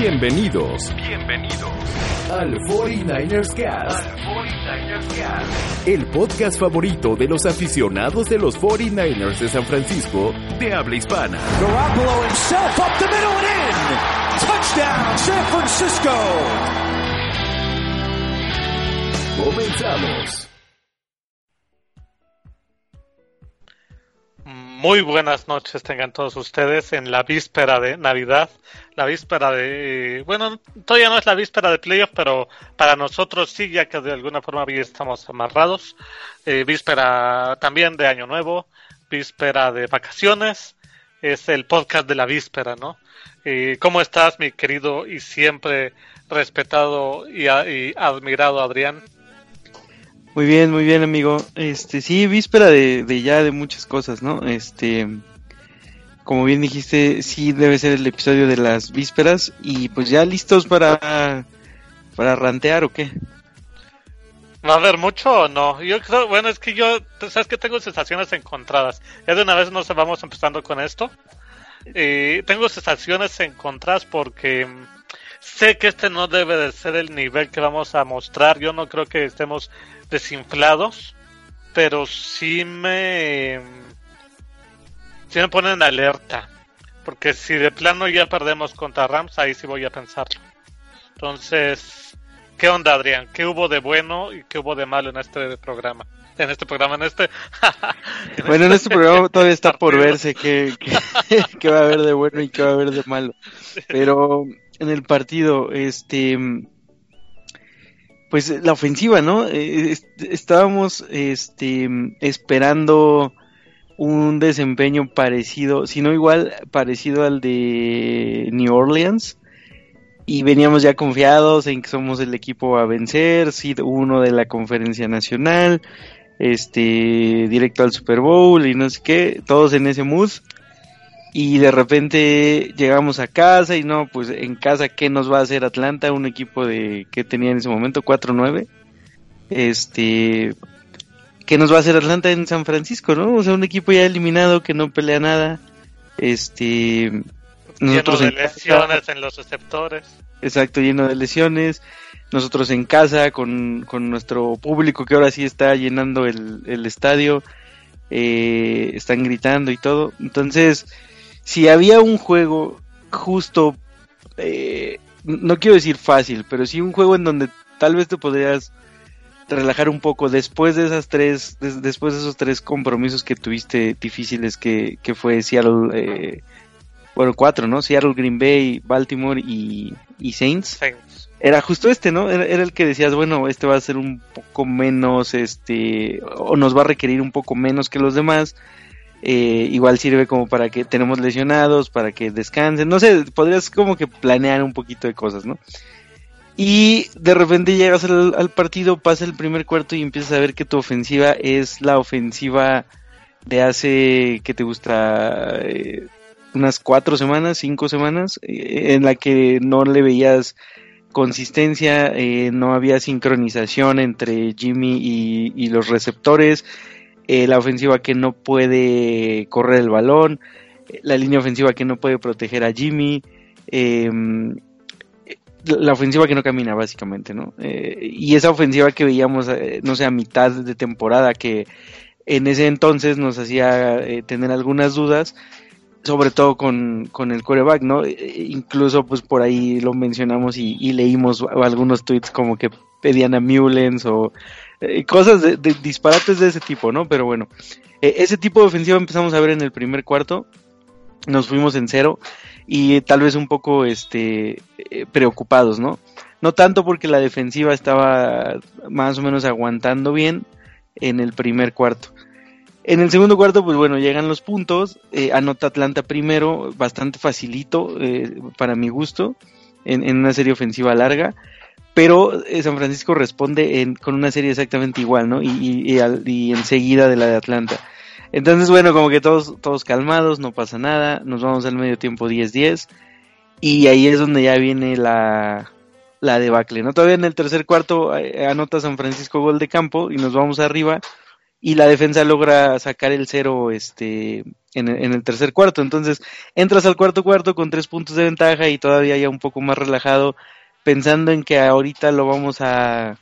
Bienvenidos, bienvenidos al 49ers Cast. Al 49ers Cast. El podcast favorito de los aficionados de los 49ers de San Francisco de habla hispana. Garoppolo himself up the middle and in. Touchdown, San Francisco. Comenzamos. Muy buenas noches tengan todos ustedes en la víspera de Navidad, la víspera de, bueno, todavía no es la víspera de playoff, pero para nosotros sí, ya que de alguna forma ya estamos amarrados. Eh, víspera también de Año Nuevo, víspera de vacaciones, es el podcast de la víspera, ¿no? Eh, ¿Cómo estás, mi querido y siempre respetado y, y admirado Adrián? Muy bien, muy bien, amigo. Este, sí, víspera de, de, ya de muchas cosas, ¿no? Este, como bien dijiste, sí debe ser el episodio de las vísperas y pues ya listos para para rantear o qué. ¿Va a haber mucho o no? Yo creo, bueno, es que yo, sabes que tengo sensaciones encontradas. Ya de una vez nos vamos empezando con esto. Eh, tengo sensaciones encontradas porque sé que este no debe de ser el nivel que vamos a mostrar. Yo no creo que estemos desinflados, pero sí me sí me ponen alerta, porque si de plano ya perdemos contra Rams, ahí sí voy a pensarlo. Entonces, ¿qué onda, Adrián? ¿Qué hubo de bueno y qué hubo de malo en este programa? En este programa, en este. en bueno, este, en este programa todavía está por verse qué, qué, qué va a haber de bueno y qué va a haber de malo. Pero en el partido, este pues la ofensiva, ¿no? Estábamos este, esperando un desempeño parecido, si no igual, parecido al de New Orleans. Y veníamos ya confiados en que somos el equipo a vencer, Sid uno de la conferencia nacional, este, directo al Super Bowl y no sé qué, todos en ese mood y de repente llegamos a casa y no, pues en casa, ¿qué nos va a hacer Atlanta? Un equipo de que tenía en ese momento 4-9. Este, ¿qué nos va a hacer Atlanta en San Francisco, no? O sea, un equipo ya eliminado que no pelea nada. Este, nosotros lleno de lesiones en los receptores. Exacto, lleno de lesiones. Nosotros en casa con, con nuestro público que ahora sí está llenando el, el estadio. Eh, están gritando y todo. Entonces, si había un juego justo, eh, no quiero decir fácil, pero sí un juego en donde tal vez te podrías relajar un poco después de esas tres, después de esos tres compromisos que tuviste difíciles que, que fue Seattle, eh, bueno, cuatro, ¿no? Seattle, Green Bay, Baltimore y, y Saints. Era justo este, ¿no? Era, era, el que decías, bueno, este va a ser un poco menos, este, o nos va a requerir un poco menos que los demás eh, igual sirve como para que tenemos lesionados, para que descansen, no sé, podrías como que planear un poquito de cosas, ¿no? Y de repente llegas al, partido, pasa el primer cuarto y empiezas a ver que tu ofensiva es la ofensiva de hace, que te gusta? Eh, unas cuatro semanas, cinco semanas, eh, en la que no le veías consistencia, eh, no había sincronización entre Jimmy y, y los receptores, la ofensiva que no puede correr el balón, la línea ofensiva que no puede proteger a Jimmy, eh, la ofensiva que no camina básicamente, ¿no? Eh, y esa ofensiva que veíamos, eh, no sé, a mitad de temporada, que en ese entonces nos hacía eh, tener algunas dudas, sobre todo con, con el coreback, ¿no? incluso pues por ahí lo mencionamos y, leímos algunos tweets como que pedían a Mullens o cosas de, disparates de ese tipo, ¿no? Pero bueno, ese tipo de ofensiva empezamos a ver en el primer cuarto, nos fuimos en cero y tal vez un poco este eh, preocupados, ¿no? No tanto porque la defensiva estaba más o menos aguantando bien en el primer cuarto. En el segundo cuarto, pues bueno, llegan los puntos, eh, anota Atlanta primero, bastante facilito eh, para mi gusto, en, en, una serie ofensiva larga pero San Francisco responde en, con una serie exactamente igual, ¿no? Y, y, enseguida de la de Atlanta. Entonces, bueno, como que todos, todos calmados, no pasa nada, nos vamos al medio tiempo 10-10, y ahí es donde ya viene la, la debacle, ¿no? Todavía en el tercer cuarto eh, anota San Francisco gol de campo y nos vamos arriba, y la defensa logra sacar el cero este, en, el tercer cuarto. Entonces, entras al cuarto cuarto con tres puntos de ventaja y todavía ya un poco más relajado, pensando en que ahorita lo vamos a,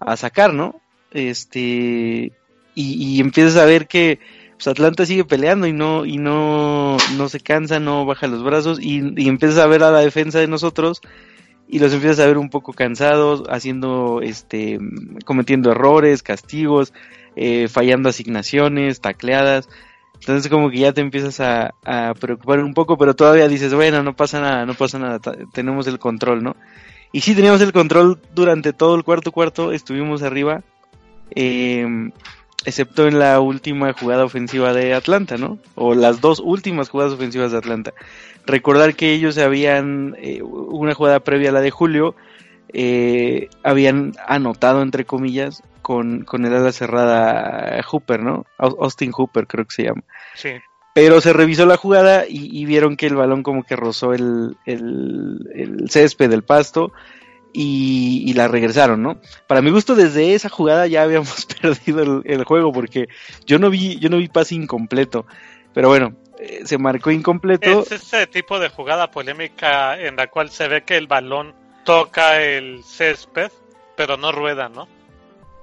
a sacar, ¿no? Este, y, empiezas a ver que pues, Atlanta sigue peleando y no, y no, no se cansa, no baja los brazos, y, y empiezas a ver a la defensa de nosotros y los empiezas a ver un poco cansados, haciendo, este, cometiendo errores, castigos, eh, fallando asignaciones, tacleadas. Entonces como que ya te empiezas a, preocupar un poco, pero todavía dices, bueno, no pasa nada, no pasa nada, tenemos el control, ¿no? Y sí teníamos el control durante todo el cuarto cuarto, estuvimos arriba, em, excepto en la última jugada ofensiva de Atlanta, ¿no? O las dos últimas jugadas ofensivas de Atlanta. Recordar que ellos habían, eh, una jugada previa a la de Julio, eh, habían anotado, entre comillas, con, con el ala cerrada Hooper, ¿no? Austin Hooper creo que se llama. Sí. Pero se revisó la jugada y, vieron que el balón como que rozó el, el, césped del pasto y, la regresaron, ¿no? Para mi gusto desde esa jugada ya habíamos perdido el, juego porque yo no vi yo no vi pase incompleto, pero bueno eh, se marcó incompleto. Es ese tipo de jugada polémica en la cual se ve que el balón toca el césped pero no rueda, ¿no?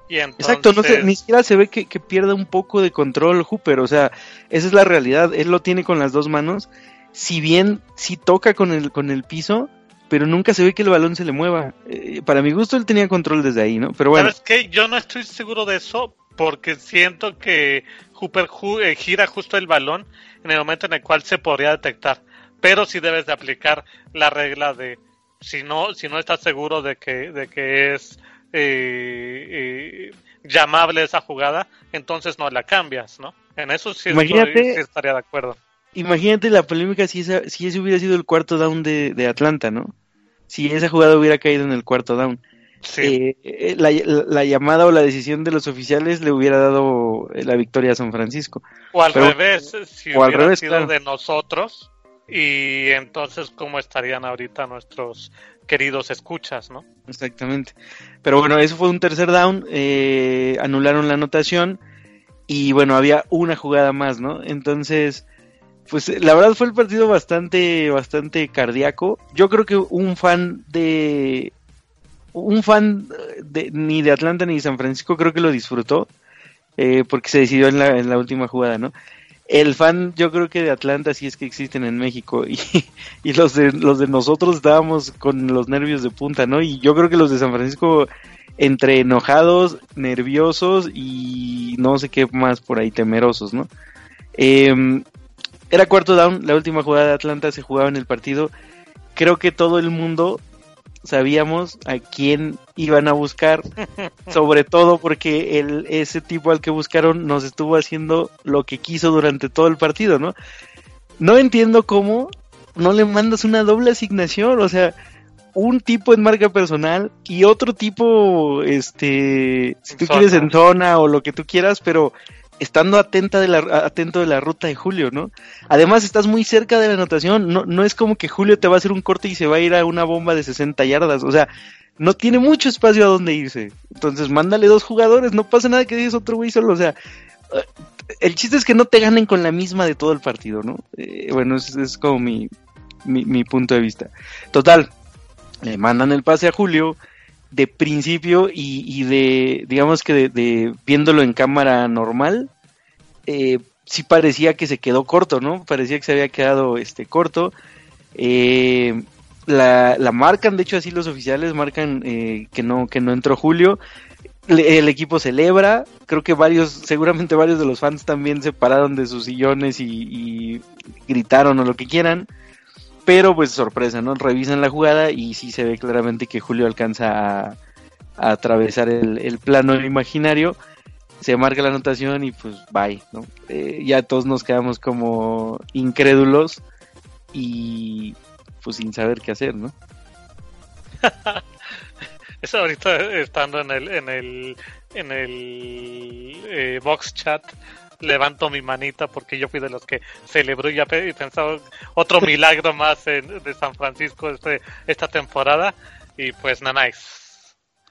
Exacto, no ni siquiera se ve que, que pierde un poco de control Hooper, o sea, esa es la realidad, él lo tiene con las dos manos, si bien si toca con el, con el piso, pero nunca se ve que el balón se le mueva. Eh, para mi gusto él tenía control desde ahí, ¿no? Pero bueno. es que yo no estoy seguro de eso porque siento que Hooper eh, gira justo el balón en el momento en el cual se podría detectar. Pero si debes de aplicar la regla de si no si no estás seguro de que de que es eh, eh, llamable esa jugada, entonces no la cambias, ¿no? En eso sí, estaría de acuerdo. Imagínate la polémica si, si ese hubiera sido el cuarto down de, Atlanta, ¿no? Si esa jugada hubiera caído en el cuarto down. Eh, la, llamada o la decisión de los oficiales le hubiera dado la victoria a San Francisco. O al revés, si hubiera sido de nosotros, y entonces cómo estarían ahorita nuestros queridos escuchas, ¿no? Exactamente. Pero bueno, eso fue un tercer down, eh, anularon la anotación y bueno, había una jugada más, ¿no? Entonces, pues la verdad fue el partido bastante, bastante cardíaco. Yo creo que un fan de, un fan de, ni de Atlanta ni de San Francisco creo que lo disfrutó, eh, porque se decidió en la, en la última jugada, ¿no? el fan yo creo que de Atlanta sí es que existen en México y, y, los de los de nosotros estábamos con los nervios de punta, ¿no? Y yo creo que los de San Francisco entre enojados, nerviosos y no sé qué más por ahí temerosos, ¿no? Em, era cuarto down, la última jugada de Atlanta se jugaba en el partido. Creo que todo el mundo sabíamos a quién iban a buscar, sobre todo porque el, ese tipo al que buscaron nos estuvo haciendo lo que quiso durante todo el partido, ¿no? No entiendo cómo no le mandas una doble asignación, o sea, un tipo en marca personal y otro tipo, este, si tú quieres en zona o lo que tú quieras, pero estando atento de la ruta de Julio, ¿no? Además estás muy cerca de la anotación, no, es como que Julio te va a hacer un corte y se va a ir a una bomba de 60 yardas, o sea, no tiene mucho espacio a donde irse. Entonces, mándale dos jugadores, no pasa nada que digas otro güey solo, o sea, eh, el chiste es que no te ganen con la misma de todo el partido, ¿no? Eh, bueno, es, es como mi, mi, mi punto de vista. Total, le mandan el pase a Julio, de principio y, de, digamos que de, viéndolo en cámara normal, eh, sí parecía que se quedó corto, ¿no? Parecía que se había quedado este corto. Eh, la, la, marcan, de hecho así los oficiales marcan eh, que no que no entró Julio. el equipo celebra, creo que varios, seguramente varios de los fans también se pararon de sus sillones y, y gritaron o lo que quieran. Pero pues sorpresa, ¿no? Revisan la jugada y sí se ve claramente que Julio alcanza a, atravesar el, plano imaginario. Se marca la anotación y pues bye, ¿no? Eh, ya todos nos quedamos como incrédulos y pues sin saber qué hacer, ¿no? Eso ahorita estando en el en el en el eh, box chat levanto mi manita porque yo fui de los que celebró y ya pensaba otro milagro más de San Francisco este, esta temporada y pues nice.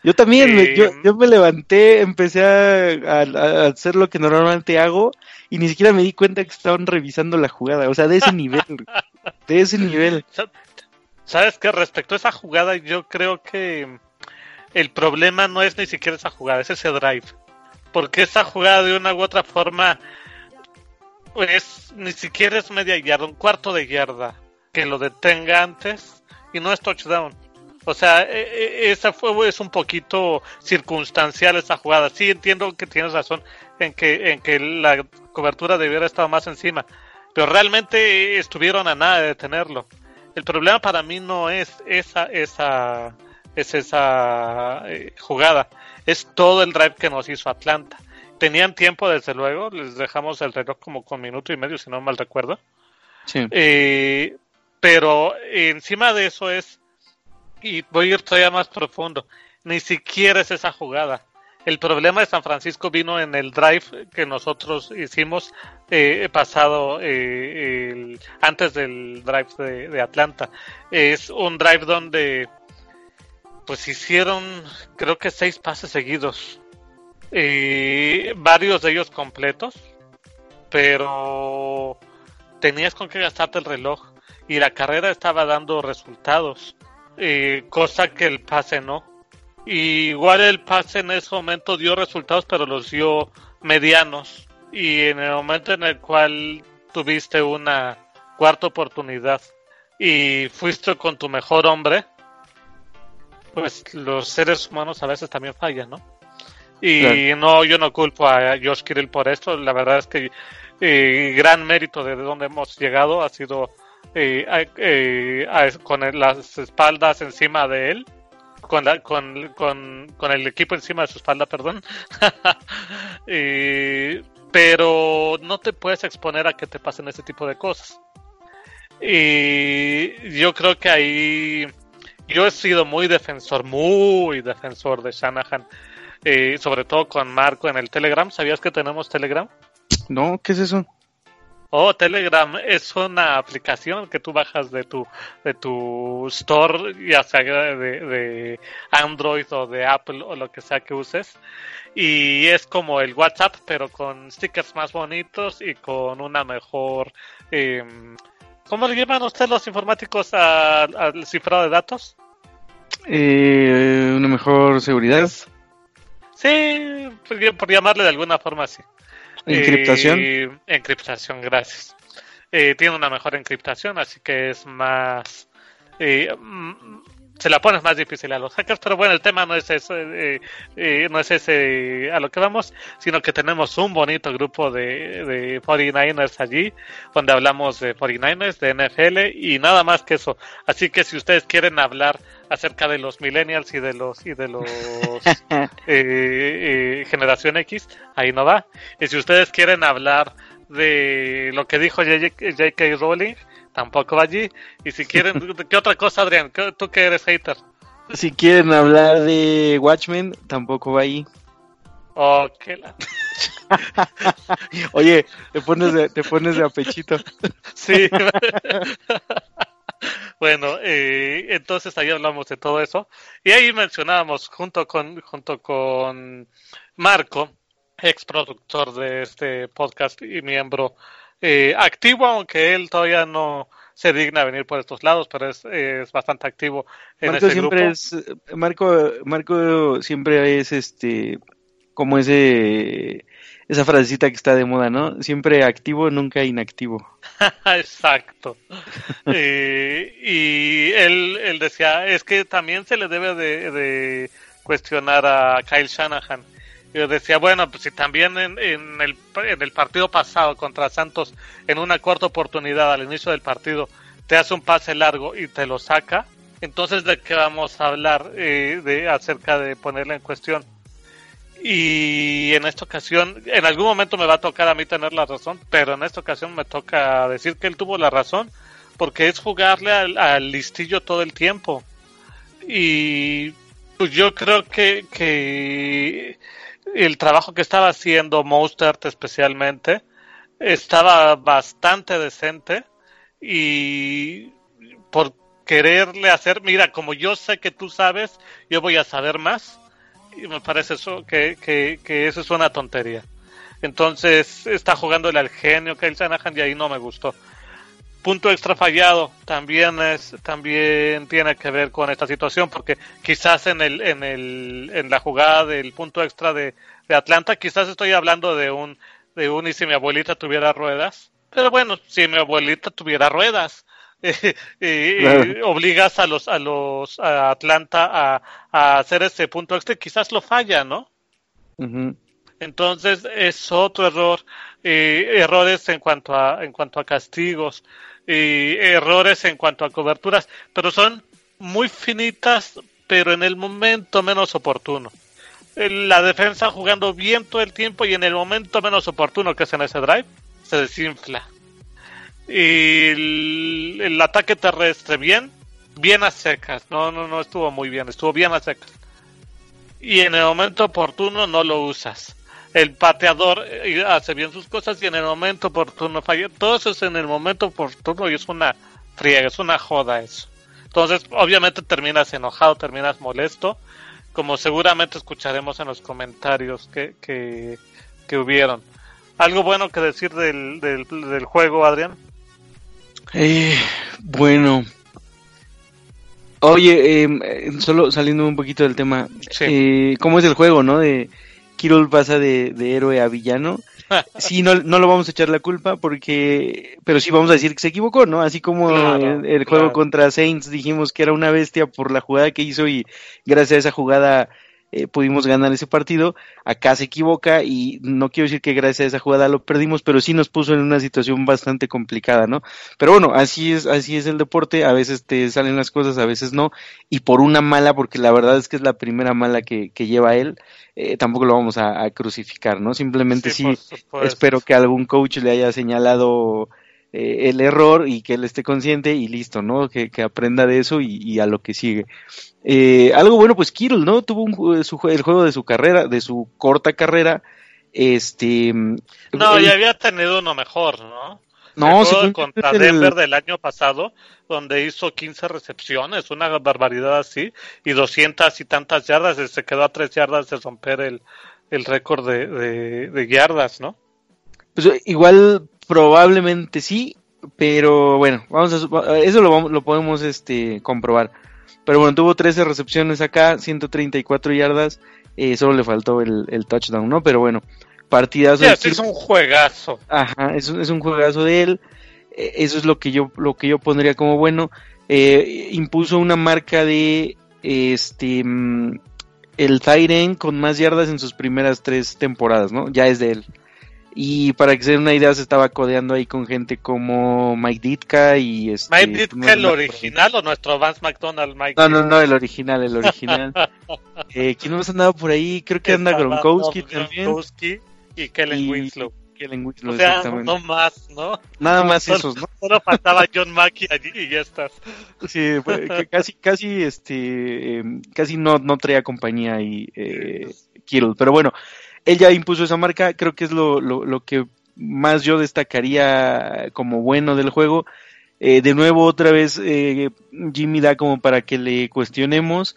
Yo también, yo, yo, me levanté, empecé a, a, hacer lo que normalmente hago y ni siquiera me di cuenta que estaban revisando la jugada, o sea, de ese nivel, de ese nivel. ¿Sabes qué? Respecto a esa jugada, yo creo que el problema no es ni siquiera esa jugada, es ese drive. Porque esa jugada de una u otra forma, pues ni siquiera es media yarda, un cuarto de yarda que lo detenga antes y no es touchdown. O sea, e, e, esa fue es un poquito circunstancial esa jugada. Sí entiendo que tienes razón en que en que la cobertura debiera estar más encima, pero realmente estuvieron a nada de detenerlo. El problema para mí no es esa esa es esa eh, jugada, es todo el drive que nos hizo Atlanta. Tenían tiempo, desde luego, les dejamos el reloj como con minuto y medio, si no mal recuerdo. Sí. Eh, pero encima de eso es y voy a ir todavía más profundo. Ni siquiera es esa jugada. El problema de San Francisco vino en el drive que nosotros hicimos eh, pasado eh, antes del drive de, Atlanta. Es un drive donde pues hicieron creo que seis pases seguidos. Eh, varios de ellos completos, pero tenías con qué gastarte el reloj y la carrera estaba dando resultados. Cosa que el pase no. igual el pase en ese momento dio resultados, pero los dio medianos. Y en el momento en el cual tuviste una cuarta oportunidad y fuiste con tu mejor hombre, pues los seres humanos a veces también fallan, ¿no? Y no, yo no culpo a Josh Kirill por esto. La verdad es que eh, gran mérito de donde hemos llegado ha sido eh, eh, con las espaldas encima de él, con, con, con, el equipo encima de su espalda, perdón. pero no te puedes exponer a que te pasen ese tipo de cosas. Y yo creo que ahí yo he sido muy defensor, muy defensor de Shanahan, eh, sobre todo con Marco en el Telegram. ¿Sabías que tenemos Telegram? No, ¿qué es eso? Oh, Telegram es una aplicación que tú bajas de tu de tu store, ya sea de, de, Android o de Apple o lo que sea que uses. Y es como el WhatsApp, pero con stickers más bonitos y con una mejor... Eh, ¿Cómo le llaman ustedes los informáticos al cifrado de datos? Eh, una mejor seguridad. Sí, por llamarle de alguna forma así. ¿Encriptación? Eh, encriptación, gracias. Eh, tiene una mejor encriptación, así que es más... Eh, se la pones más difícil a los hackers, pero bueno, el tema no es eso, eh, eh, no es ese a lo que vamos, sino que tenemos un bonito grupo de, de 49ers allí, donde hablamos de 49ers, de NFL y nada más que eso. Así que si ustedes quieren hablar acerca de los millennials y de los y de los eh, generación X, ahí no va. Y si ustedes quieren hablar de lo que dijo J.K. Rowling, tampoco va allí. Y si quieren, ¿qué otra cosa, Adrián? ¿Tú que eres hater? Si quieren hablar de Watchmen, tampoco va allí. Oh, Oye, te pones de, te pones de apechito. sí. bueno, eh, entonces ahí hablamos de todo eso. Y ahí mencionábamos junto con, junto con Marco, ex productor de este podcast y miembro eh, activo, aunque él todavía no se digna venir por estos lados, pero es, es bastante activo en Marco siempre grupo. Es, Marco, Marco siempre es este como ese esa frasecita que está de moda, ¿no? Siempre activo, nunca inactivo. Exacto. eh, y él, él decía, es que también se le debe de, de cuestionar a Kyle Shanahan yo decía, bueno, pues si también en, el, en el partido pasado contra Santos, en una cuarta oportunidad al inicio del partido, te hace un pase largo y te lo saca, entonces de qué vamos a hablar eh, de acerca de ponerle en cuestión. Y en esta ocasión, en algún momento me va a tocar a mí tener la razón, pero en esta ocasión me toca decir que él tuvo la razón, porque es jugarle al, al listillo todo el tiempo. Y pues yo creo que, que el trabajo que estaba haciendo Mostert especialmente estaba bastante decente y por quererle hacer, mira, como yo sé que tú sabes, yo voy a saber más y me parece eso, que, que, que eso es una tontería. Entonces está jugándole al genio Kyle Shanahan y ahí no me gustó. Punto extra fallado también es también tiene que ver con esta situación porque quizás en el en el en la jugada del punto extra de, de Atlanta quizás estoy hablando de un de un y si mi abuelita tuviera ruedas pero bueno si mi abuelita tuviera ruedas y, obligas a los a los a Atlanta a, a, hacer ese punto extra quizás lo falla no entonces es otro error, errores en cuanto a en cuanto a castigos y errores en cuanto a coberturas, pero son muy finitas, pero en el momento menos oportuno. La defensa jugando bien todo el tiempo y en el momento menos oportuno que es en ese drive se desinfla. Y el, el ataque terrestre bien, bien a secas. No, no, no estuvo muy bien, estuvo bien a secas. Y en el momento oportuno no lo usas el pateador eh, hace bien sus cosas y en el momento oportuno falla. Todo eso es en el momento oportuno y es una friega, es una joda eso. Entonces, obviamente terminas enojado, terminas molesto, como seguramente escucharemos en los comentarios que, que, que hubieron. ¿Algo bueno que decir del, del, del juego, Adrián? Eh, bueno. Oye, em, eh, solo saliendo un poquito del tema, eh, ¿cómo es el juego, no? De, Kirol pasa de, héroe a villano. Sí, no, no lo vamos a echar la culpa porque, pero sí vamos a decir que se equivocó, ¿no? Así como el, juego contra Saints dijimos que era una bestia por la jugada que hizo y gracias a esa jugada eh, pudimos ganar ese partido. Acá se equivoca y no quiero decir que gracias a esa jugada lo perdimos, pero sí nos puso en una situación bastante complicada, ¿no? Pero bueno, así es, así es el deporte. A veces te salen las cosas, a veces no. Y por una mala, porque la verdad es que es la primera mala que, que lleva él, eh, tampoco lo vamos a, crucificar, ¿no? Simplemente sí, espero que algún coach le haya señalado eh, el error y que él esté consciente y listo, ¿no? Que, aprenda de eso y, a lo que sigue. Eh, algo bueno, pues Kittle, ¿no? Tuvo un, su, el juego de su carrera, de su corta carrera. Este. No, ya había tenido uno mejor, ¿no? No, sí, contra Denver del año pasado, donde hizo 15 recepciones, una barbaridad así, y 200 y tantas yardas, se quedó a 3 yardas de romper el, el récord de, de, de yardas, ¿no? Pues igual Probablemente sí, pero bueno, vamos a, eso lo, lo podemos este, comprobar. Pero bueno, tuvo 13 recepciones acá, 134 yardas, eh, solo le faltó el, touchdown, ¿no? Pero bueno, partidazo. es un juegazo. Ajá, es, es un juegazo de él. Eh, eso es lo que yo, lo que yo pondría como bueno. Eh, impuso una marca de este mm, el Tyren con más yardas en sus primeras tres temporadas, ¿no? Ya es de él. Y para que se den una idea, se estaba codeando ahí con gente como Mike Ditka y este. ¿Mike Ditka el original o nuestro Vance McDonald? Mike no, no, no, el original, el original. eh, ¿Quién más andaba por ahí? Creo que anda Gronkowski también. Gronkowski y Kellen Winslow. Kellen Winslow, o sea, exactamente. no más, ¿no? Nada más esos, ¿no? Solo faltaba John Mackey allí y ya estás. Sí, casi, casi, este, eh, casi no, no traía compañía ahí, eh, Kittle. Pero bueno, él ya impuso esa marca, creo que es lo, lo, que más yo destacaría como bueno del juego. Eh, de nuevo, otra vez, eh, Jimmy da como para que le cuestionemos.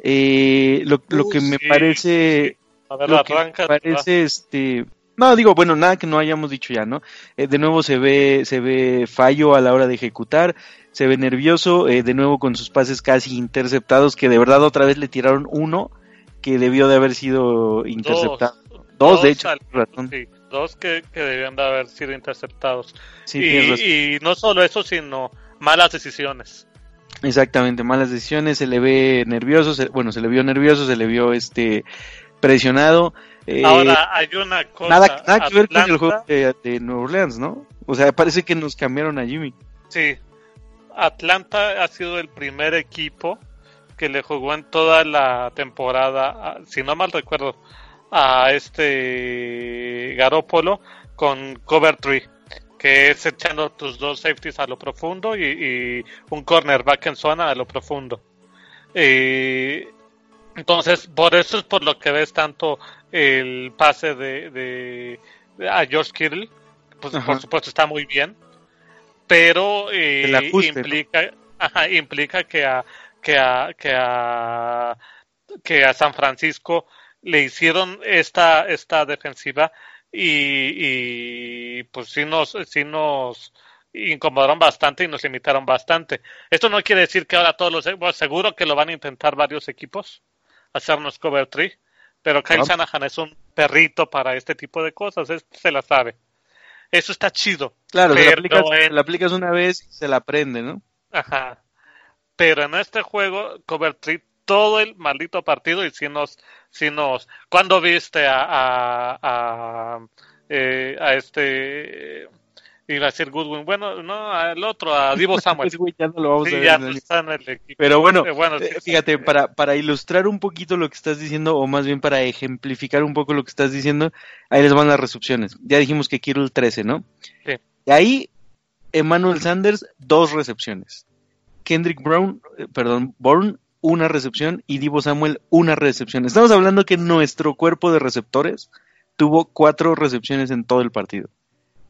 Eh, lo, lo, que me parece. A ver, lo que parece, este. No, digo, bueno, nada que no hayamos dicho ya, ¿no? de nuevo se ve, se ve fallo a la hora de ejecutar, se ve nervioso, de nuevo con sus pases casi interceptados, que de verdad otra vez le tiraron uno que debió de haber sido interceptado. Dos, de hecho. dos que, que, debían de haber sido interceptados. y, no solo eso, sino malas decisiones. Exactamente, malas decisiones, se le ve nervioso, bueno, se le vio nervioso, se le vio este presionado. Eh, Ahora, hay una cosa. Nada, nada que ver con el juego de, de Nueva Orleans, ¿no? O sea, parece que nos cambiaron a Jimmy. Sí. Atlanta ha sido el primer equipo que le jugó en toda la temporada, si no mal recuerdo, a este Garópolo con Cover 3, que es echando tus dos safeties a lo profundo y, un cornerback en zona a lo profundo. entonces, por eso es por lo que ves tanto el pase de, a George Kittle, pues por supuesto está muy bien, pero eh, implica, implica que a, que a, que a, que a San Francisco le hicieron esta, esta defensiva y, y pues sí nos, sí nos incomodaron bastante y nos limitaron bastante. Esto no quiere decir que ahora todos los, seguro que lo van a intentar varios equipos, hacernos cover tree, pero Kyle Shanahan es un perrito para este tipo de cosas, se la sabe. Eso está chido. Claro, se la, aplicas, una vez y se la aprende, ¿no? Ajá. Pero en este juego, cover tree, todo el maldito partido y si nos, si nos, ¿cuándo viste a, a, a, eh, a este iba a decir Goodwin. Bueno, no, al otro, a Divo Samuel. ya no lo vamos a ver. Pero bueno, eh, fíjate, para, para ilustrar un poquito lo que estás diciendo, o más bien para ejemplificar un poco lo que estás diciendo, ahí les van las recepciones. Ya dijimos que Kirill 13, ¿no? Sí. Y ahí, Emmanuel Sanders, dos recepciones. Kendrick Brown, eh, perdón, Bourne, una recepción. Y Divo Samuel, una recepción. Estamos hablando que nuestro cuerpo de receptores tuvo cuatro recepciones en todo el partido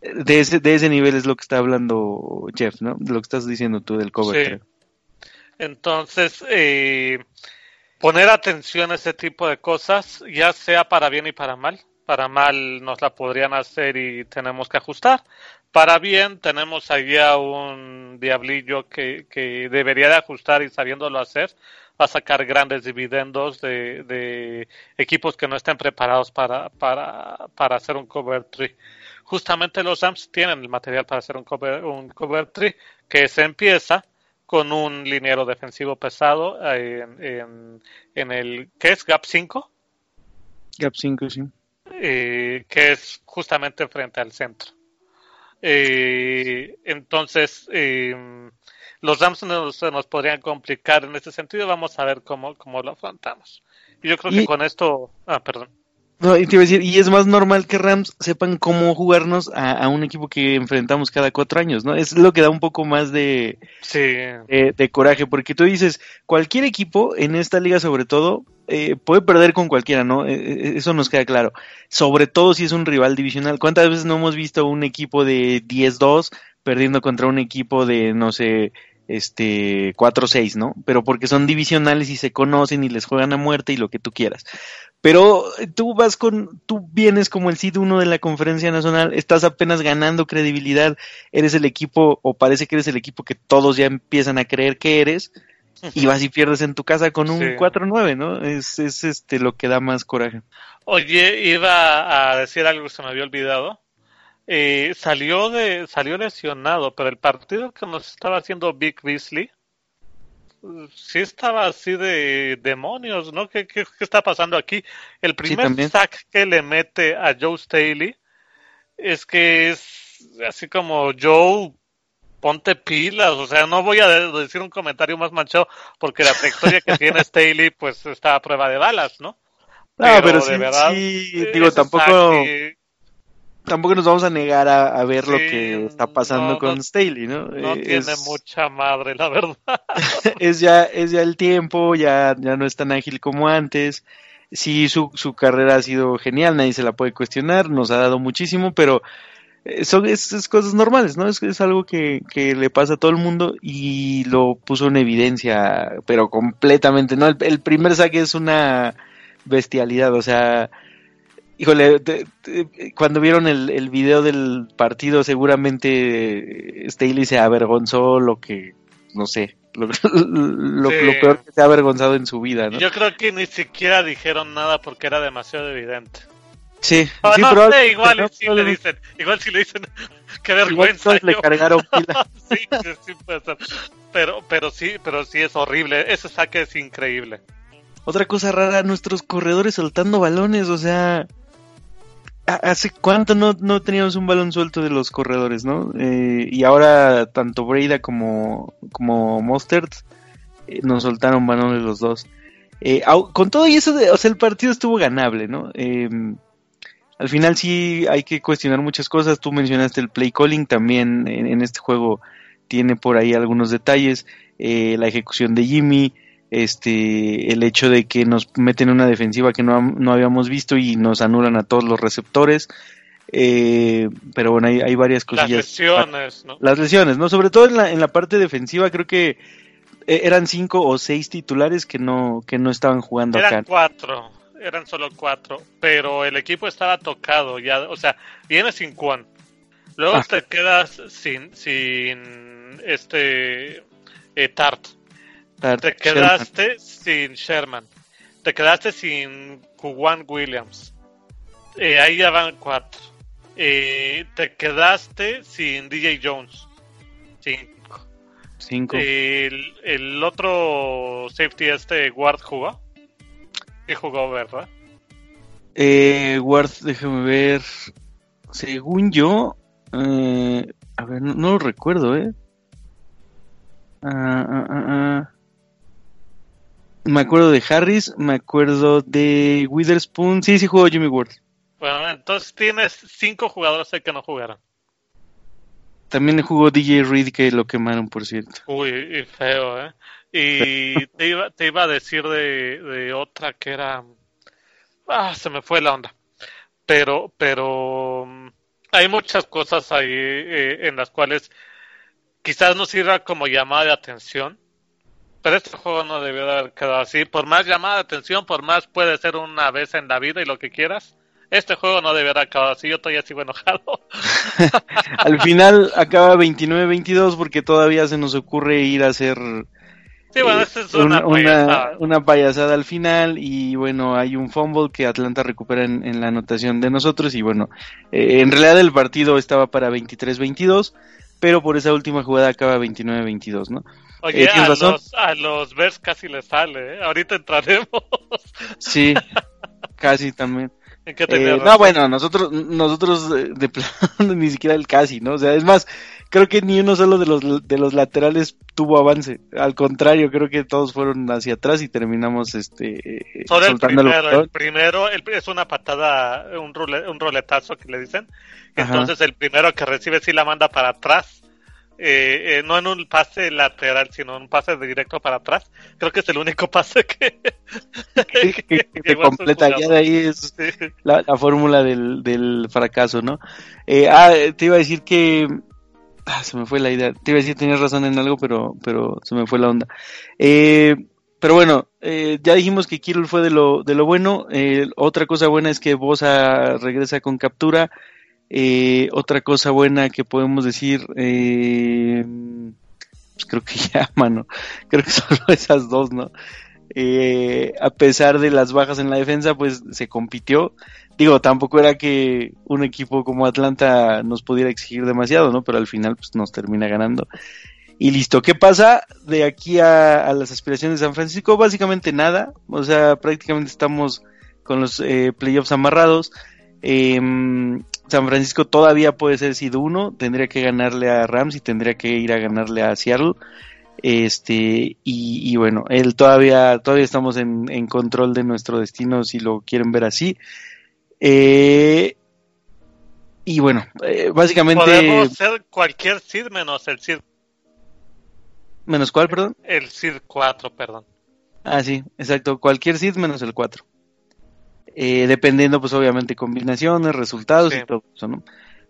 de ese, de ese nivel es lo que está hablando Jeff, ¿no? De lo que estás diciendo tú del cover. Sí. Entonces, eh, poner atención a ese tipo de cosas, ya sea para bien y para mal. Para mal nos la podrían hacer y tenemos que ajustar. Para bien tenemos allá un diablillo que, que debería de ajustar y sabiéndolo hacer va a sacar grandes dividendos de, de equipos que no estén preparados para, para, para hacer un cover tree justamente los Rams tienen el material para hacer un cover, un cover tree que se empieza con un liniero defensivo pesado en, en, el ¿qué es? Gap 5 Gap 5, sí. Eh, que es justamente frente al centro. Eh, entonces, eh, los Rams nos, se nos podrían complicar en ese sentido. Vamos a ver cómo, cómo lo afrontamos. Y yo creo que con esto. Ah, perdón. No, y te iba a decir, y es más normal que Rams sepan cómo jugarnos a, un equipo que enfrentamos cada cuatro años, ¿no? Es lo que da un poco más de, sí. de, coraje, porque tú dices, cualquier equipo en esta liga sobre todo eh, puede perder con cualquiera, ¿no? Eh, eh, eso nos queda claro. Sobre todo si es un rival divisional. ¿Cuántas veces no hemos visto un equipo de 10-2 perdiendo contra un equipo de, no sé, este 4-6, ¿no? Pero porque son divisionales y se conocen y les juegan a muerte y lo que tú quieras. Pero tú vas con, tú vienes como el SID 1 de la conferencia nacional, estás apenas ganando credibilidad, eres el equipo, o parece que eres el equipo que todos ya empiezan a creer que eres, y vas y pierdes en tu casa con un 4-9, ¿no? Es, es este lo que da más coraje. Oye, iba a decir algo que se me había olvidado. Eh, salió de, salió lesionado, pero el partido que nos estaba haciendo Big Beasley, sí estaba así de demonios, ¿no? ¿Qué, qué, está pasando aquí? El primer sack que le mete a Joe Staley es que es así como Joe, ponte pilas, o sea, no voy a decir un comentario más manchado porque la trayectoria que tiene Staley pues está a prueba de balas, ¿no? No, pero, sí, digo, tampoco tampoco nos vamos a negar a, ver lo que está pasando con Staley, ¿no? No tiene mucha madre, la verdad. es ya es ya el tiempo, ya ya no es tan ágil como antes. Sí, su, su carrera ha sido genial, nadie se la puede cuestionar, nos ha dado muchísimo, pero eh, son es, cosas normales, ¿no? Es, es algo que, que, le pasa a todo el mundo y lo puso en evidencia, pero completamente, ¿no? El, el primer saque es una bestialidad, o sea, Híjole, cuando vieron el, el, video del partido, seguramente Staley se avergonzó lo que, no sé, lo, peor que se ha avergonzado en su vida, ¿no? Yo creo que ni siquiera dijeron nada porque era demasiado evidente. Sí, sí no sé, igual si le dicen, igual si le dicen, qué vergüenza. le cargaron pila. sí, sí puede ser. Pero, pero sí, pero sí es horrible. Ese saque es increíble. Otra cosa rara, nuestros corredores soltando balones, o sea, ¿Hace cuánto no, no, teníamos un balón suelto de los corredores, no? Eh, y ahora tanto Breda como, como Mostert eh, nos soltaron balones los dos. Eh, con todo y eso, o sea, el partido estuvo ganable, ¿no? Em, al final sí hay que cuestionar muchas cosas. Tú mencionaste el play calling, también en este juego tiene por ahí algunos detalles. la ejecución de Jimmy, este el hecho de que nos meten una defensiva que no, no habíamos visto y nos anulan a todos los receptores. Eh, pero bueno, hay, hay varias cosillas. Las lesiones, ¿no? Las lesiones, ¿no? Sobre todo en la, en la parte defensiva, creo que eh, eran cinco o seis titulares que no, que no estaban jugando eran acá. cuatro. eran solo cuatro, pero el equipo estaba tocado ya, o sea, viene sin Quan. Luego Ah. te quedas sin, sin este eh, Tart. Te quedaste sin Sherman. Te quedaste sin Juan Williams. Eh, ahí ya van cuatro. Eh, te quedaste sin DJ Jones. Cinco. Cinco. El, el otro safety, este Ward jugó. Sí jugó, ¿verdad? Eh, Ward, déjame ver. Según yo, eh, a ver, no, no lo recuerdo, ¿eh? Ah, ah, ah, ah. Me acuerdo de Harris, me acuerdo de Witherspoon. Sí, sí jugó Jimmy Ward. Bueno, entonces tienes cinco jugadores que no jugaron. También jugó DJ Reed, que lo quemaron, por cierto. Uy, y feo, ¿eh? Y te iba, te iba a decir de, de otra que era... Ah, se me fue la onda. Pero, pero... mm, Hay muchas cosas ahí eh, en las cuales quizás no sirva como llamada de atención. Pero este juego no debió de haber quedado así. Por más llamada de atención, por más puede ser una vez en la vida y lo que quieras. Este juego no debió haber quedado así. Yo todavía sigo enojado. Al final acaba 29-22 porque todavía se nos ocurre ir a hacer Sí, bueno, eh, esta es una, payasada. una payasada al final y bueno, hay un fumble que Atlanta recupera en, en la anotación de nosotros y bueno, eh, en realidad el partido estaba para 23-22, pero por esa última jugada acaba 29-22, ¿no? Oye, Eh, a, razón. los, a los Bears casi les sale, ¿eh? Ahorita entraremos. Sí, casi también. ¿En qué Eh, no, bueno, nosotros, nosotros eh, de plano ni siquiera el casi, ¿no? O sea, es más, creo que ni uno solo de los, de los laterales tuvo avance. Al contrario, creo que todos fueron hacia atrás y terminamos este Solo el soltando el primero, el primero el- es una patada, un, rule- un roletazo que le dicen. Ajá. Entonces el primero que recibe sí la manda para atrás. Eh, eh, no en un pase lateral, sino un pase directo para atrás. Creo que es el único pase que, que, completa. Ya de ahí es Sí. la, la fórmula del, del fracaso, ¿no? Eh, ah, te iba a decir que... ah, se me fue la idea. Te iba a decir tenías razón en algo, pero, pero se me fue la onda. Eh, pero bueno, eh, ya dijimos que Kirill fue de lo, de lo bueno. Eh, otra cosa buena es que Bosa regresa con captura. Eh, otra cosa buena que podemos decir, eh, pues creo que ya, mano, creo que solo esas dos, ¿no? Eh, a pesar de las bajas en la defensa, pues se compitió. Digo, tampoco era que un equipo como Atlanta nos pudiera exigir demasiado, ¿no? Pero al final, pues nos termina ganando. Y listo, ¿qué pasa de aquí a, las aspiraciones de San Francisco? Básicamente nada, o sea, prácticamente estamos con los eh, playoffs amarrados. Em, San Francisco todavía puede ser sido uno, tendría que ganarle a Rams y tendría que ir a ganarle a Seattle. Este, y, y bueno, él todavía, todavía estamos en, en control de nuestro destino si lo quieren ver así. Eh, y bueno, eh, básicamente, Podemos ser cualquier seed menos el seed, menos cuál, perdón. el seed 4, perdón. Ah, sí, exacto, cualquier seed menos el 4. Eh, dependiendo, pues obviamente, combinaciones, resultados Sí. y todo eso, ¿no?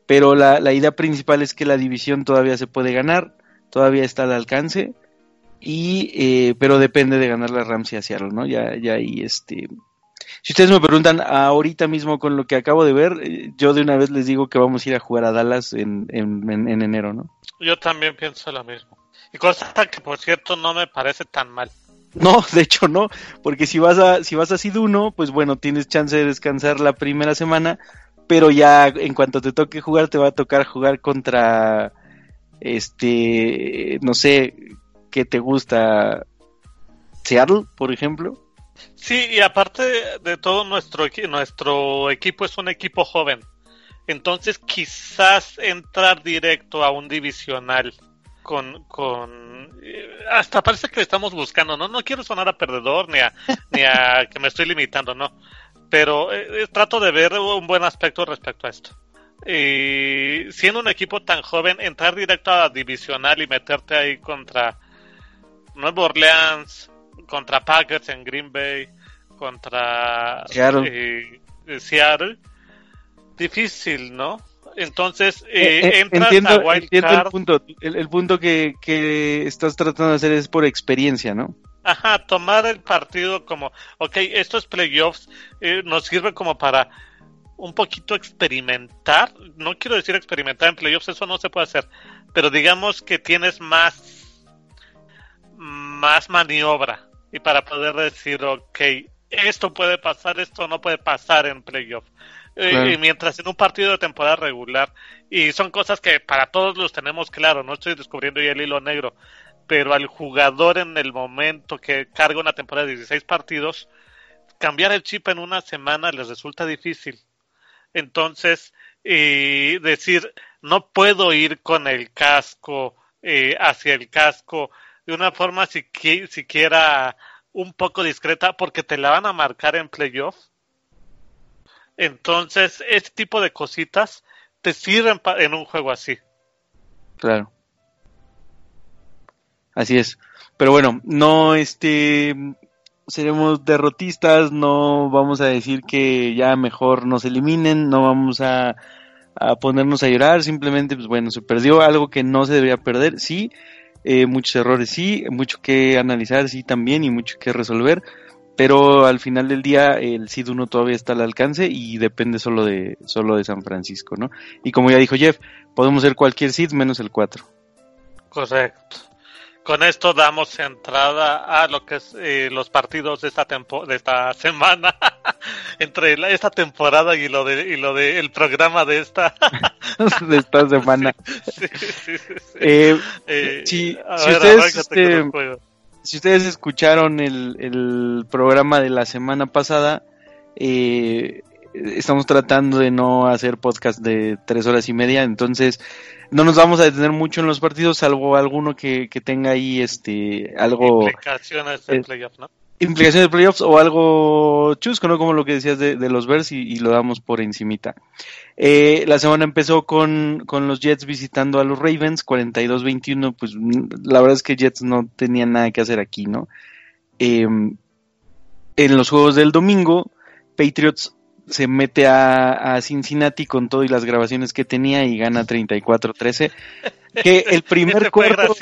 Pero la, la idea principal es que la división todavía se puede ganar, todavía está al alcance, y eh, pero depende de ganar la Rams y a Seattle, ¿no? Ya, ya ahí, este... Si ustedes me preguntan ahorita mismo con lo que acabo de ver, eh, yo de una vez les digo que vamos a ir a jugar a Dallas en, en, en- en enero, ¿no? Yo también pienso lo mismo. Y cosa que, por cierto, no me parece tan mal. No, de hecho no, porque si vas a si vas a 1, pues bueno, tienes chance de descansar la primera semana, pero ya en cuanto te toque jugar te va a tocar jugar contra este no sé, qué te gusta Seattle, por ejemplo. Sí, y aparte de todo, nuestro, nuestro equipo es un equipo joven. Entonces, quizás entrar directo a un divisional con. con eh, hasta parece que le estamos buscando, ¿no? No quiero sonar a perdedor ni a, ni a que me estoy limitando, no. Pero eh, eh, trato de ver un buen aspecto respecto a esto. Y siendo un equipo tan joven, entrar directo a divisional y meterte ahí contra Nueva Orleans, contra Packers en Green Bay, contra Seattle. eh, Seattle, difícil, ¿no? Entonces, Eh, eh, eh, entras entiendo, a Wild entiendo el punto. El, el punto que, que estás tratando de hacer es por experiencia, ¿no? Ajá, tomar el partido como, ok, estos playoffs eh, nos sirve como para un poquito experimentar. No quiero decir experimentar en playoffs, eso no se puede hacer. Pero digamos que tienes más, más maniobra. Y para poder decir, ok, esto puede pasar, esto no puede pasar en playoff. Eh, y mientras en un partido de temporada regular, y son cosas que para todos los tenemos claro, no estoy descubriendo ya el hilo negro, pero al jugador en el momento que carga una temporada de 16 partidos, cambiar el chip en una semana les resulta difícil. Entonces, y decir, no puedo ir con el casco eh, hacia el casco de una forma siquiera un poco discreta porque te la van a marcar en playoff. Entonces, este tipo de cositas te sirven en un juego así. Claro. Así es. Pero bueno, no este seremos derrotistas, no vamos a decir que ya mejor nos eliminen, no vamos a, a ponernos a llorar, simplemente pues bueno, se perdió algo que no se debería perder, sí, eh, muchos errores sí, mucho que analizar sí también y mucho que resolver, pero al final del día el SID 1 todavía está al alcance y depende solo de, solo de San Francisco, ¿no? Y como ya dijo Jeff, podemos ser cualquier SID menos el 4. Correcto. Con esto damos entrada a lo que es eh, los partidos de esta tempo de esta semana. Entre esta temporada y lo de y lo de el programa de esta. De esta semana. Sí, sí, sí, eh, eh, si, ustedes este, si ustedes escucharon el, el programa de la semana pasada, eh, estamos tratando de no hacer podcast de tres horas y media, entonces no nos vamos a detener mucho en los partidos, salvo alguno que, tenga ahí este algo... Implicaciones de eh, playoffs, ¿no? Implicaciones de playoffs o algo chusco, ¿no? Como lo que decías de, los Bears y, lo damos por encimita. Eh, la semana empezó con, con los Jets visitando a los Ravens, 42-21, pues la verdad es que Jets no tenían nada que hacer aquí, ¿no? Em, en los juegos del domingo, Patriots se mete a, Cincinnati con todo y las grabaciones que tenía y gana 34-13. Que el primer cuarto.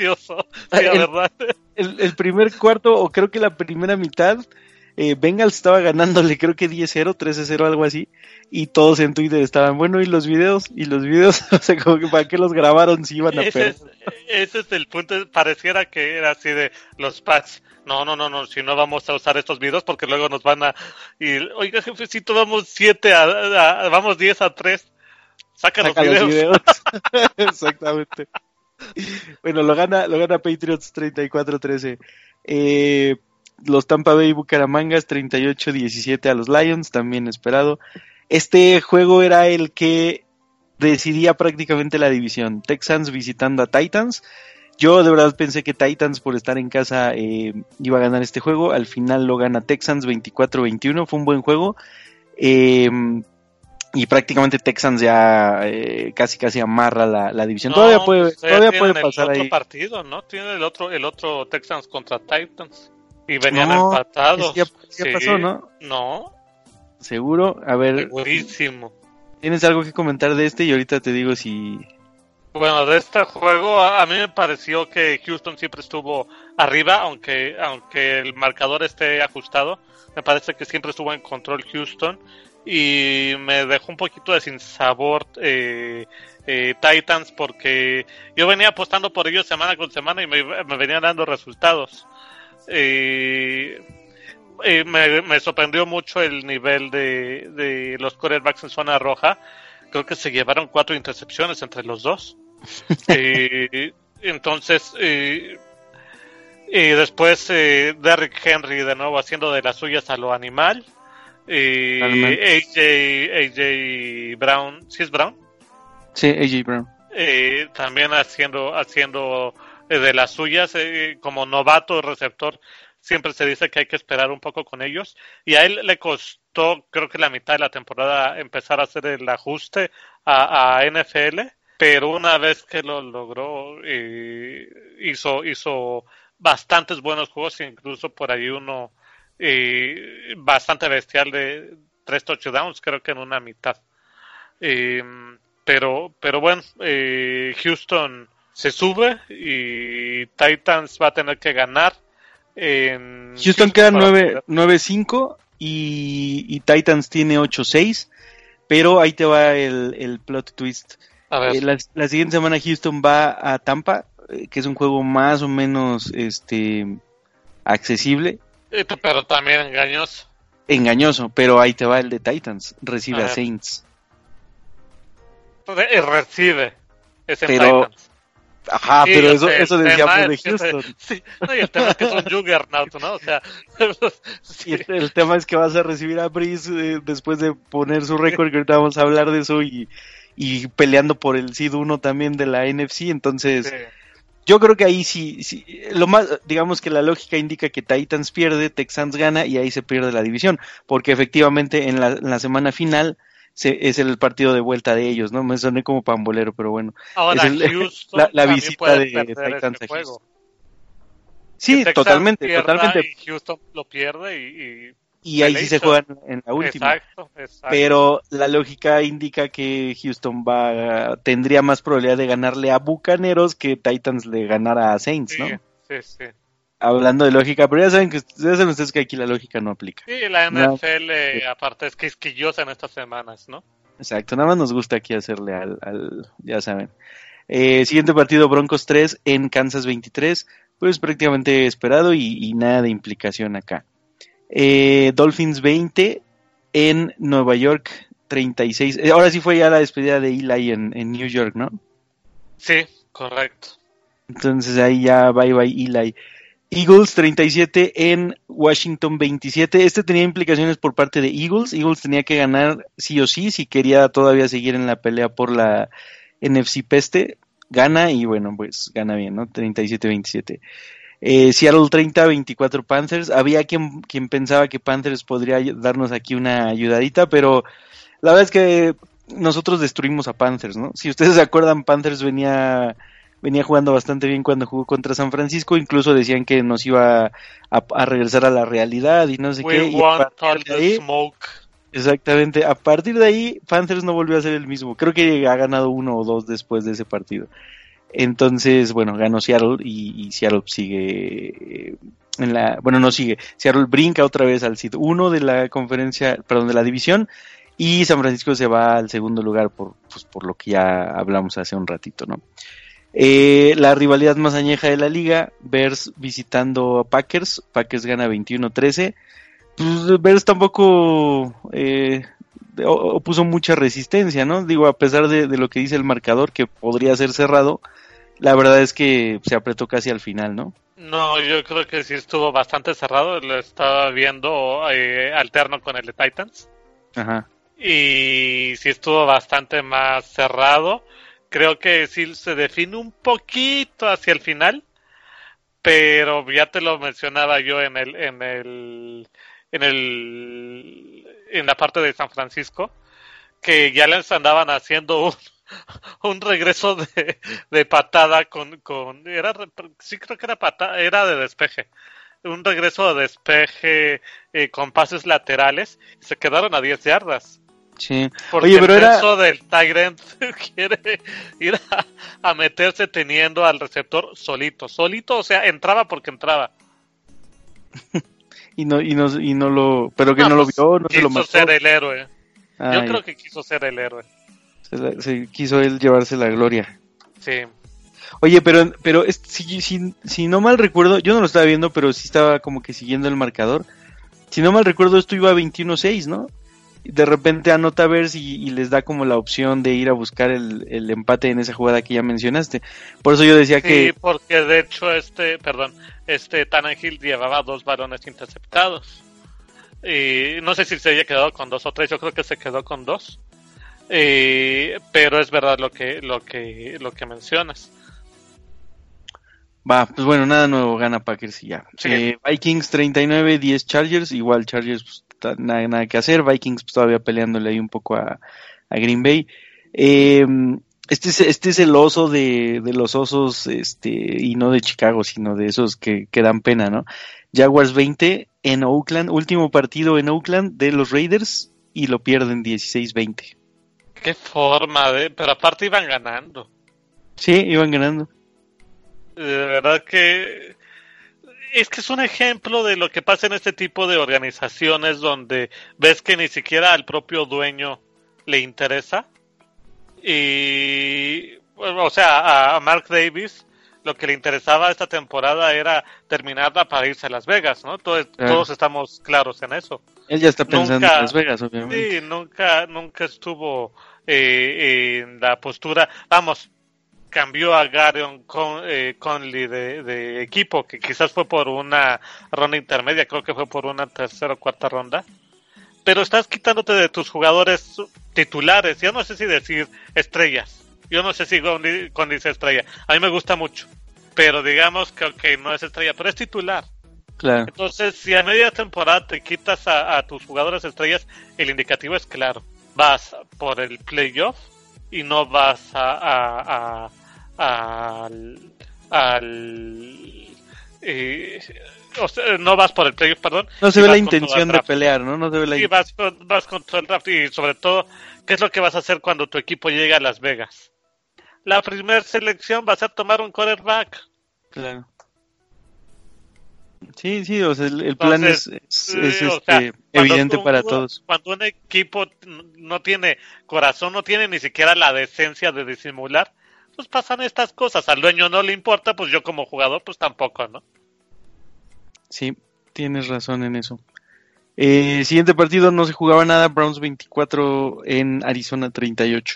el, primer cuarto, o creo que la primera mitad, eh, Bengals estaba ganándole, creo que 10-0, 13-0, algo así. Y todos en Twitter estaban, bueno, ¿y los videos? ¿Y los videos? o sea, como que para qué los grabaron si iban a perder. ese es el punto, pareciera que era así de los pads no, no, no, no, si no vamos a usar estos videos porque luego nos van a ir, oiga jefecito, vamos 7 a, vamos 10 a 3, saca, los videos. Exactamente. Bueno, lo gana, lo gana Patriots 34-13. Eh, los Tampa Bay Bucaramangas 38-17 a los Lions, también esperado. Este juego era el que decidía prácticamente la división. Texans visitando a Titans. Yo de verdad pensé que Titans por estar en casa eh, iba a ganar este juego. Al final lo gana Texans 24-21. Fue un buen juego. Em, y prácticamente Texans ya eh, casi casi amarra la, división. todavía puede, pues, todavía puede pasar el otro partido, ¿no? Tiene el otro, el otro Texans contra Titans. Y venían empatados. Ya, pasó, ¿no? No. Seguro. A ver. Segurísimo. ¿Tienes algo que comentar de este? Y ahorita te digo si, bueno, de este juego a, mí me pareció que Houston siempre estuvo arriba, aunque aunque el marcador esté ajustado. Me parece que siempre estuvo en control Houston y me dejó un poquito de sinsabor eh, eh, Titans porque yo venía apostando por ellos semana con semana y me, venían dando resultados. Eh, me, me, sorprendió mucho el nivel de, de los quarterbacks en zona roja. Creo que se llevaron cuatro intercepciones entre los dos. Eh, entonces, eh, y después eh, Derrick Henry de nuevo haciendo de las suyas a lo animal. AJ, AJ Brown, ¿sí es Brown? Sí, AJ Brown. también haciendo, haciendo de las suyas como novato receptor. Siempre se dice que hay que esperar un poco con ellos. Y a él le costó, creo que la mitad de la temporada, empezar a hacer el ajuste a, NFL pero una vez que lo logró hizo hizo bastantes buenos juegos incluso por ahí uno eh, bastante bestial de tres touchdowns creo que en una mitad pero pero bueno Houston se sube y Titans va a tener que ganar en Houston queda para 9 poder- 9-5 y, y Titans tiene 8-6, pero ahí te va el, el plot twist. A ver, Eh, la, la siguiente semana Houston va a Tampa, eh, que es un juego más o menos este accesible, eh, pero también engañoso. engañoso, pero ahí te va el de Titans, recibe A a. Saints. Re- recibe ese Pero- Titans. Ajá, Sí, pero eso, el eso decíamos de es que se- Houston. sí, no, y el tema es que es un Juggernaut, ¿no? O sea, sí, Y el, el tema es que vas a recibir a Breeze eh, después de poner su récord, que ahorita vamos a hablar de eso, y, y peleando por el Seed 1 también de la NFC, entonces yo creo que ahí sí, sí, lo más, digamos que la lógica indica que Titans pierde, Texans gana y ahí se pierde la división, porque efectivamente en la, en la semana final se, es el partido de vuelta de ellos, ¿no? Me soné como pambolero, pero bueno. Ahora, Es el- Houston la- visita de perder Titans a juego. Sí, totalmente, totalmente. Y Houston lo pierde y... y- Y ahí sí se juegan en la última. Exacto, exacto. Pero la lógica indica que Houston va tendría más probabilidad de ganarle a Bucaneros que Titans le ganara a Saints, sí, ¿no? sí, sí. Hablando de lógica, pero ya saben que ya saben ustedes que aquí la lógica no aplica. Sí, la. NFL, aparte, es quisquillosa en estas semanas, ¿no? Exacto, nada más nos gusta aquí hacerle al, al- ya saben. Eh, siguiente partido Broncos 3 en Kansas 23, pues prácticamente esperado y, y nada de implicación acá. Eh, Dolphins 20 en Nueva York 36. Eh, ahora sí fue ya la despedida de Eli en, en New York, ¿no? Sí, correcto. Entonces ahí ya bye bye Eli. Eagles 37 en Washington 27. Este tenía implicaciones por parte de Eagles. Eagles tenía que ganar sí o sí si quería todavía seguir en la pelea por la NFC Peste. Gana y bueno, pues gana bien, ¿no? 37-27. Eh, Seattle 30-24 Panthers. Había quien, quien pensaba que Panthers podría darnos aquí una ayudadita, pero la verdad es que nosotros destruimos a Panthers, ¿no? Si ustedes se acuerdan, Panthers venía venía jugando bastante bien cuando jugó contra San Francisco, incluso decían que nos iba a, a regresar a la realidad y no sé We qué. y a partir de ahí- smoke. Exactamente. A partir de ahí, Panthers no volvió a ser el mismo. Creo que ha ganado uno o dos después de ese partido. Entonces, bueno, ganó Seattle y, y Seattle sigue eh, en la, bueno, no sigue. Seattle brinca otra vez al sitio 1 de la conferencia, perdón, de la división y San Francisco se va al segundo lugar por, pues, por lo que ya hablamos hace un ratito, ¿no? Eh, la rivalidad más añeja de la liga, Bears visitando a Packers, Packers gana 21-13 pues Bears tampoco eh, opuso mucha resistencia, ¿no? Digo, a pesar de, de lo que dice el marcador, que podría ser cerrado, la verdad es que se apretó casi al final, ¿no? No, yo creo que sí estuvo bastante cerrado. Lo estaba viendo eh, alterno con el de Titans. Ajá. Y sí estuvo bastante más cerrado. Creo que sí se define un poquito hacia el final. Pero ya te lo mencionaba yo en el, en el, en el, en la parte de San Francisco. Que ya les andaban haciendo un, un regreso de, de patada con, con era sí creo que era patada, era de despeje un regreso de despeje eh, con pases laterales se quedaron a 10 yardas Sí. porque Oye, pero el era- menso del Tyrant quiere ir a, a meterse teniendo al receptor solito solito o sea entraba porque entraba Y no, y no, y no lo, pero que Ah, no lo pues, vio, no se lo quiso mató. ser el héroe yo creo que quiso ser el héroe se, la- se quiso él llevarse la gloria. sí Oye, pero, pero si, si, si no mal recuerdo, yo no lo estaba viendo, pero sí estaba como que siguiendo el marcador. Si no mal recuerdo, esto iba a 21-6, ¿no? De repente anota Bears y, y les da como la opción de ir a buscar el, el empate en esa jugada que ya mencionaste. Por eso yo decía Sí, que porque de hecho este, perdón, este Tannehill llevaba dos balones interceptados. Y no sé si se haya quedado con dos o tres, yo creo que se quedó con dos. Pero es verdad lo que, lo que, lo que mencionas. va, pues bueno, nada nuevo, gana Packers y ya. Sí. Eh, Vikings 39, 10 Chargers, igual Chargers pues, nada, nada que hacer, Vikings pues, todavía peleándole ahí un poco a, a Green Bay. Eh, este es, este es el oso de, de los osos, este, y no de Chicago, sino de esos que, que dan pena, ¿no? Jaguars 20 en Oakland, último partido en Oakland de los Raiders y lo pierden 16-20. Qué forma de, pero aparte iban ganando. Sí, iban ganando. De verdad que es que es un ejemplo de lo que pasa en este tipo de organizaciones donde ves que ni siquiera al propio dueño le interesa. Y, o sea, a Mark Davis lo que le interesaba esta temporada era terminarla para irse a Las Vegas, ¿no? Todos, todos estamos claros en eso. Él ya está pensando en Las Vegas, obviamente. Sí, nunca, nunca estuvo eh, en la postura, vamos, cambió a Garion con, eh, Conley de, de, equipo, que quizás fue por una ronda intermedia, creo que fue por una tercera o cuarta ronda. Pero estás quitándote de tus jugadores titulares, yo no sé si decir estrellas, yo no sé si Conley, dice estrella, a mí me gusta mucho, pero digamos que no es estrella, pero es titular. Claro. Entonces, si a media temporada te quitas a, a tus jugadores estrellas, el indicativo es claro, vas por el playoff y no vas a, a al, al eh, no vas por el playoff, perdón. No se ve la intención de pelear, ¿no? No se ve la y vas, vas con todo el draft y sobre todo, ¿qué es lo que vas a hacer cuando tu equipo llega a Las Vegas? La primera selección va a ser tomar un quarterback. Claro. Sí, sí, o sea, el, plan es, es, este, evidente para todos. Cuando un equipo no tiene corazón, no tiene ni siquiera la decencia de disimular, pues pasan estas cosas. Al dueño no le importa, pues yo como jugador, pues tampoco, ¿no? Sí, tienes razón en eso. Eh, siguiente partido no se jugaba nada, Browns 24 en Arizona 38.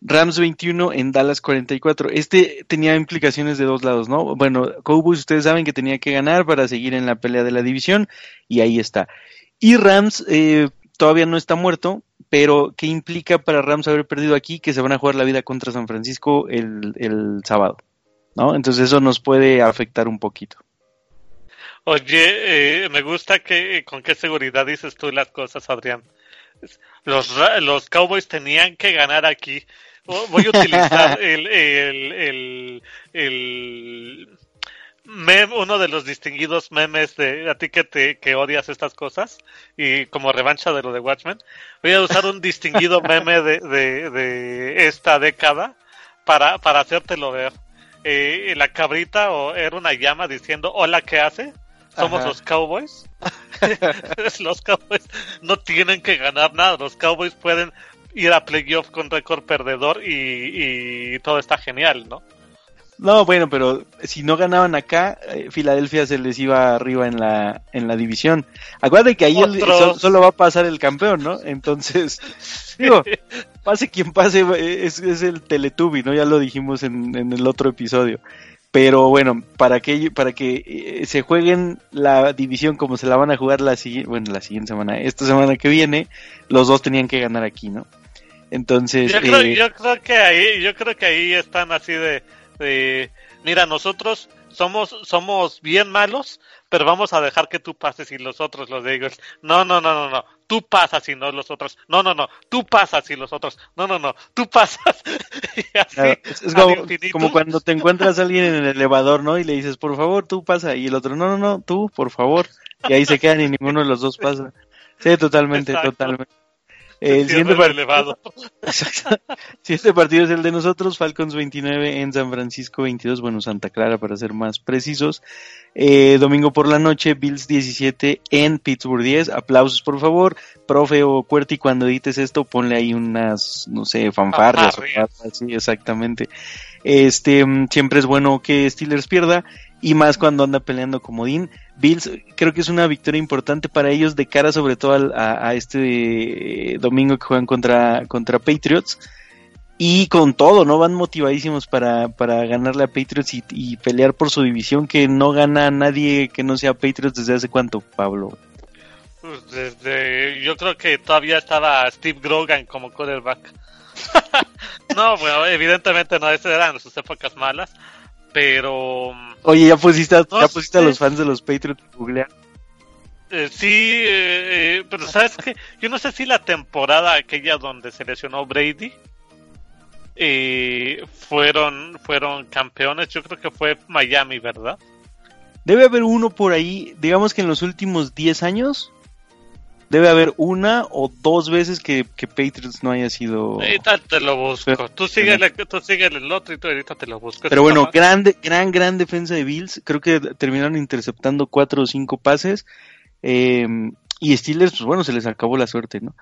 Rams 21 en Dallas 44. Este tenía implicaciones de dos lados, ¿no? Bueno, Cowboys ustedes saben que tenía que ganar para seguir en la pelea de la división y ahí está. Y Rams eh, todavía no está muerto, pero ¿qué implica para Rams haber perdido aquí? Que se van a jugar la vida contra San Francisco el, el sábado, ¿no? Entonces eso nos puede afectar un poquito. Oye, eh, me gusta que con qué seguridad dices tú las cosas, Adrián. Los, los Cowboys tenían que ganar aquí. Voy a utilizar el, el, el, uno de los distinguidos memes de a ti que, te, que odias estas cosas y como revancha de lo de Watchmen. Voy a usar un distinguido meme de, de, esta década para, para hacértelo ver. Eh, la cabrita o era una llama diciendo hola, ¿qué hace? somos los Cowboys. los Cowboys no tienen que ganar nada. Los Cowboys pueden ir a playoff con récord perdedor y, todo está genial, ¿no? No, bueno, pero si no ganaban acá, eh, Filadelfia se les iba arriba en la, en la división. Acuérdate que ahí solo va a pasar el campeón, ¿no? Entonces, digo, pase quien pase, es, es el Teletubby, ¿no? Ya lo dijimos en, en el otro episodio. Pero bueno, para que, para que eh, se jueguen la división como se la van a jugar la, bueno, la siguiente semana, esta semana que viene, los dos tenían que ganar aquí, ¿no? Entonces... Yo creo, eh, yo creo que ahí, yo creo que ahí están así de, de, mira, nosotros somos, somos bien malos, pero vamos a dejar que tú pases y los otros, los de. No, no, no, no, no. Tú pasas y no los otros. No, no, no. Tú pasas y los otros. No, no, no. Tú pasas. es, como, cuando te encuentras a alguien en el elevador, ¿no? Y le dices, por favor, tú pasa. Y el otro, no, no, no, tú, por favor. Y ahí se quedan y ninguno de los dos pasa. Sí, totalmente, totalmente. El siguiente, partido, siguiente partido es el de nosotros, Falcons 29 en San Francisco 22, bueno, Santa Clara para ser más precisos. Eh, domingo por la noche, Bills 17 en Pittsburgh 10. Aplausos, por favor. Profe o Cuerti, cuando edites esto, ponle ahí unas, no sé, fanfarrias o así, exactamente. Este, mm, siempre es bueno que Steelers pierda y más cuando anda peleando como Dean. Bills creo que es una victoria importante para ellos de cara sobre todo a, este domingo que juegan contra, contra Patriots. Y con todo, ¿no? Van motivadísimos para, para ganarle a Patriots y, pelear por su división que no gana a nadie que no sea Patriots desde hace cuánto, Pablo. Pues desde, yo creo que todavía estaba Steve Grogan como quarterback. no, bueno, evidentemente no, esas eran sus épocas malas, pero Oye, ya pusiste, ya pusiste a los fans de los Patriots googlear. Eh, sí, eh, eh, pero sabes que yo no sé si la temporada aquella donde se lesionó Brady fueron fueron campeones. Yo creo que fue Miami, ¿verdad? Debe haber uno por ahí, digamos que en los últimos 10 años. debe haber una o dos veces que, que Patriots no haya sido. Ahorita te lo busco. tú síguele, tú síguele el otro y tú ahorita te lo busco. Pero bueno, grande, gran, gran defensa de Bills. Creo que terminaron interceptando cuatro o cinco pases. Eh, y Steelers, pues bueno, se les acabó la suerte, ¿no?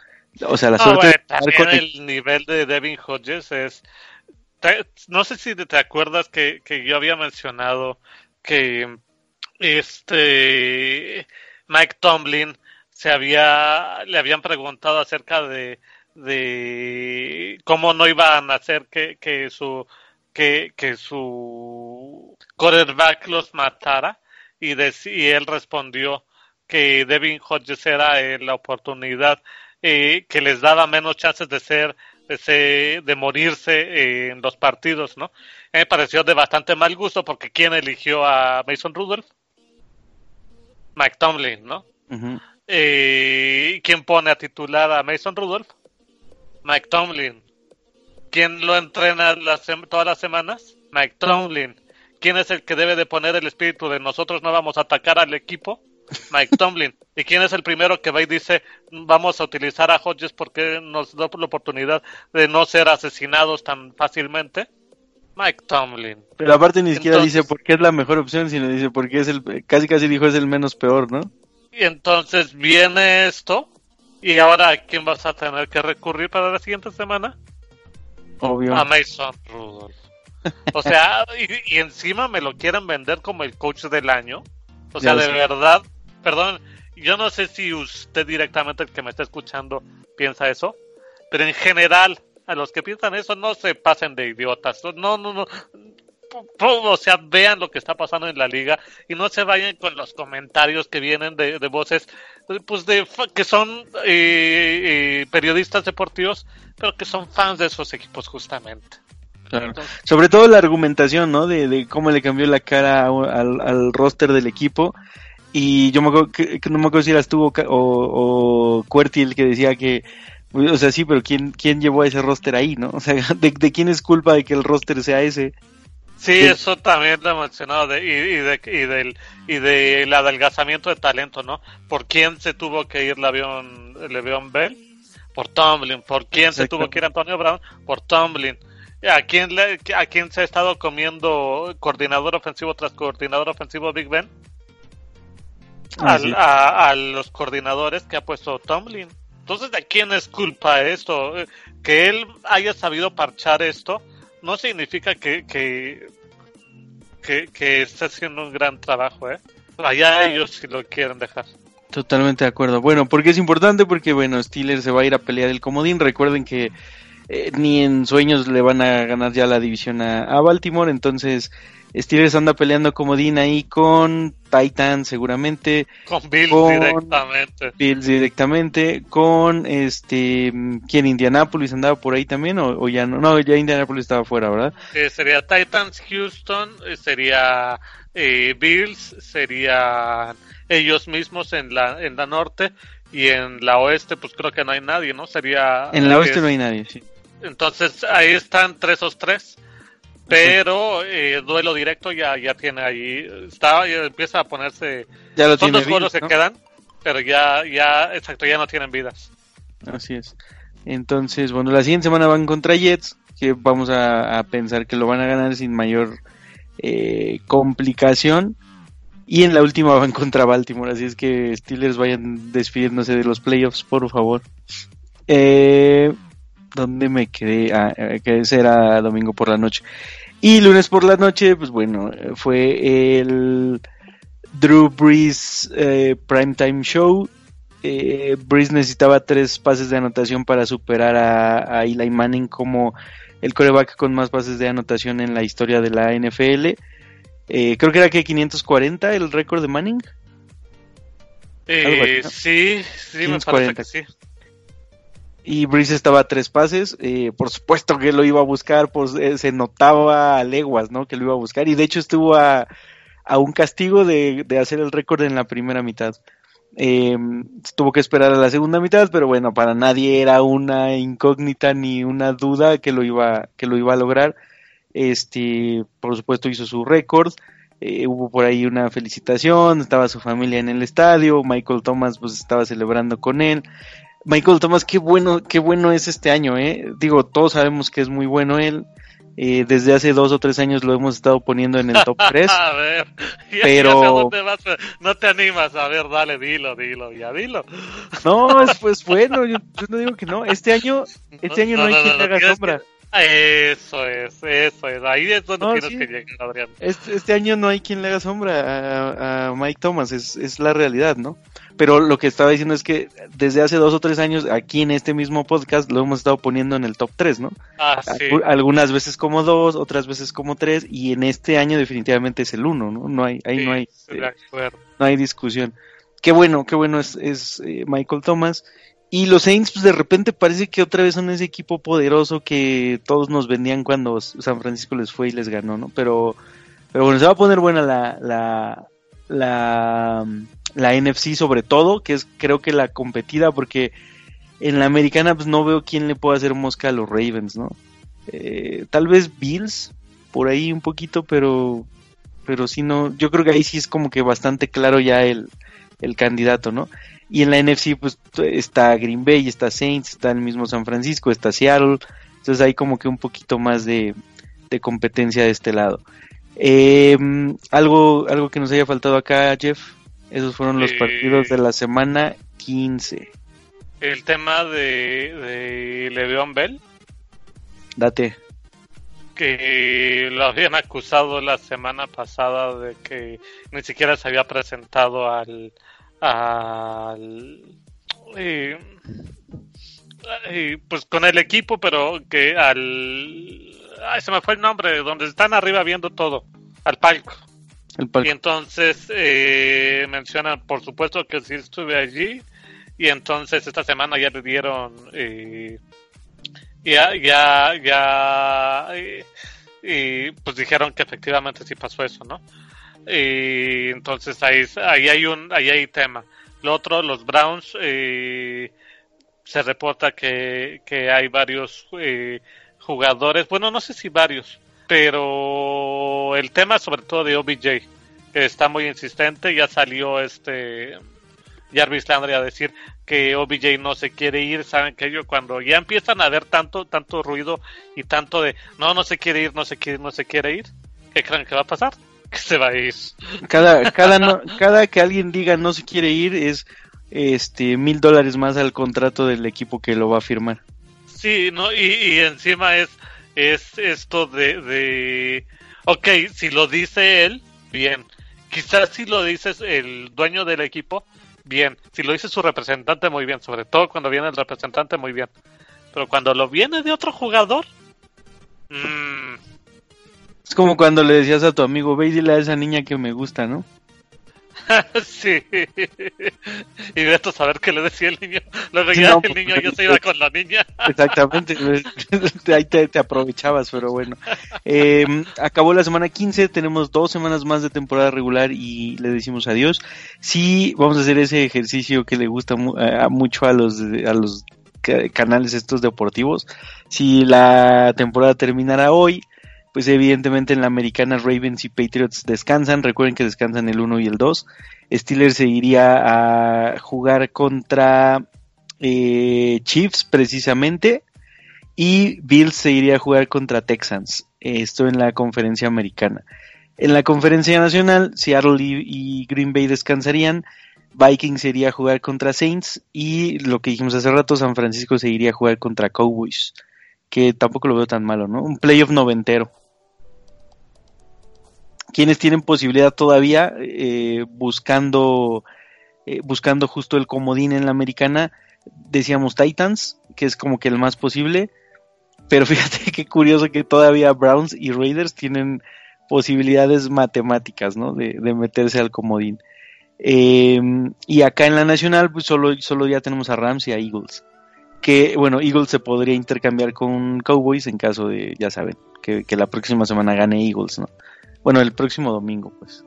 O sea, la suerte. también el... nivel de Devin Hodges es. No sé si te acuerdas que, que yo había mencionado que este Mike Tomlin se había le habían preguntado acerca de, de cómo no iban a hacer que, que su que, que su quarterback los matara y, y él respondió que Devin Hodges era eh, la oportunidad eh, que les daba menos chances de ser de, morirse en los partidos, ¿no? Me pareció de bastante mal gusto porque ¿quién eligió a Mason Rudolph? Mike Tomlin, ¿no? Eh, ¿Quién pone a titular a Mason Rudolph? Mike Tomlin. ¿Quién lo entrena todas las semanas? Mike Tomlin. ¿Quién es el que debe de poner el espíritu de nosotros no vamos a atacar al equipo? Mike Tomlin. ¿Y quién es el primero que va y dice vamos a utilizar a Hodges porque nos da la oportunidad de no ser asesinados tan fácilmente? Mike Tomlin. Pero aparte ni siquiera dice por qué es la mejor opción, sino dice por qué es el, casi casi dijo es el menos peor, ¿no? Y entonces viene esto, y ahora ¿a quién vas a tener que recurrir para la siguiente semana? Obvio. A Mason Rudolph. O sea, y, encima me lo quieren vender como el coach del año. O sea, de verdad, perdón, yo no sé si usted directamente, el que me está escuchando, piensa eso, pero en general, a los que piensan eso, no se pasen de idiotas. No, no, no o sea, vean lo que está pasando en la liga y no se vayan con los comentarios que vienen de, voces, pues de que son eh, eh, periodistas deportivos, pero que son fans de esos equipos justamente. Sobre todo la argumentación, ¿no? De, cómo le cambió la cara al, roster del equipo. Y yo me acuerdo que, no me acuerdo si eras tú o, o, el que decía que, o sea, sí, pero ¿quién, quién llevó a ese roster ahí, no? O sea, ¿de, de quién es culpa de que el roster sea ese? Sí, eso también lo he mencionado, de, y, de, y, del, y del adelgazamiento de talento, ¿no? ¿Por quién se tuvo que ir Le'Veon, Le'Veon Bell? Por Tomlin. ¿Por quién se tuvo que ir Antonio Brown? Por Tomlin. ¿A quién, le, ¿A quién se ha estado comiendo coordinador ofensivo tras coordinador ofensivo Big Ben? A, a, los coordinadores que ha puesto Tomlin. Entonces, ¿de quién es culpa esto? Que él haya sabido parchar esto no significa que, que, que, esté haciendo un gran trabajo, ¿eh? Allá ellos si lo quieren dejar. Totalmente de acuerdo. Bueno, porque es importante porque, bueno, Steelers se va a ir a pelear el comodín. Recuerden que eh, ni en sueños le van a ganar ya la división a, a Baltimore, entonces Steelers anda peleando comodín ahí con Titan seguramente. Con Bills directamente. Bills directamente. Con este. ¿Quién? Indianapolis andaba por ahí también o, ya no? No, ya Indianapolis estaba fuera, ¿verdad? sería Titans Houston, eh, sería eh, Bills, sería ellos mismos en la, en la norte y en la oeste pues creo que no hay nadie, ¿no? Sería... En la oeste no hay nadie, sí. Entonces ahí están tres o tres. Pero eh, duelo directo ya, ya tiene ahí, está, ya empieza a ponerse... Ya lo son dos juegos que quedan, pero ya, ya, exacto, ya no tienen vidas. Así es. Entonces, bueno, la siguiente semana van contra Jets, que vamos a, pensar que lo van a ganar sin mayor eh, complicación. Y en la última van contra Baltimore, así es que Steelers vayan despidiéndose de los playoffs, por favor. Eh, ¿Dónde me quedé? Ah, eh, que ese era domingo por la noche. Y lunes por la noche, pues bueno, fue el Drew Brees eh, Primetime Show. Eh, Brees necesitaba tres pases de anotación para superar a, Eli Manning como el coreback con más pases de anotación en la historia de la NFL. Eh, creo que era que 540 el récord de Manning. Sí, sí, me parece que sí y Breeze estaba a tres pases, eh, por supuesto que lo iba a buscar, pues eh, se notaba a leguas, ¿no? Que lo iba a buscar y de hecho estuvo a, un castigo de, hacer el récord en la primera mitad. Eh, tuvo que esperar a la segunda mitad, pero bueno, para nadie era una incógnita ni una duda que lo iba, que lo iba a lograr. Este, por supuesto hizo su récord. eh, hubo por ahí una felicitación, estaba su familia en el estadio, Michael Thomas pues estaba celebrando con él. Michael Thomas, qué bueno, qué bueno es este año, eh. Digo, todos sabemos que es muy bueno él. Eh, desde hace dos o tres años lo hemos estado poniendo en el top 3. a ver, pero... no te animas, a ver, dale, dilo, dilo, ya dilo. No, es pues bueno, yo, no digo que no. Este año, este año no, hay quien le haga sombra. Eso es, eso es. Ahí es donde tienes que llegar, Adrián. Este, este, año no hay quien le haga sombra a, Mike Thomas, es, es, la realidad, ¿no? Pero lo que estaba diciendo es que desde hace dos o tres años, aquí en este mismo podcast, lo hemos estado poniendo en el top 3, ¿no? Ah, sí. Algunas veces como dos, otras veces como tres, y en este año definitivamente es el uno, ¿no? No hay, ahí no hay, eh, no hay discusión. Qué bueno, qué bueno es, es eh, Michael Thomas. Y los Saints, pues de repente parece que otra vez son ese equipo poderoso que todos nos vendían cuando San Francisco les fue y les ganó, ¿no? Pero, pero bueno, se va a poner buena la, la, la, la NFC sobre todo, que es creo que la competida, porque en la americana pues no veo quién le pueda hacer mosca a los Ravens, ¿no? Eh, tal vez Bills, por ahí un poquito, pero, pero no, yo creo que ahí sí es como que bastante claro ya el, el candidato, ¿no? Y en la NFC, pues está Green Bay, está Saints, está el mismo San Francisco, está Seattle. Entonces hay como que un poquito más de, competencia de este lado. Eh, algo, algo que nos haya faltado acá, Jeff. Esos fueron los partidos de la semana 15. El tema de, de Le'Veon Bell. Date. Que lo habían acusado la semana pasada de que ni siquiera se había presentado al, al pues con el equipo, pero que al ay, se me fue el nombre, donde están arriba viendo todo, al palco. Y entonces eh, mencionan, por supuesto, que sí estuve allí. Y entonces esta semana ya le dieron. Eh, ya, ya, ya. y pues dijeron que efectivamente sí pasó eso, ¿no? Y entonces ahí, ahí hay un ahí hay tema. Lo otro, los Browns, eh, se reporta que, que hay varios eh, jugadores, bueno, no sé si varios, pero el tema sobre todo de OBJ, que está muy insistente, ya salió este Jarvis Landry a decir que OBJ no se quiere ir, saben que ellos cuando ya empiezan a ver tanto, tanto ruido y tanto de no, no se quiere ir, no se quiere, no se quiere ir, ¿qué creen que va a pasar? se va a ir. Cada, cada, cada que alguien diga no se quiere ir es este mil dólares más al contrato del equipo que lo va a firmar. Sí, no, y, encima es, es esto de, de, ok, si lo dice él, bien. Quizás si lo dices el dueño del equipo, bien. Si lo dice su representante, muy bien. Sobre todo cuando viene el representante, muy bien. Pero cuando lo viene de otro jugador, mmm, es como cuando le decías a tu amigo, ve dile a esa niña que me gusta, ¿no? sí. Y de esto saber qué le decía el niño. Luego ya el niño ya se iba con la niña. Exactamente. Ahí te, aprovechabas, pero bueno. Em, acabó la semana 15. Tenemos dos semanas más de temporada regular y le decimos adiós. Sí, vamos a hacer ese ejercicio que le gusta mucho a los, a los canales estos deportivos. Si la temporada terminara hoy pues evidentemente en la americana Ravens y Patriots descansan, recuerden que descansan el 1 y el 2. Steelers se iría a jugar contra eh, Chiefs precisamente. Y Bills se iría a jugar contra Texans, esto en la conferencia americana. En la conferencia nacional, Seattle y, Green Bay descansarían, Vikings se iría a jugar contra Saints. Y lo que dijimos hace rato, San Francisco se iría a jugar contra Cowboys, que tampoco lo veo tan malo, ¿no? Un playoff noventero quienes tienen posibilidad todavía eh, buscando eh, buscando justo el comodín en la americana decíamos Titans que es como que el más posible pero fíjate qué curioso que todavía Browns y Raiders tienen posibilidades matemáticas ¿no? de, meterse al comodín em, y acá en la nacional pues solo, solo ya tenemos a Rams y a Eagles que bueno Eagles se podría intercambiar con Cowboys en caso de ya saben que, que la próxima semana gane Eagles no bueno, el próximo domingo, pues.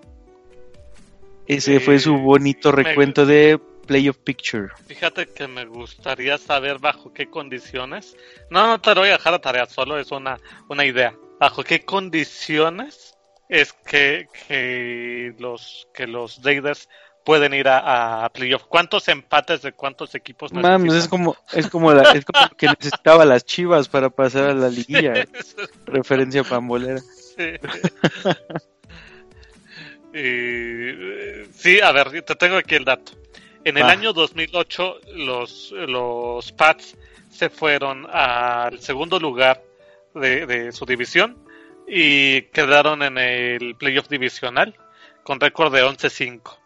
Ese fue su bonito recuento de Playoff Picture. Fíjate que me gustaría saber bajo qué condiciones. No, no te lo voy a dejar a tarea, solo es una, una idea. ¿Bajo qué condiciones es que, que los que los Raiders pueden ir a, a playoff. ¿Cuántos empates de cuántos equipos Mames, es como es como la, es como que necesitaba las Chivas para pasar a la liguilla. Referencia pambolera. Sí. sí, a ver, te tengo aquí el dato. En el año 2008 los los Pats se fueron al segundo lugar de, de su división y quedaron en el playoff divisional con récord de 11-5.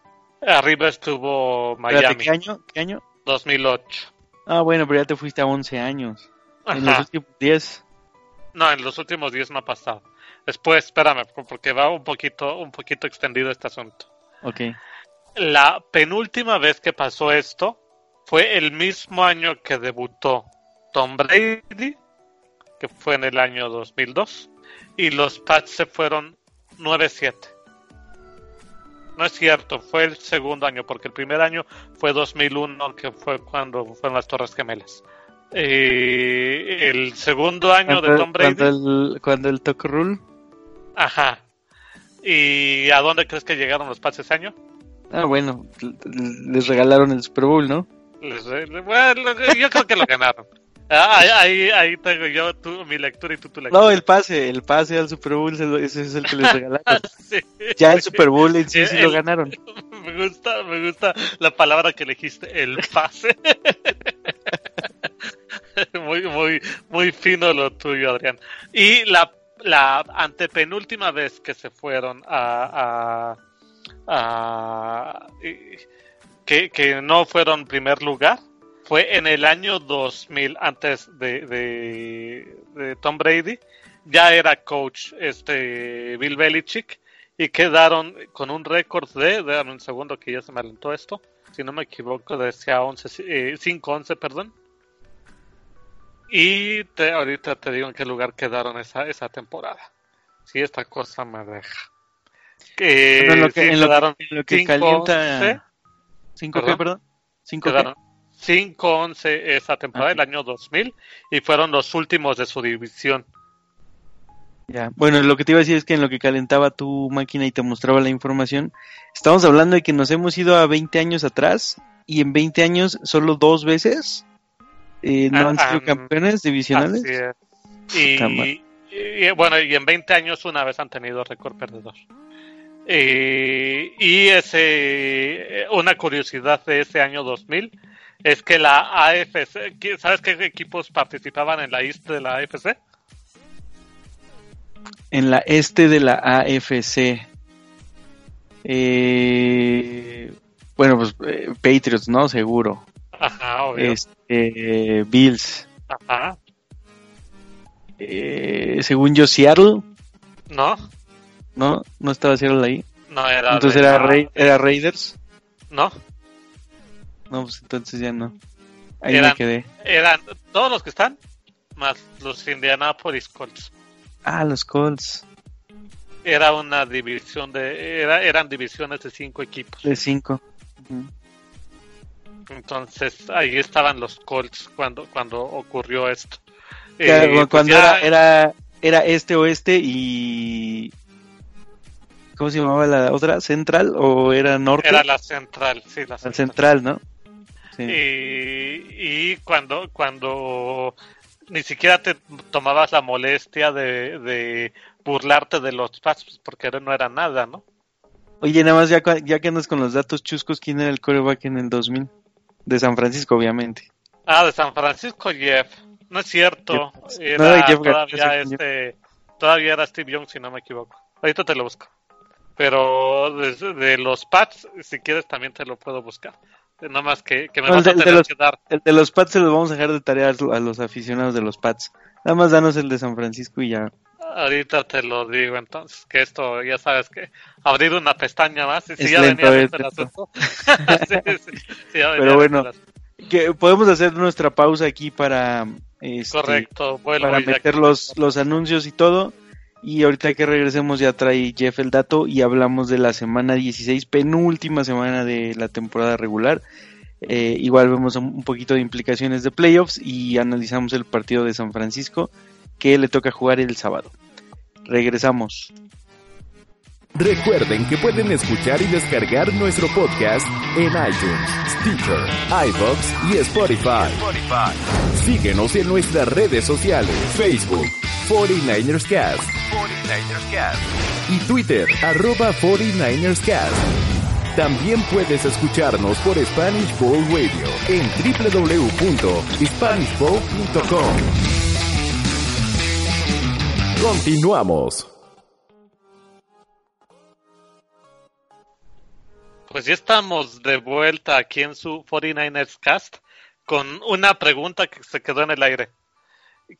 Arriba estuvo Miami. ¿Qué año? ¿Qué año? 2008. Ah, bueno, pero ya te fuiste a 11 años. En los últimos 10. No, en los últimos 10 no ha pasado. Después, espérame, porque va un poquito, un poquito extendido este asunto. Ok. La penúltima vez que pasó esto fue el mismo año que debutó Tom Brady, que fue en el año 2002, y los Pats se fueron 9-7. No es cierto, fue el segundo año, porque el primer año fue 2001, que fue cuando fueron las Torres Gemelas. Eh, el segundo año de Tom Brady. Cuando el, cuando el Talk Rule. Ajá. ¿Y a dónde crees que llegaron los Pats ese año? Ah, bueno, les regalaron el Super Bowl, ¿no? bueno, yo creo que lo ganaron. Ah, ahí, ahí tengo yo tu, mi lectura y tú tu lectura. No, el pase, el pase al Super Bowl, ese es el que les regalaron. ya el Super Bowl en sí, sí lo ganaron. Me gusta, me gusta la palabra que elegiste, el pase. muy, muy, muy fino lo tuyo, Adrián. Y la, la antepenúltima vez que se fueron a, a, a que, que no fueron primer lugar fue en el año 2000, antes de, de, Tom Brady. Ya era coach este Bill Belichick y quedaron con un récord de, déjame un segundo que ya se me alentó esto, si no me equivoco, decía 11, eh, 5-11, perdón. Y te, ahorita te digo en qué lugar quedaron esa, esa temporada. Si esta cosa me deja. Que, en lo que, en lo que, calienta... ¿Cinco qué, perdón? ¿Cinco quedaron, 5-11 esa temporada, del año 2000, y fueron los últimos de su división. Ya, bueno, lo que te iba a decir es que en lo que calentaba tu máquina y te mostraba la información, estamos hablando de que nos hemos ido a 20 años atrás y en 20 años solo dos veces eh, no han sido campeones divisionales. Y, y, bueno, y en 20 años una vez han tenido récord perdedor. y ese, una curiosidad de ese año 2000 es que la AFC, ¿sabes qué equipos participaban en la este de la AFC? En la este de la AFC. Eh, bueno, pues eh, Patriots, ¿no? Seguro. Ajá, obvio. Este, Bills. Ajá. Eh, según yo, Seattle. No. No, no estaba Seattle ahí. No, era. Entonces era, era Raiders. No. No, pues entonces ya no. Ahí me quedé. Eran todos los que están, más los Indianapolis Colts. Ah, los Colts. Era una división de. Era, eran divisiones de cinco equipos. De cinco. Entonces ahí estaban los Colts cuando, cuando ocurrió esto. Eh, pues cuando era, era, era este oeste y ¿cómo se llamaba la otra? ¿Central o era norte? Era la central, sí, la central, central ¿no? Y, cuando, cuando ni siquiera te tomabas la molestia de, burlarte de los pasos, porque no era nada, ¿no? Oye, nada más ya, ya que andas con los datos chuscos, ¿quién era el coreback en el 2000? De San Francisco, obviamente. Ah, de San Francisco, Jeff. No es cierto. Era, todavía, este, todavía era Steve Young, si no me equivoco. Ahorita te lo busco. Pero de, de los Pats, si quieres, también te lo puedo buscar. Nada más que, me vas a tener los, que dar. El de los Pats se los vamos a dejar de tarea a los aficionados de los Pats. Nada más danos el de San Francisco y ya. Ahorita te lo digo entonces, que esto ya sabes que abrir una pestaña más y si ya venía el asunto. Pero bueno, que podemos hacer nuestra pausa aquí para este, Correcto, para meter los, los anuncios y todo. Y ahorita que regresemos ya trae Jeff el dato y hablamos de la semana 16, penúltima semana de la temporada regular. Eh, igual vemos un poquito de implicaciones de playoffs y analizamos el partido de San Francisco que le toca jugar el sábado. Regresamos. Recuerden que pueden escuchar y descargar nuestro podcast en iTunes, Stitcher, iVoox y Spotify. Síguenos en nuestras redes sociales, Facebook, 49ersCast, 49ersCast y Twitter, arroba 49ersCast. También puedes escucharnos por Spanish Bowl Radio en www.spanishbowl.com. Continuamos. Pues ya estamos de vuelta aquí en su 49ers Cast con una pregunta que se quedó en el aire.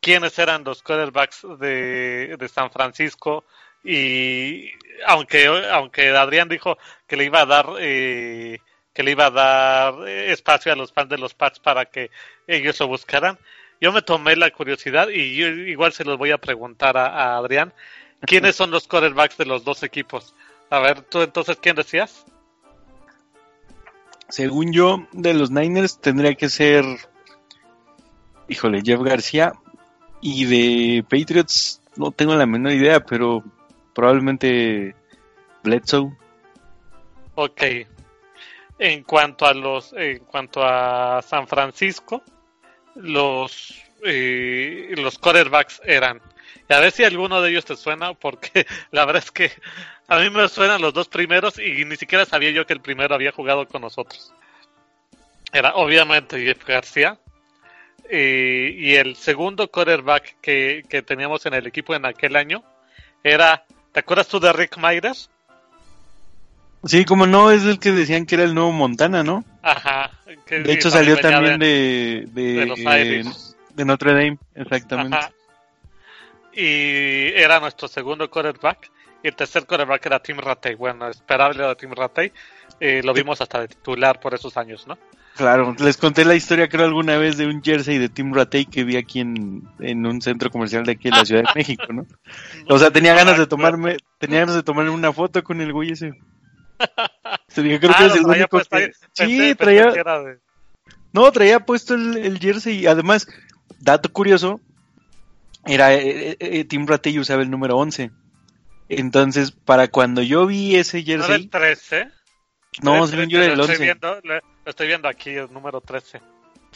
¿Quiénes eran los quarterbacks de, de San Francisco? Y aunque, aunque Adrián dijo que le iba a dar eh, que le iba a dar espacio a los fans de los Pats para que ellos lo buscaran, yo me tomé la curiosidad y yo igual se los voy a preguntar a, a Adrián. ¿Quiénes son los quarterbacks de los dos equipos? A ver, tú entonces, ¿quién decías? Según yo, de los Niners tendría que ser, híjole, Jeff García. Y de Patriots no tengo la menor idea, pero probablemente Bledsoe. Ok. En cuanto a los, en cuanto a San Francisco, los eh, los quarterbacks eran. Y a ver si alguno de ellos te suena, porque la verdad es que a mí me suenan los dos primeros y ni siquiera sabía yo que el primero había jugado con nosotros. Era obviamente Jeff García. Eh, y el segundo quarterback que, que, teníamos en el equipo en aquel año era, ¿te acuerdas tú de Rick Myers? Sí, como no, es el que decían que era el nuevo Montana, ¿no? Ajá. Que, de hecho salió también de, de, de, los eh, de Notre Dame, exactamente. Ajá. Y era nuestro segundo quarterback. Y el tercer quarterback era Tim Rattay. Bueno, esperable era Tim Rattay. Eh, lo vimos hasta de titular por esos años, ¿no? Claro, les conté la historia creo alguna vez de un jersey de Tim Rattay que vi aquí en, en un centro comercial de aquí en la Ciudad de México, ¿no? O sea, tenía ganas de tomarme, tenía ganas de tomarme una foto con el güey ese. Se dije, creo ah, que es el único puesto, que... Sí, traía... De... No, traía puesto el, el, jersey y además, dato curioso, era eh, eh, Tim Rattay usaba el número 11. Entonces, para cuando yo vi ese jersey... ¿No era el 13? No, según yo era el 11. Estoy viendo, lo estoy viendo aquí, el número 13.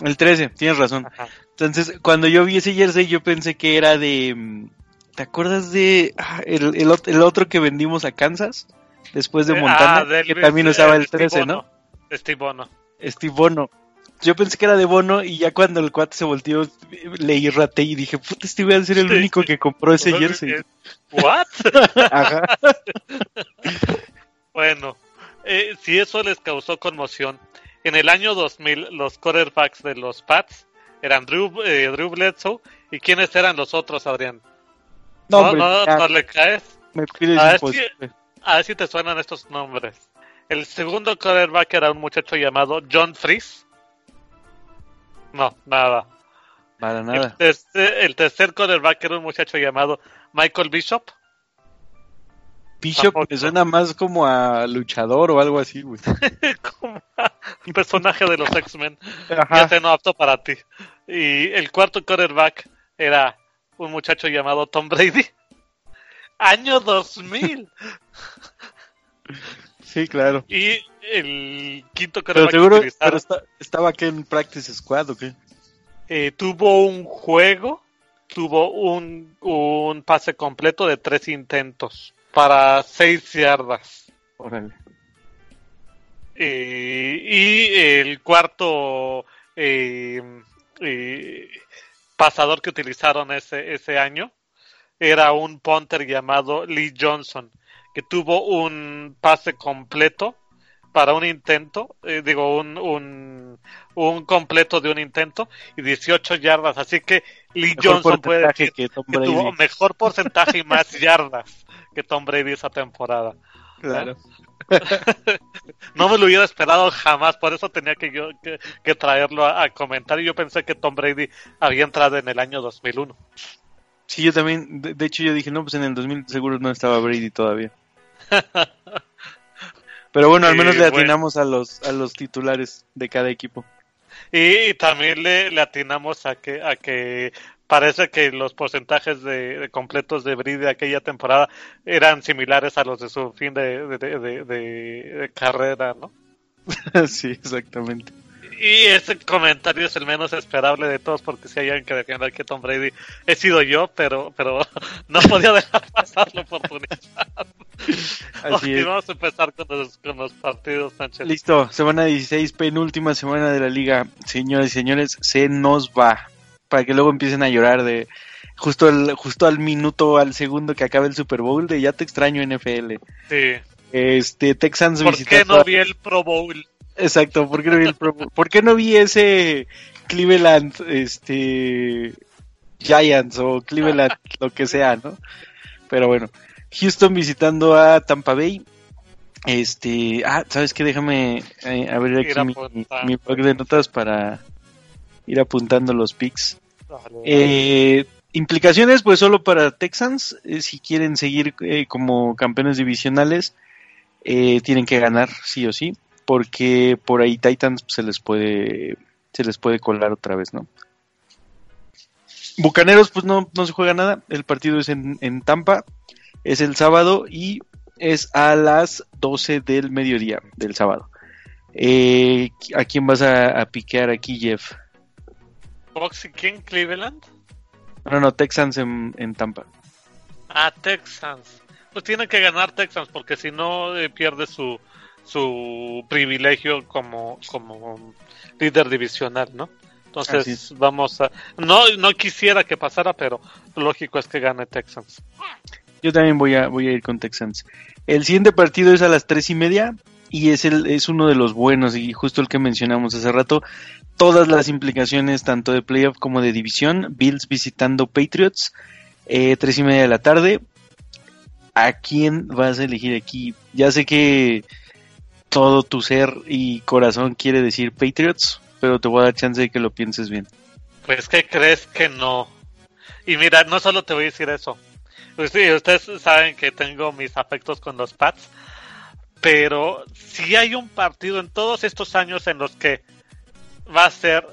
El 13, tienes razón. Ajá. Entonces, cuando yo vi ese jersey, yo pensé que era de. ¿Te acuerdas de ah, el, el, el, otro que vendimos a Kansas? Después de Montana, ah, que también usaba el 13, Steve ¿no? Steve Bono. Steve Bono. Yo pensé que era de Bono y ya cuando el cuate se volteó, leí rate y dije, puta, este iba a ser el único que compró ese jersey. ¿What? Ajá. bueno, eh, si eso les causó conmoción, en el año 2000 los quarterbacks de los Pats eran Drew, eh, Drew Bledsoe y quiénes eran los otros, Adrián. No, no, no, no, le caes. Me a, ver si, a ver si te suenan estos nombres. El segundo quarterback era un muchacho llamado John Fries. No, nada. Para nada. El tercer, el tercer era un muchacho llamado Michael Bishop. Bishop me suena más como a luchador o algo así, güey. como un personaje de los X-Men. Ya te no apto para ti. Y el cuarto quarterback era un muchacho llamado Tom Brady. Año 2000. sí, claro. Y el quinto quarterback pero seguro, pero está, estaba aquí en Practice Squad o qué? Eh, tuvo un juego, tuvo un, un pase completo de tres intentos para 6 yardas. Órale. Eh, y el cuarto eh, eh, pasador que utilizaron ese, ese año era un punter llamado Lee Johnson, que tuvo un pase completo para un intento, eh, digo, un, un, un, completo de un intento y 18 yardas. Así que Lee mejor Johnson puede decir que, que tuvo mejor porcentaje y más yardas que Tom Brady esa temporada. Claro. no me lo hubiera esperado jamás, por eso tenía que yo que, que traerlo a, a, comentar. Y yo pensé que Tom Brady había entrado en el año 2001. Sí, yo también. De, de hecho, yo dije, no, pues en el 2000 seguro no estaba Brady todavía. Pero bueno, al menos eh, le atinamos bueno. a los a los titulares de cada equipo. Y, y también le, le, atinamos a que a que parece que los porcentajes de, completos de Brady de aquella temporada eran similares a los de su fin de, de carrera, ¿no? sí, exactamente. Y ese comentario es el menos esperable de todos porque si hay alguien que defienda que Tom Brady he sido yo, pero pero no podía dejar pasar la oportunidad. Así Vamos a empezar con los, con los partidos, Sánchez. Listo, semana 16, penúltima semana de la liga. Señores y señores, se nos va. Para que luego empiecen a llorar de justo, el, justo al minuto, al segundo que acabe el Super Bowl de ya te extraño NFL. Sí. Este, Texans ¿Por qué no vi el Pro Bowl? Exacto, ¿por qué no vi el Pro Bowl? ¿Por qué no vi ese Cleveland, este, Giants o Cleveland, lo que sea, ¿no? Pero bueno, Houston visitando a Tampa Bay. Este, ah, ¿sabes qué? Déjame eh, abrir aquí mi, mi, blog de notas para ir apuntando los picks. Eh, implicaciones, pues solo para Texans, eh, si quieren seguir como campeones divisionales, tienen que ganar sí o sí, porque por ahí Titans se les puede se les puede colar otra vez, ¿no? Bucaneros, pues no, no se juega nada. El partido es en, en Tampa es el sábado y es a las 12 del mediodía del sábado. Eh, ¿A quién vas a, piquear aquí, Jeff? ¿Boxy King Cleveland? No, no, Texans en, Tampa. Ah, Texans. Pues tiene que ganar Texans porque si no eh, pierde su, su privilegio como, como líder divisional, ¿no? Entonces vamos a... No, no quisiera que pasara, pero lógico es que gane Texans. Yo también voy a, voy a ir con Texans. El siguiente partido es a las tres y media y es, el, es uno de los buenos y justo el que mencionamos hace rato. Todas las implicaciones tanto de playoff como de división. Bills visitando Patriots. Eh, tres y media de la tarde. ¿A quién vas a elegir aquí? Ya sé que todo tu ser y corazón quiere decir Patriots, pero te voy a dar chance de que lo pienses bien. Pues que crees que no. Y mira, no solo te voy a decir eso. Sí, ustedes saben que tengo mis afectos con los Pats, pero si hay un partido en todos estos años en los que va a ser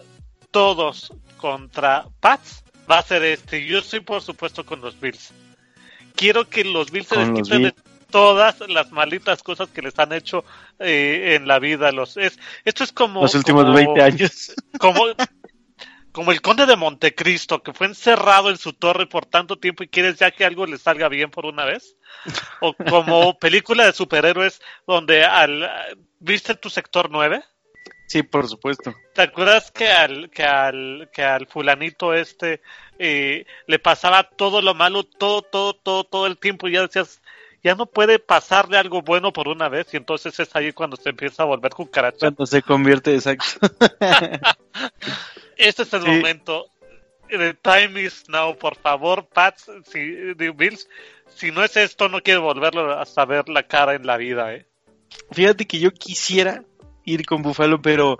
todos contra Pats, va a ser este. Yo soy por supuesto con los Bills. Quiero que los Bills se desquiten de todas las malitas cosas que les han hecho eh, en la vida. Los, es, esto es como... Los últimos 20 años. Como, como el conde de Montecristo, que fue encerrado en su torre por tanto tiempo y quieres ya que algo le salga bien por una vez. O como película de superhéroes donde al... ¿Viste tu sector 9? Sí, por supuesto. ¿Te acuerdas que al, que al, que al fulanito este eh, le pasaba todo lo malo, todo, todo, todo, todo el tiempo y ya decías, ya no puede pasarle algo bueno por una vez y entonces es ahí cuando se empieza a volver cucaracha. Cuando se convierte, exacto. Este es el momento. The time is now, por favor, Pats, si, Bills, si no es esto, no quiero volverlo a saber la cara en la vida, ¿eh? Fíjate que yo quisiera ir con Buffalo, pero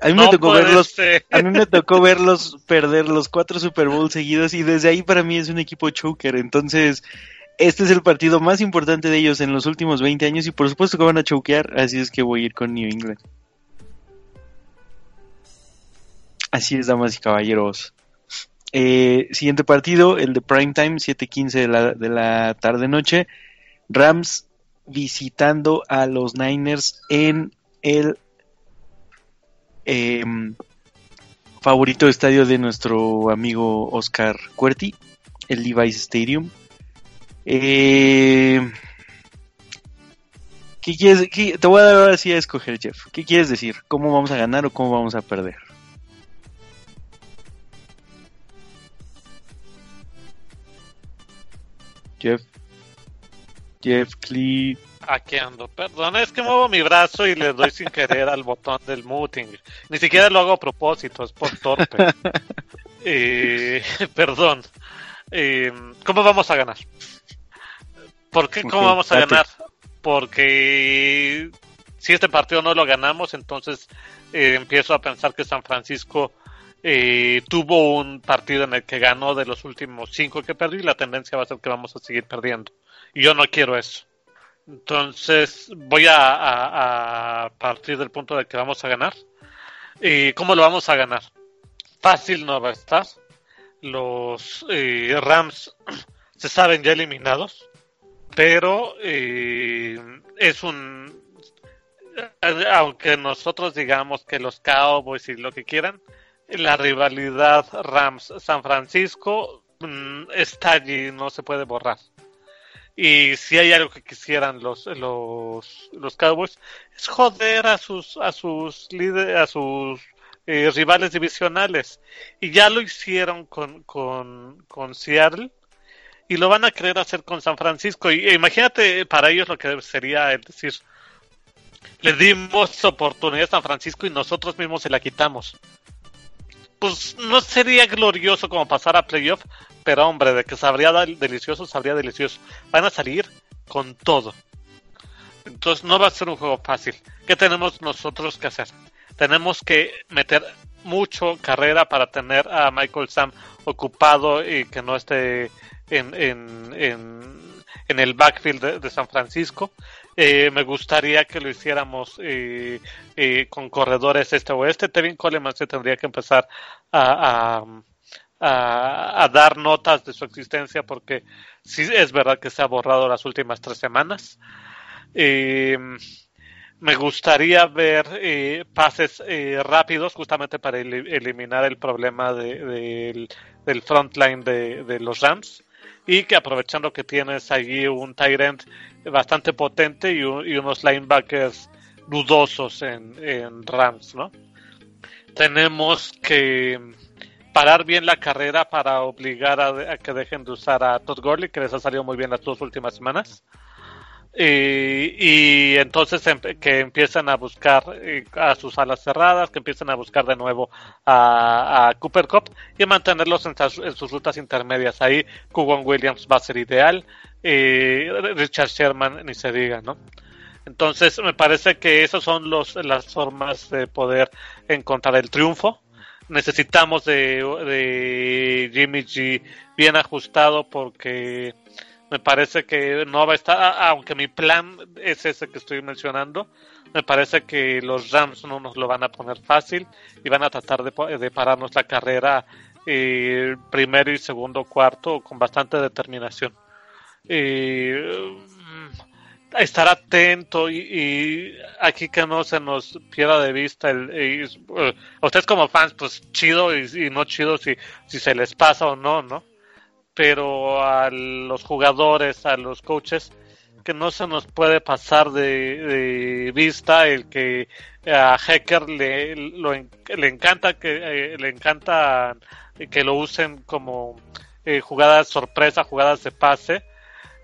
a mí me tocó verlos, a mí me tocó verlos perder los cuatro Super Bowls seguidos y desde ahí para mí es un equipo choker, entonces este es el partido más importante de ellos en los últimos 20 años y por supuesto que van a choquear, así es que voy a ir con New England. Así es, damas y caballeros. Eh, siguiente partido, el de Prime Time, 7:15 de la, de la tarde-noche. Rams visitando a los Niners en el em, favorito estadio de nuestro amigo Oscar Cuerti, el Levi's Stadium. Eh, ¿qué quieres, te voy a dar ahora sí a escoger, Jeff. ¿Qué quieres decir? ¿Cómo vamos a ganar o cómo vamos a perder? Jeff. Jeff Clee. Aquí ando. Perdón, es que muevo mi brazo y le doy sin querer al botón del muting. Ni siquiera lo hago a propósito, es por torpe. eh, perdón. Eh, ¿Cómo vamos a ganar? ¿Por qué cómo vamos a ganar? Porque si este partido no lo ganamos, entonces eh, empiezo a pensar que San Francisco eh, tuvo un partido en el que ganó de los últimos cinco que perdió y la tendencia va a ser que vamos a seguir perdiendo. Y yo no quiero eso. Entonces voy a, partir del punto de que vamos a ganar. ¿Y cómo lo vamos a ganar? Fácil no va a estar, los eh, Rams se saben ya eliminados, pero eh, es un aunque nosotros digamos que los Cowboys y lo que quieran, la rivalidad Rams-San Francisco mm, está allí, no se puede borrar. Y si hay algo que quisieran los los, los Cowboys es joder a sus a sus líderes, a sus eh, rivales divisionales y ya lo hicieron con, con, con Seattle y lo van a querer hacer con San Francisco y e imagínate para ellos lo que sería el decir le dimos oportunidad a San Francisco y nosotros mismos se la quitamos. Pues no sería glorioso como pasar a playoff, pero hombre, de que sabría delicioso, sabría delicioso. Van a salir con todo. Entonces no va a ser un juego fácil. ¿Qué tenemos nosotros que hacer? Tenemos que meter mucho carrera para tener a Michael Sam ocupado y que no esté en, en, en, el backfield de San Francisco. Eh, me gustaría que lo hiciéramos eh, eh, con corredores este oeste. Tevin Coleman se tendría que empezar a, a, dar notas de su existencia porque sí es verdad que se ha borrado las últimas tres semanas. me gustaría ver pases rápidos justamente para eliminar el problema del, del frontline de, de los Rams y que aprovechando que tienes allí un Tyrant bastante potente y, unos linebackers dudosos en, Rams, ¿no? Tenemos que parar bien la carrera para obligar a, que dejen de usar a Todd Gurley, que les ha salido muy bien las dos últimas semanas. Y, entonces que empiecen a buscar eh, a sus alas cerradas, que empiecen a buscar de nuevo a, Cooper Cup y mantenerlos en, sus rutas intermedias. Ahí Kugon Williams va a ser ideal, Richard Sherman ni se diga, ¿no? Entonces me parece que esas son los, las formas de poder encontrar el triunfo. Necesitamos de, de Jimmy G bien ajustado porque me parece que no va a estar, aunque mi plan es ese que estoy mencionando, me parece que los Rams no nos lo van a poner fácil y van a tratar de, pararnos la carrera eh, primero y segundo cuarto con bastante determinación. Eh, estar atento y, aquí que no se nos pierda de vista el, eh, ustedes como fans pues chido y, y, no chido si, si se les pasa o no, ¿no? Pero a los jugadores, a los coaches, que no se nos puede pasar de, vista el que a Hacker le, le encanta que eh, le encanta que lo usen como eh, jugadas sorpresa, jugadas de pase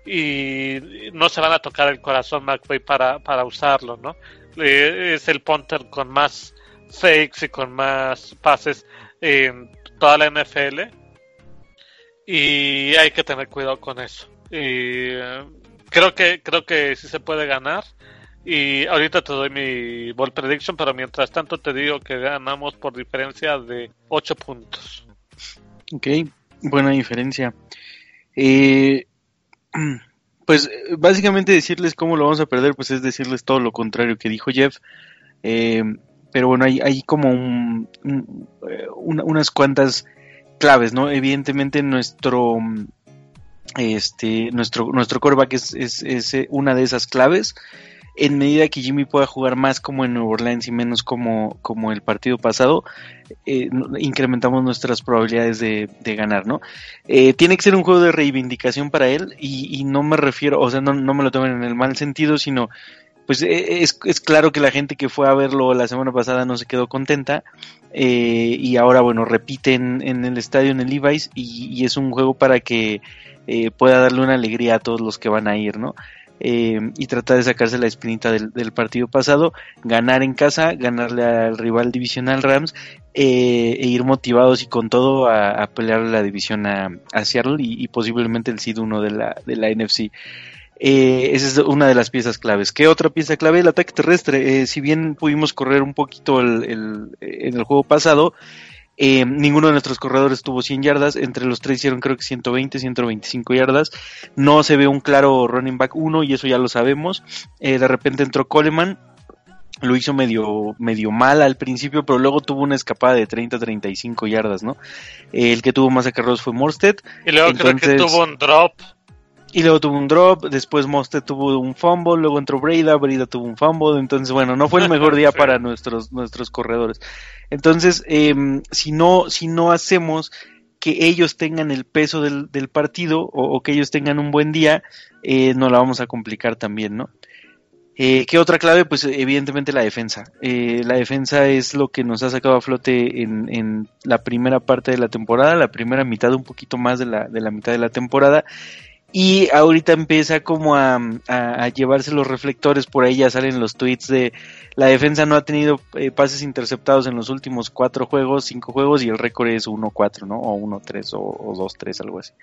y no se van a tocar el corazón McVay para, para usarlo, ¿no? es el punter con más fakes y con más pases en toda la NFL y hay que tener cuidado con eso. Y eh, creo que creo que sí se puede ganar. Y ahorita te doy mi ball prediction, pero mientras tanto te digo que ganamos por diferencia de 8 puntos. Ok, buena diferencia. Eh, pues básicamente decirles cómo lo vamos a perder, pues es decirles todo lo contrario que dijo Jeff. Eh, pero bueno, hay, hay como un, unas cuantas claves, ¿no? Evidentemente nuestro este nuestro nuestro coreback es, es, eh, una de esas claves. En medida que Jimmy pueda jugar más como en Nueva Orleans y menos como, como el partido pasado, eh, incrementamos nuestras probabilidades de, ganar, ¿no? Eh, tiene que ser un juego de reivindicación para él y, no me refiero, o sea, no, no me lo tomen en el mal sentido, sino pues eh, es, es, claro que la gente que fue a verlo la semana pasada no se quedó contenta eh, y ahora bueno repiten en el estadio en el Levi's y, es un juego para que eh, pueda darle una alegría a todos los que van a ir, ¿no? y tratar de sacarse la espinita del, partido pasado, ganar en casa, ganarle al rival divisional Rams e ir motivados y con todo a, pelear la división a, Seattle y, posiblemente el SID 1 de la, de la NFC. Eh, esa es una de las piezas claves. ¿Qué otra pieza clave? El ataque terrestre. Eh, si bien pudimos correr un poquito en el juego pasado, eh, ninguno de nuestros corredores tuvo 100 yardas. Entre los tres hicieron creo que 120, 125 yardas. No se ve un claro running back 1 y eso ya lo sabemos. de repente entró Coleman. lo hizo medio, medio mal al principio, pero luego tuvo una escapada de 30-35 yardas, ¿no? El que tuvo más acarreos fue Morsted. Y luego creo que tuvo un drop. Y luego tuvo un drop, después Morsted tuvo un fumble, luego entró Breda, Breda tuvo un fumble, entonces bueno, no fue el mejor día para nuestros, nuestros corredores. Entonces, eh, si no, si no hacemos que ellos tengan el peso del, del partido o, o, que ellos tengan un buen día, eh, nos la vamos a complicar también, ¿no? Eh, ¿Qué otra clave? Pues evidentemente la defensa. Eh, la defensa es lo que nos ha sacado a flote en, en, la primera parte de la temporada, la primera mitad, un poquito más de la, de la mitad de la temporada. Y ahorita empieza como a, llevarse los reflectores, por ahí ya salen los tweets de la defensa no ha tenido eh, pases interceptados en los últimos cuatro juegos, cinco juegos, y el récord es 1-4, ¿no? O 1-3 o, o 2-3, algo así.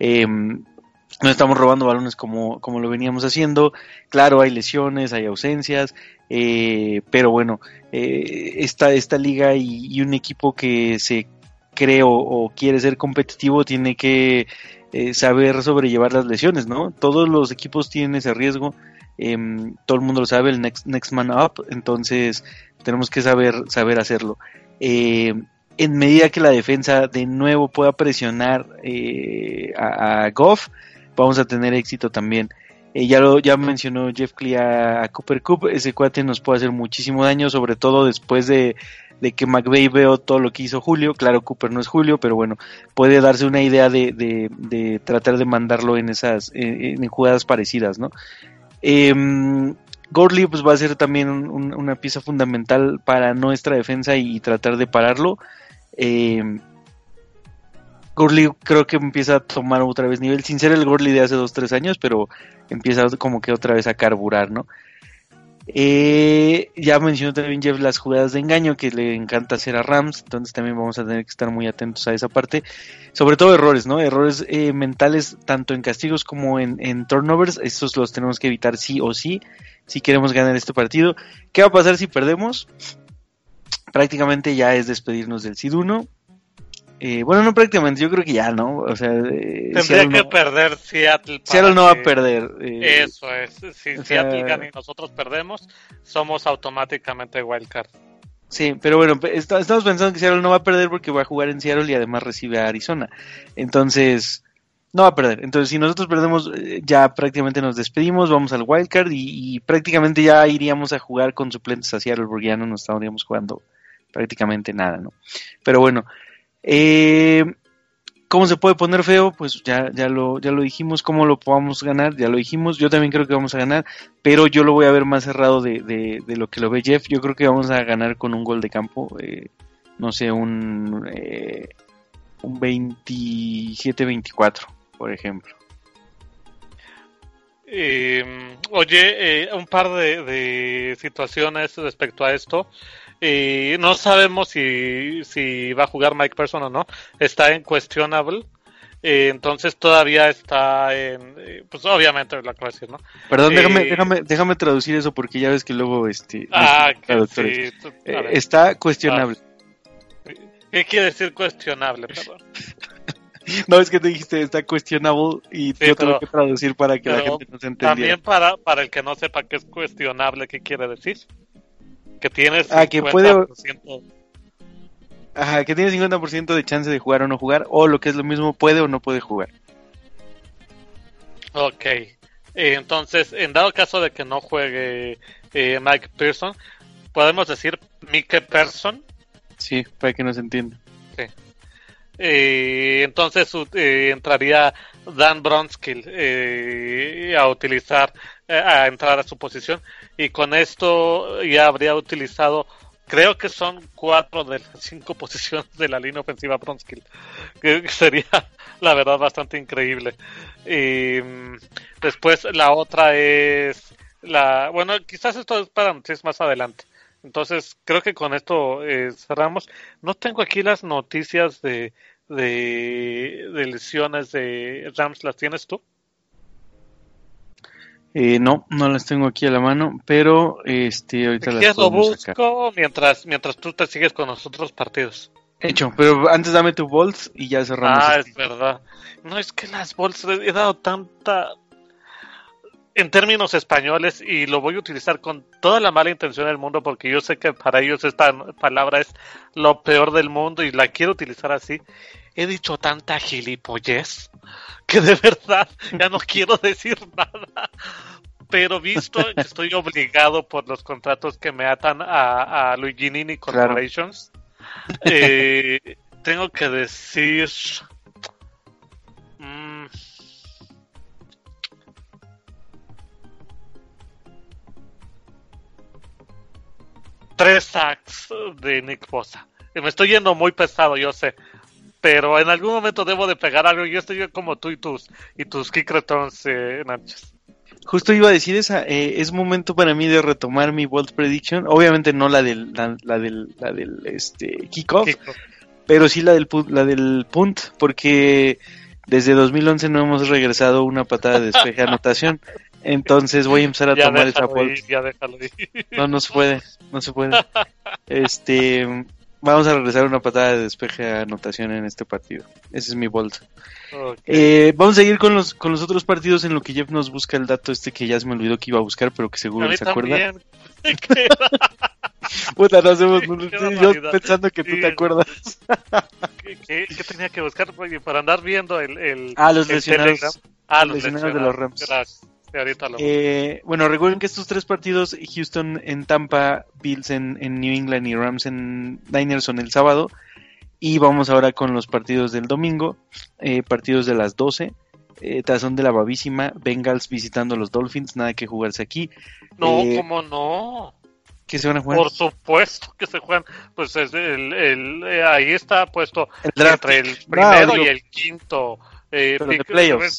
Eh, no estamos robando balones como, como lo veníamos haciendo. Claro, hay lesiones, hay ausencias, eh, pero bueno, eh, esta, esta liga y, un equipo que se cree o quiere ser competitivo tiene que eh, saber sobrellevar las lesiones, ¿no? Todos los equipos tienen ese riesgo. Eh, todo el mundo lo sabe, el next, next man up, entonces tenemos que saber, saber hacerlo. Eh, en medida que la defensa de nuevo pueda presionar eh, a, a Goff, vamos a tener éxito también. Ya lo ya mencionó Jeff Clee a, a, Cooper Cup, ese cuate nos puede hacer muchísimo daño, sobre todo después de, de que McVeigh veo todo lo que hizo Julio. Claro, Cooper no es Julio, pero bueno, puede darse una idea de, de, de tratar de mandarlo en esas en, en jugadas parecidas, ¿no? Eh, pues va a ser también un, una pieza fundamental para nuestra defensa y, tratar de pararlo. Eh, Gurley creo que empieza a tomar otra vez nivel, sin ser el Gurley de hace 2-3 años, pero empieza como que otra vez a carburar, ¿no? Eh, ya mencionó también Jeff las jugadas de engaño que le encanta hacer a Rams, entonces también vamos a tener que estar muy atentos a esa parte. Sobre todo errores, ¿no? Errores eh, mentales tanto en castigos como en, en, turnovers, estos los tenemos que evitar sí o sí si queremos ganar este partido. ¿Qué va a pasar si perdemos? Prácticamente ya es despedirnos del SID 1. Eh, bueno, no prácticamente, yo creo que ya, ¿no? O sea, eh, tendría Seattle que no, perder Seattle. Seattle no va a perder. Eh, eso es. Si Seattle sea, gana y nosotros perdemos, somos automáticamente wildcard. Sí, pero bueno, estamos pensando que Seattle no va a perder porque va a jugar en Seattle y además recibe a Arizona. Entonces, no va a perder. Entonces, si nosotros perdemos, eh, ya prácticamente nos despedimos, vamos al wildcard y, y prácticamente ya iríamos a jugar con suplentes a Seattle porque ya no nos estaríamos jugando prácticamente nada, ¿no? Pero bueno, eh, ¿Cómo se puede poner feo? Pues ya, ya, lo, ya lo dijimos, cómo lo podamos ganar, ya lo dijimos, yo también creo que vamos a ganar, pero yo lo voy a ver más cerrado de, de, lo que lo ve Jeff, yo creo que vamos a ganar con un gol de campo, eh, no sé, un, eh, un 27-24, por ejemplo. Eh, oye, eh, un par de, situaciones respecto a esto. Eh, no sabemos si, si va a jugar Mike Person o no. Está en questionable. Eh, entonces todavía está en. Eh, pues obviamente la clase, ¿no? Perdón, déjame, déjame, déjame traducir eso porque ya ves que luego. este Ah, que sí, tú, Está cuestionable. Ah, ¿Qué quiere decir cuestionable? Perdón. No, es que te dijiste está cuestionable y sí, yo tengo que traducir para que la gente nos entendiera. También para, para el que no sepa qué es cuestionable, ¿qué quiere decir? Que tienes ah, que puede... Ajá, que tiene 50% de chance de jugar o no jugar, o lo que es lo mismo, puede o no puede jugar. Ok. Eh, entonces, en dado caso de que no juegue eh, Mike Pearson, podemos decir Mike Person. Sí, para que nos entienda. Eh, entonces eh, entraría Dan Bronskill eh, a utilizar, a entrar a su posición y con esto ya habría utilizado, creo que son cuatro de las cinco posiciones de la línea ofensiva Bronskill, que sería la verdad bastante increíble. Y después la otra es la, bueno, quizás esto es para noticias más adelante. Entonces, creo que con esto eh, cerramos. No tengo aquí las noticias de, de, de, lesiones de Rams, ¿las tienes tú? Eh, no, no las tengo aquí a la mano, pero este ahorita las lo busco mientras mientras tú te sigues con los otros partidos. Hecho, pero antes dame tu bolts y ya cerramos. Ah, es verdad. No, es que las bolts he dado tanta en términos españoles y lo voy a utilizar con toda la mala intención del mundo porque yo sé que para ellos esta palabra es lo peor del mundo y la quiero utilizar así. He dicho tanta gilipollez que de verdad ya no quiero decir nada. Pero visto que estoy obligado por los contratos que me atan a, a Luigi Nini Corporations, eh, tengo que decir... tres sacks de Nick Bosa. Me estoy yendo muy pesado, yo sé. Pero en algún momento debo de pegar algo. Yo estoy como tú y tus, y tus kick returns, eh, Justo iba a decir esa, eh, es momento para mí de retomar mi World Prediction. Obviamente no la del, la, del, la del este, kickoff, pero sí la del, la del punt, porque desde 2011 no hemos regresado una patada de despeje anotación. Entonces voy a empezar a tomar esa vuelta. No, no se puede, no se puede. Este, vamos a regresar una patada de despeje a anotación en este partido. Ese es mi bolsa. Eh, vamos a seguir con los con los otros partidos en lo que Jeff nos busca el dato este que ya se me olvidó que iba a buscar, pero que seguro se acuerda. Puta, no hacemos. yo pensando que tú te acuerdas. ¿Qué, tenía que buscar para andar viendo el. el ah, los lesionados. Ah, los lesionados de los Rams. Eh, bueno, recuerden que estos tres partidos, Houston en Tampa, Bills en, New England y Rams en Niners son el sábado. Y vamos ahora con los partidos del domingo, eh, partidos de las 12. Eh, tazón de la babísima, Bengals visitando a los Dolphins, nada que jugarse aquí. No, eh, ¿cómo no? ¿Qué se van a jugar? Por supuesto que se juegan. Pues es el, ahí está puesto entre el primero y el quinto eh, de playoffs.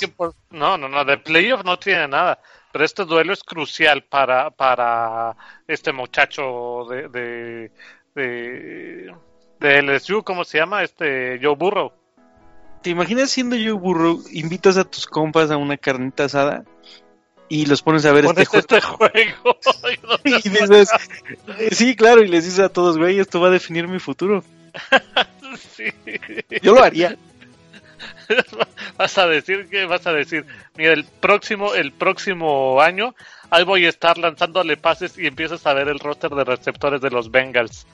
no, no, no, de playoffs no tiene nada. Pero este duelo es crucial para, para este muchacho de, de, de, de LSU, ¿cómo se llama? Este Joe Burrow. ¿Te imaginas siendo Joe Burrow, invitas a tus compas a una carnita asada y los pones a ver este, este, juego? y dices, sí, claro, y les dices a todos, güey, esto va a definir mi futuro. sí. Yo lo haría. vas a decir que vas a decir, mira, el próximo, el próximo año, ahí voy a estar lanzándole pases y empiezas a ver el roster de receptores de los Bengals.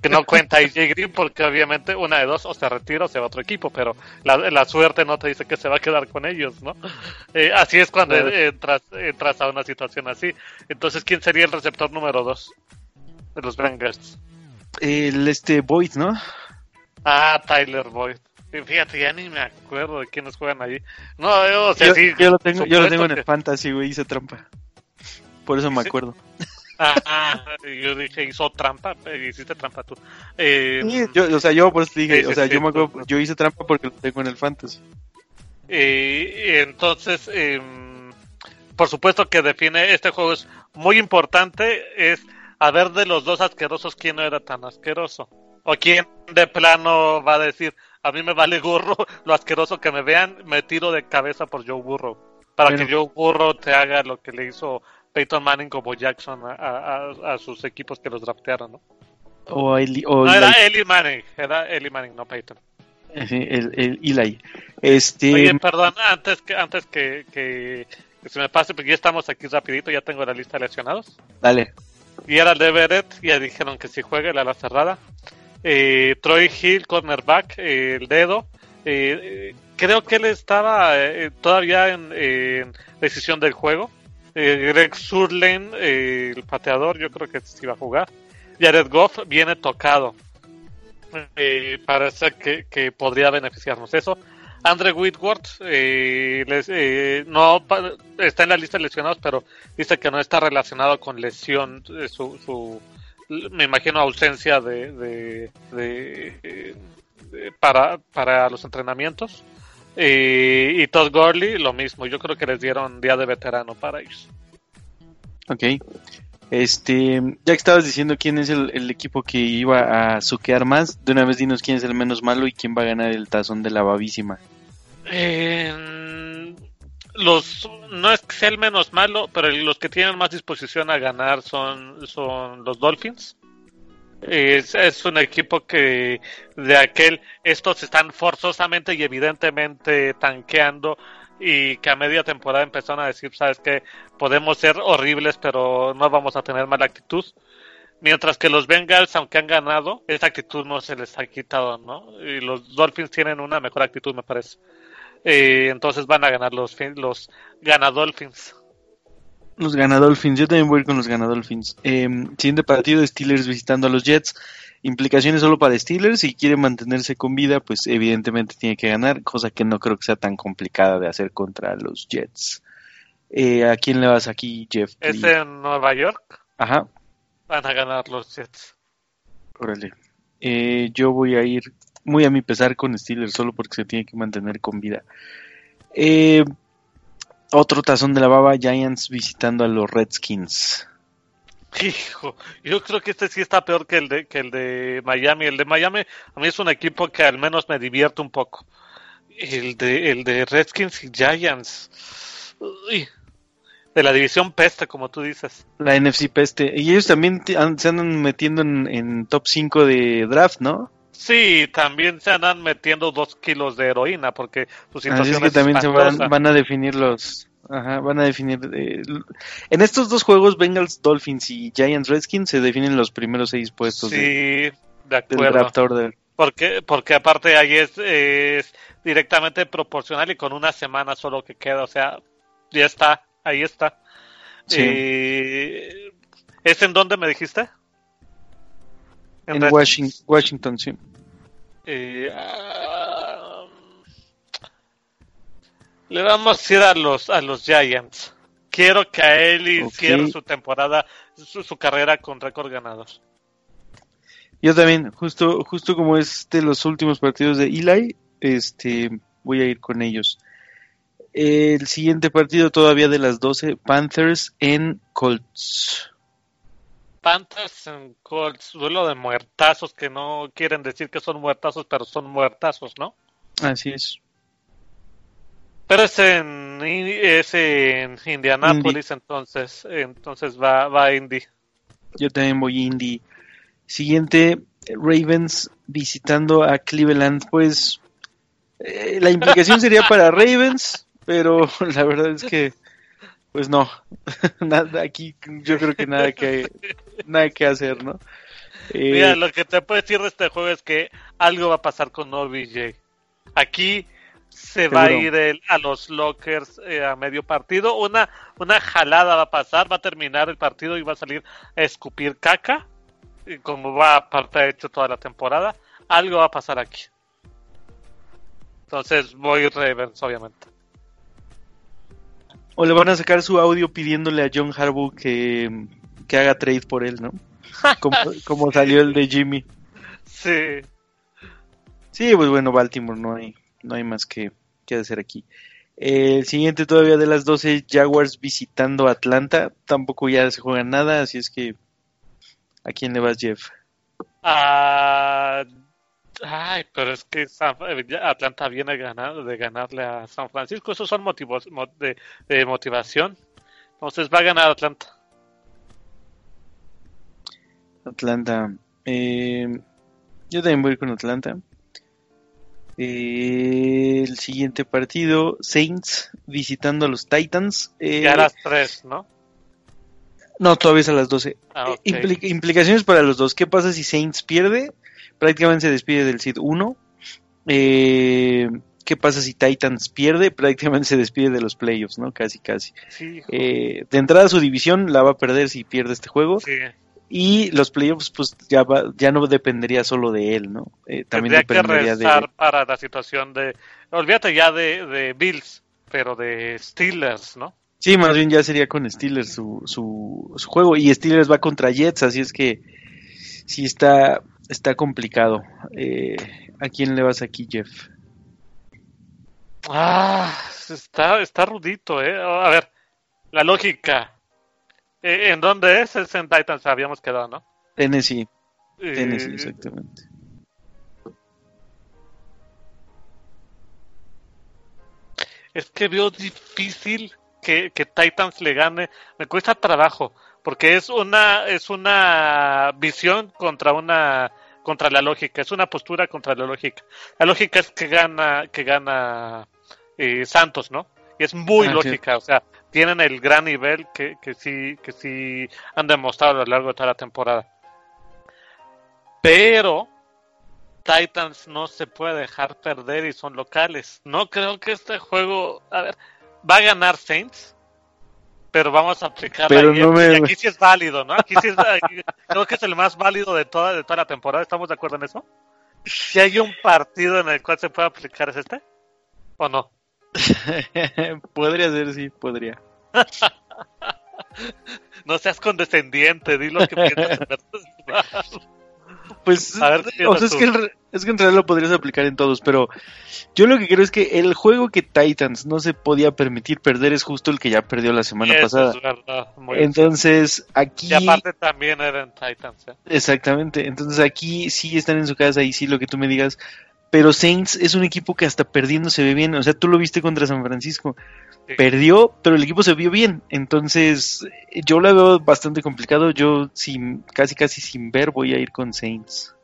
Que no cuenta AJ Green porque obviamente una de dos o se retira o se va a otro equipo, pero la, suerte no te dice que se va a quedar con ellos, ¿no? Eh, así es cuando entras, entras a una situación así. Entonces, ¿quién sería el receptor número dos de los Bengals? El este Boyd, ¿no? Ah, Tyler Boyd. Fíjate, ya ni me acuerdo de quiénes juegan allí. No, yo, yo, lo tengo, yo lo tengo en el Fantasy, güey, hice trampa. Por eso me acuerdo. Ah, yo dije, hizo trampa, eh, hiciste trampa tú. Eh, yo, o sea, yo por eso dije, o sea, yo me acuerdo, yo hice trampa porque lo tengo en el Fantasy. Eh, entonces, em, por supuesto que define, este juego es muy importante, es a ver de los dos asquerosos quién no era tan asqueroso. O quién de plano va a decir, a mí me vale gorro lo asqueroso que me vean, me tiro de cabeza por Joe Burrow. Para que Joe Burrow te haga lo que le hizo Peyton Manning como Jackson a, sus equipos que los draftearon, ¿no? O, no, era Eli Manning, era Eli Manning, no Peyton. Sí, el, el Eli. Este... Oye, perdón, antes que antes que, que, se me pase, porque ya estamos aquí rapidito, ya tengo la lista de lesionados. Dale. Y era el de Everett, ya dijeron que si juegue la ala cerrada. Eh, Troy Hill, cornerback, eh, el dedo. Eh, creo que él estaba todavía en, decisión del juego. Greg Surlen, el pateador, yo creo que sí iba a jugar. Jared Goff viene tocado. parece que, que, podría beneficiarnos eso. Andre Whitworth no está en la lista de lesionados, pero dice que no está relacionado con lesión su, su, me imagino ausencia de, de, para, para los entrenamientos. y Todd Gurley, lo mismo. Yo creo que les dieron día de veterano para ellos. Ok. Este, ya que estabas diciendo quién es el, equipo que iba a suquear más, de una vez dinos quién es el menos malo y quién va a ganar el tazón de la babísima. Eh, los no es que sea el menos malo, pero los que tienen más disposición a ganar son, son los Dolphins. Es, es un equipo que de aquel estos están forzosamente y evidentemente tanqueando y que a media temporada empezaron a decir, sabes que podemos ser horribles, pero no vamos a tener mala actitud. Mientras que los Bengals, aunque han ganado, esa actitud no se les ha quitado, ¿no? Y los Dolphins tienen una mejor actitud, me parece. Eh, entonces van a ganar los, los ganadolphins. Los ganadolphins, yo también voy con los ganadolphins. Eh, siguiente partido Steelers visitando a los Jets. Implicaciones solo para Steelers. Si quiere mantenerse con vida, pues evidentemente tiene que ganar, cosa que no creo que sea tan complicada de hacer contra los Jets. Eh, ¿A quién le vas aquí, Jeff? ¿Es en Nueva York? Ajá. Van a ganar los Jets. Órale. Eh, yo voy a ir muy a mi pesar con Steelers, solo porque se tiene que mantener con vida. Eh, otro tazón de la baba, Giants visitando a los Redskins. Hijo, yo creo que este sí está peor que el de que el de Miami. El de Miami a mí es un equipo que al menos me divierte un poco. El de el de Redskins y Giants. Uy, de la división peste, como tú dices. La NFC peste. Y ellos también se andan metiendo en, en top 5 de draft, ¿no? Sí, también se andan metiendo dos kilos de heroína porque su situación Así es que también se van, van, a definir los, Ajá, van a definir. Eh, en estos dos juegos, Bengals, Dolphins y Giants, Redskins, se definen los primeros seis puestos sí, de, de acuerdo. del draft order. Porque, porque aparte ahí es, es, directamente proporcional y con una semana solo que queda, o sea, ya está, ahí está. Sí. Eh, ¿Es en dónde me dijiste? En, en Washington, Washington, sí. Eh, uh, le vamos a ir a los, a los Giants. Quiero que a él okay. cierre su temporada, su, su carrera con récord ganador. Yo también, justo, justo como es de los últimos partidos de Eli, este, voy a ir con ellos. El siguiente partido todavía de las 12, Panthers en Colts. Panthers en Colts, duelo de muertazos que no quieren decir que son muertazos, pero son muertazos, ¿no? Así es. Pero es en, es en Indy. entonces entonces va, va Indy. Yo también voy Indy. Siguiente, Ravens visitando a Cleveland. Pues eh, la implicación sería para Ravens, pero la verdad es que, pues no, nada aquí yo creo que nada que nada que hacer, ¿no? Eh, Mira, lo que te puedo decir de este juego es que algo va a pasar con OBJ. Aquí se Seguro. va a ir el, a los lockers eh, a medio partido. Una, una jalada va a pasar, va a terminar el partido y va a salir a escupir caca. Y como va aparte hecho toda la temporada, algo va a pasar aquí. Entonces voy Ravens, obviamente. O le van a sacar su audio pidiéndole a John Harbaugh que, que haga trade por él, ¿no? Como, como salió el de Jimmy. Sí. Sí, pues bueno, Baltimore no hay, no hay más que, que hacer aquí. Eh, el siguiente todavía de las 12, Jaguars visitando Atlanta. Tampoco ya se juega nada, así es que ¿a quién le vas, Jeff? Uh, ay, pero es que San, Atlanta viene ganar, de ganarle a San Francisco. Esos son motivos de, de motivación. Entonces va a ganar Atlanta. Atlanta. Eh, yo también voy con Atlanta. Eh, el siguiente partido, Saints visitando a los Titans. Eh, ya a las 3, ¿no? No, todavía es a las 12. Ah, okay. Implicaciones para los dos. ¿Qué pasa si Saints pierde? Prácticamente se despide del Seed 1. Eh, ¿Qué pasa si Titans pierde? Prácticamente se despide de los playoffs, ¿no? Casi, casi. Sí, eh, de entrada su división la va a perder si pierde este juego. Sí. Y los playoffs, pues ya va, ya no dependería solo de él, ¿no? Eh, también Tendría dependería que de. para la situación de. Olvídate ya de, de Bills, pero de Steelers, ¿no? Sí, más bien ya sería con Steelers su, su, su, juego. Y Steelers va contra Jets, así es que sí está, está complicado. Eh, ¿A quién le vas aquí, Jeff? Ah, está, está rudito, ¿eh? A ver, la lógica. ¿En dónde es? Es en Titans, habíamos quedado, ¿no? Tennessee. Eh... Tennessee, exactamente. Es que veo difícil que, que, Titans le gane. Me cuesta trabajo, porque es una, es una visión contra una contra la lógica, es una postura contra la lógica. La lógica es que gana, que gana eh, Santos, ¿no? Y es muy Ah, lógica, o sea, tienen el gran nivel que, que sí que sí han demostrado a lo largo de toda la temporada. Pero Titans no se puede dejar perder y son locales. No creo que este juego, a ver, va a ganar Saints, pero vamos a aplicar Pero ahí, no me- y aquí sí es válido, ¿no? Aquí sí es, creo que es el más válido de toda de toda la temporada. ¿Estamos de acuerdo en eso? Si hay un partido en el cual se puede aplicar es este, ¿o no? podría ser, sí, podría. No seas condescendiente, di lo que piensas. Pues, A ver, ¿qué o sea, es que, en es que en realidad lo podrías aplicar en todos, pero yo lo que creo es que el juego que Titans no se podía permitir perder es justo el que ya perdió la semana Eso pasada. es verdad. Entonces, aquí... Y aparte también eran Titans, ¿eh? Exactamente, entonces aquí sí están en su casa y sí lo que tú me digas, pero Saints es un equipo que hasta perdiendo se ve bien, o sea, tú lo viste contra San Francisco, Sí. perdió, pero el equipo se vio bien, entonces yo la veo bastante complicado, yo sin casi casi sin ver voy a ir con Saints.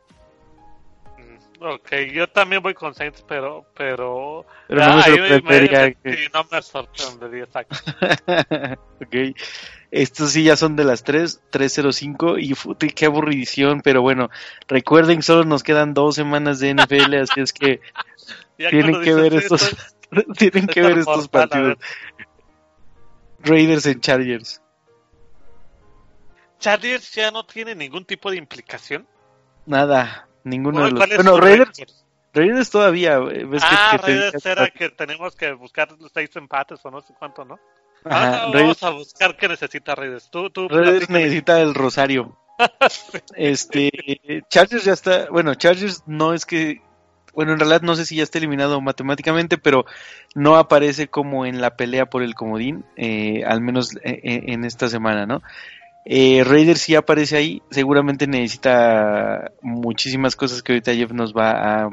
Mm, Ok, yo también voy con Saints, pero... Pero, Pero no me ahí sorprendería que- sí, no me sorprendería, exacto. ok. Estos sí ya son de las 3, 3.05 y fute, qué aburrición, pero bueno, recuerden que solo nos quedan dos semanas de NFL, así es que Tienen que ver estos- tienen que ver estos partidos. Raiders en Chargers. Chargers ya no tiene ningún tipo de implicación. Nada, ninguno de ¿Cuál- los. Bueno, Raiders? Raiders todavía. eh, ¿ves que- Ah, que te Raiders dije- era que tenemos que buscar los seis empates o no sé cuánto, ¿no? Ajá, Ah, no, Raiders, vamos a buscar qué necesita Raiders. Tú, tú, Raiders necesita el Rosario. Este, Chargers ya está. Bueno, Chargers no es que. Bueno, en realidad no sé si ya está eliminado matemáticamente, pero no aparece como en la pelea por el comodín, eh, al menos eh, eh, en esta semana, ¿no? Eh, Raiders sí aparece ahí, seguramente necesita muchísimas cosas que ahorita Jeff nos va a,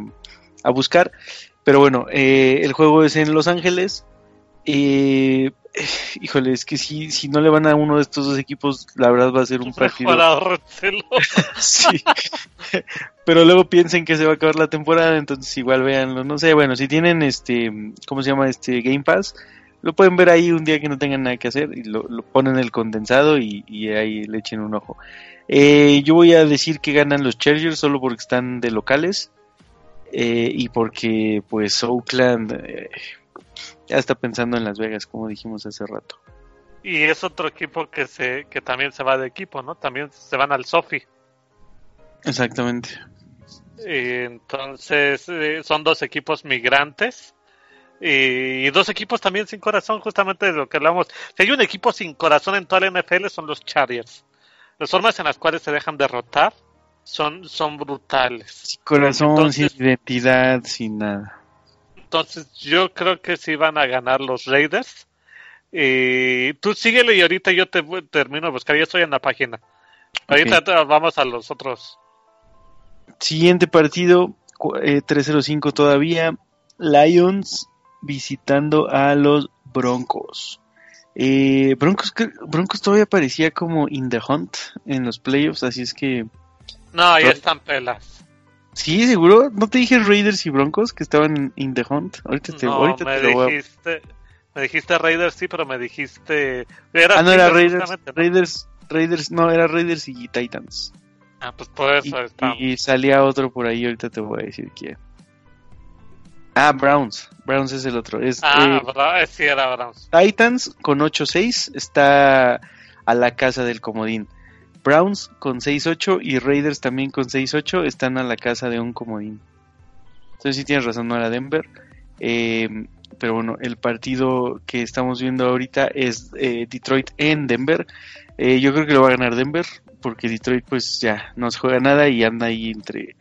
a buscar, pero bueno, eh, el juego es en Los Ángeles. Eh, híjole, es que si, si no le van a uno de estos dos equipos, la verdad va a ser un partido. Para. Sí. Pero luego piensen que se va a acabar la temporada, entonces igual véanlo. No sé, bueno, si tienen este, ¿cómo se llama? Este Game Pass, lo pueden ver ahí un día que no tengan nada que hacer y lo, lo ponen el condensado y, y ahí le echen un ojo. Eh, yo voy a decir que ganan los Chargers solo porque están de locales eh, y porque pues Oakland eh, ya está pensando en Las Vegas, como dijimos hace rato. Y es otro equipo que se que también se va de equipo, ¿no? También se van al Sofi. Exactamente. Y entonces eh, son dos equipos migrantes y, dos equipos también sin corazón, justamente de lo que hablamos. Si hay un equipo sin corazón en toda la NFL son los Chargers. Las formas en las cuales se dejan derrotar son, son brutales. Sin corazón, Entonces- sin identidad, sin nada. Entonces yo creo que sí van a ganar los Raiders. Y tú síguele y ahorita yo te termino de buscar. Ya estoy en la página. Ahorita vamos a los otros. Siguiente partido, eh, 305 todavía. Lions visitando a los Broncos. Eh, Broncos, Broncos todavía parecía como in the hunt en los playoffs, así es que... No, ahí están pelas. Sí, seguro. ¿No te dije Raiders y Broncos que estaban in, the hunt? Ahorita te, No, ahorita me te lo voy a... dijiste, me dijiste Raiders, sí, pero me dijiste... Era Ah, no, era Raiders. Raiders, Raiders, no, era Raiders y Titans. Ah, pues por Y, eso está. y salía otro por ahí, ahorita te voy a decir quién. Ah, Browns. Browns es el otro. Es, Ah, eh. Eh, Sí, era Browns. Titans con 8-6 está a la casa del comodín. Browns con 6-8 y Raiders también con 6-8 están a la casa de un comodín. Entonces sí tienes razón, no era Denver. Eh, pero bueno, el partido que estamos viendo ahorita es eh, Detroit en Denver. Eh, yo creo que lo va a ganar Denver porque Detroit pues ya no se juega nada y anda ahí entre...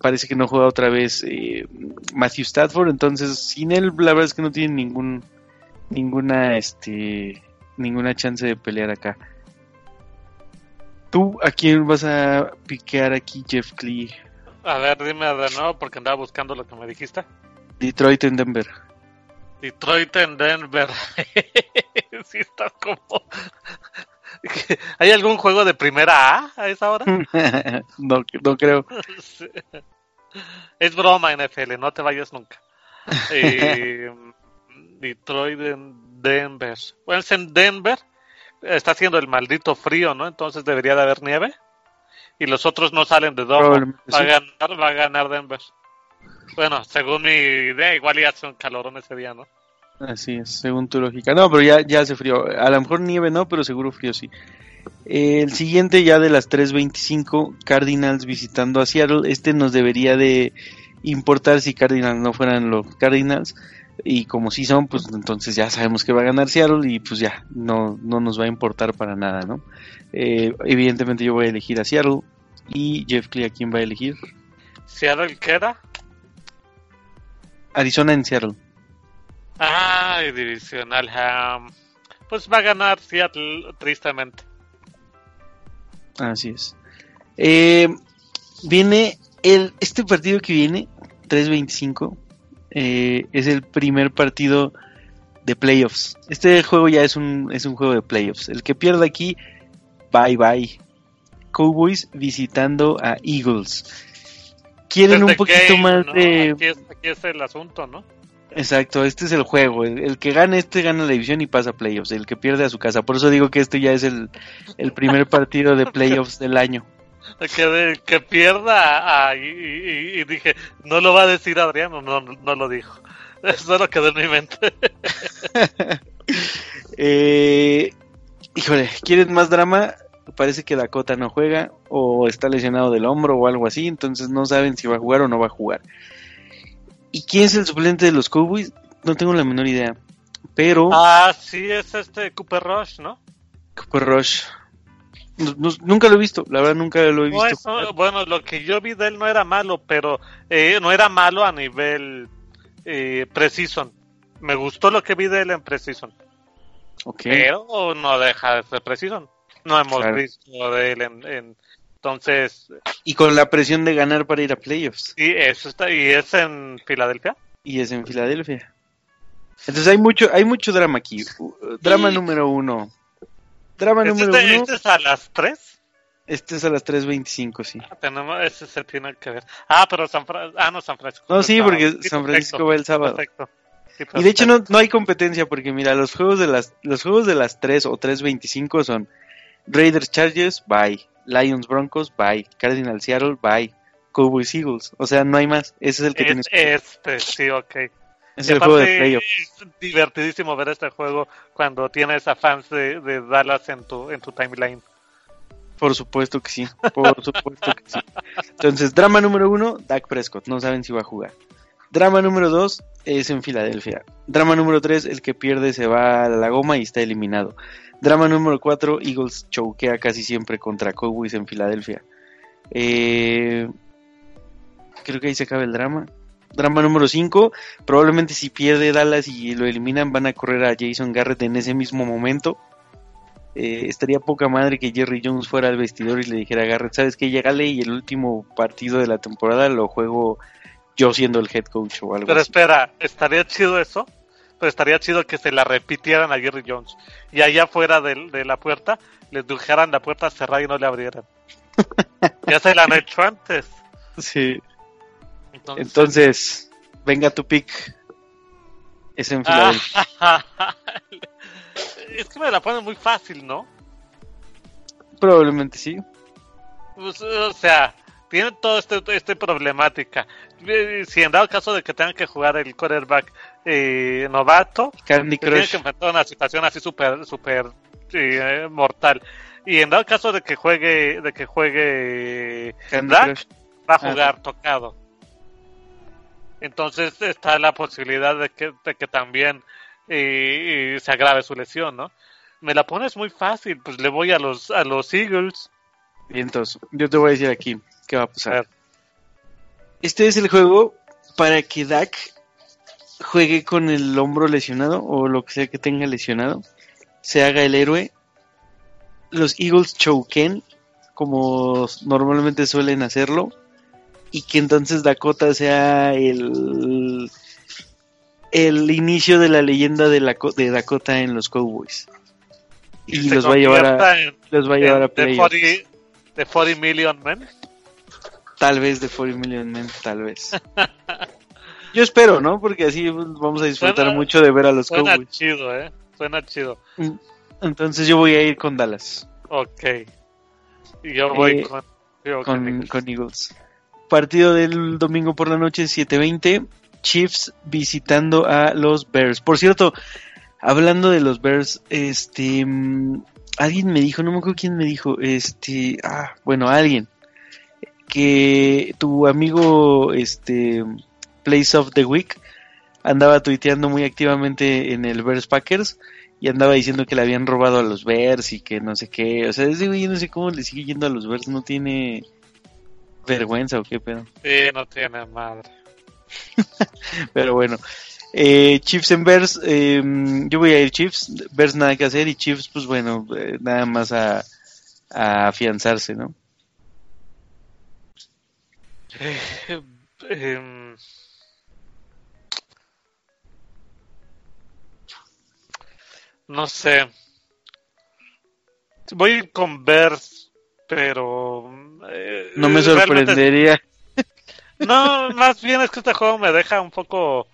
parece que no juega otra vez Matthew Stafford, entonces sin él la verdad es que no tiene ningún ninguna este ninguna chance de pelear acá. ¿Tú a quién vas a piquear aquí, Jeff Clee? A ver, dime de nuevo porque andaba buscando lo que me dijiste. Detroit en Denver. Detroit en Denver. sí, está como. ¿Hay algún juego de primera A a esa hora? no, no creo. Sí. Es broma, NFL, no te vayas nunca. Eh, Detroit en Denver. Bueno, es en Denver. Está haciendo el maldito frío, ¿no? Entonces debería de haber nieve. Y los otros no salen de domo. Va a ganar, va a ganar Denver. Bueno, según mi idea, igual ya hace un calorón ese día, ¿no? Así es, según tu lógica. No, pero ya, ya hace frío. A lo mejor nieve no, pero seguro frío sí. El siguiente ya de las 3.25, Cardinals visitando a Seattle. Este nos debería de importar si Cardinals no fueran los Cardinals. Y como sí son, pues entonces ya sabemos que va a ganar Seattle y pues ya no, no nos va a importar para nada, ¿no? Eh, evidentemente yo voy a elegir a Seattle. ¿Y Jeff Clee a quién va a elegir? ¿Seattle queda? Arizona en Seattle. Ah, divisional. pues va a ganar Seattle, tristemente. Así es. Eh, viene el, este partido que viene, 3.25, eh, es el primer partido de playoffs. Este juego ya es un, es un juego de playoffs. El que pierda aquí, bye bye. Cowboys visitando a Eagles. Quieren un poquito más de... aquí es el asunto, ¿no? Exacto, este es el juego. El, que gane este gana la división y pasa a playoffs. El que pierde a su casa. Por eso digo que este ya es el, primer partido de playoffs del año. Que, que pierda y, dije, no lo va a decir Adriano, no, no lo dijo. Solo quedó en mi mente. eh, híjole, ¿quieren más drama? Parece que Dakota no juega o está lesionado del hombro o algo así, entonces no saben si va a jugar o no va a jugar. ¿Y quién es el suplente de los Cowboys? No tengo la menor idea. Pero. Ah, sí, es este Cooper Rush, ¿no? Cooper Rush. Nunca lo he visto, la verdad nunca lo he visto. bueno, lo que yo vi de él no era malo, pero eh, no era malo a nivel eh, Precision. Me gustó lo que vi de él en Precision. Okay. Pero no deja de ser Precision. No hemos visto de él en entonces. Y con la presión de ganar para ir a playoffs. Sí, eso está. ¿Y es en Filadelfia? Y es en Filadelfia. Entonces hay mucho, hay mucho drama aquí. Drama número uno. Drama ¿Este número uno. ¿Este es a las 3? Este es a las 3.25, sí. Ah, tenemos, ese se tiene que ver. Ah, pero San Francisco. Ah, no, San Francisco. No, sí, porque San Francisco va el sábado. Perfecto. y de hecho no, no hay competencia porque mira, los juegos de las los juegos de las 3 o 3.25 son Raiders Chargers, bye. Lions Broncos, bye. Cardinal Seattle, bye. Cowboys Eagles. O sea, no hay más. Ese es el que tienes que Este, sí, ok. Es el juego de playoffs. Es divertidísimo ver este juego cuando tienes a fans de, Dallas en tu, en tu timeline. Por supuesto que sí, por supuesto que sí. Entonces, drama número uno, Dak Prescott, no saben si va a jugar. Drama número dos es en Filadelfia. Drama número tres, el que pierde se va a la goma y está eliminado. Drama número 4, Eagles choquea casi siempre contra Cowboys en Filadelfia. Eh, creo que ahí se acaba el drama. Drama número 5, probablemente si pierde Dallas y lo eliminan van a correr a Jason Garrett en ese mismo momento. Eh, estaría poca madre que Jerry Jones fuera al vestidor y le dijera a Garrett, ¿sabes qué? Llegale y el último partido de la temporada lo juego yo siendo el head coach o algo Pero espera, ¿estaría chido eso? pero estaría chido que se la repitieran a Jerry Jones. Y allá afuera de, la puerta, les dijeran la puerta cerrada y no le abrieran. ya se la han hecho antes. Sí. Entonces, venga tu pick. Es en Filadelfia. es que me la ponen muy fácil, ¿no? Probablemente sí. Pues, o sea, tiene toda esta este problemática. Eh, si en dado caso de que tengan que jugar el quarterback eh, novato, tienen que enfrentar una situación así súper super, eh, mortal. Y en dado caso de que juegue de que juegue va a jugar tocado. Entonces está la posibilidad de que, de que también se agrave su lesión, ¿no? Me la pones muy fácil, pues le voy a los a los Eagles. Y entonces, yo te voy a decir aquí qué va a pasar. Este es el juego para que Dak juegue con el hombro lesionado o lo que sea que tenga lesionado, se haga el héroe. Los Eagles choquen como normalmente suelen hacerlo y que entonces Dakota sea el el inicio de la leyenda de, la, de Dakota en los Cowboys y, los va a llevar a los va a llevar a de 40 Million Men tal vez de 40 Million Men tal vez Yo espero, ¿no? Porque así vamos a disfrutar Suena- mucho de ver a los Suena Cowboys. chido, ¿eh? Suena chido. Entonces yo voy a ir con Dallas, Ok. Y yo voy Eh, con... yo con, Eagles. con Eagles. Partido del domingo por la noche, 7:20. Chiefs visitando a los Bears. Por cierto, hablando de los Bears, este. mm, Alguien me dijo, no me acuerdo quién me dijo, este. Ah, bueno, alguien. Que tu amigo, este. Place of the Week andaba tuiteando muy activamente en el Bears Packers y andaba diciendo que le habían robado a los Bears y que no sé qué. O sea, ese güey no sé cómo le sigue yendo a los Bears, no tiene vergüenza o qué pedo. Sí, no tiene madre. Pero bueno, eh, Chiefs en Bears, eh, yo voy a ir Chiefs, Bears nada que hacer y Chiefs, pues bueno, eh, nada más a, a afianzarse, ¿no? Eh, em, no sé. Voy a ir con Bears, pero... eh, No me realmente- sorprendería. No, más bien es que este juego me deja un poco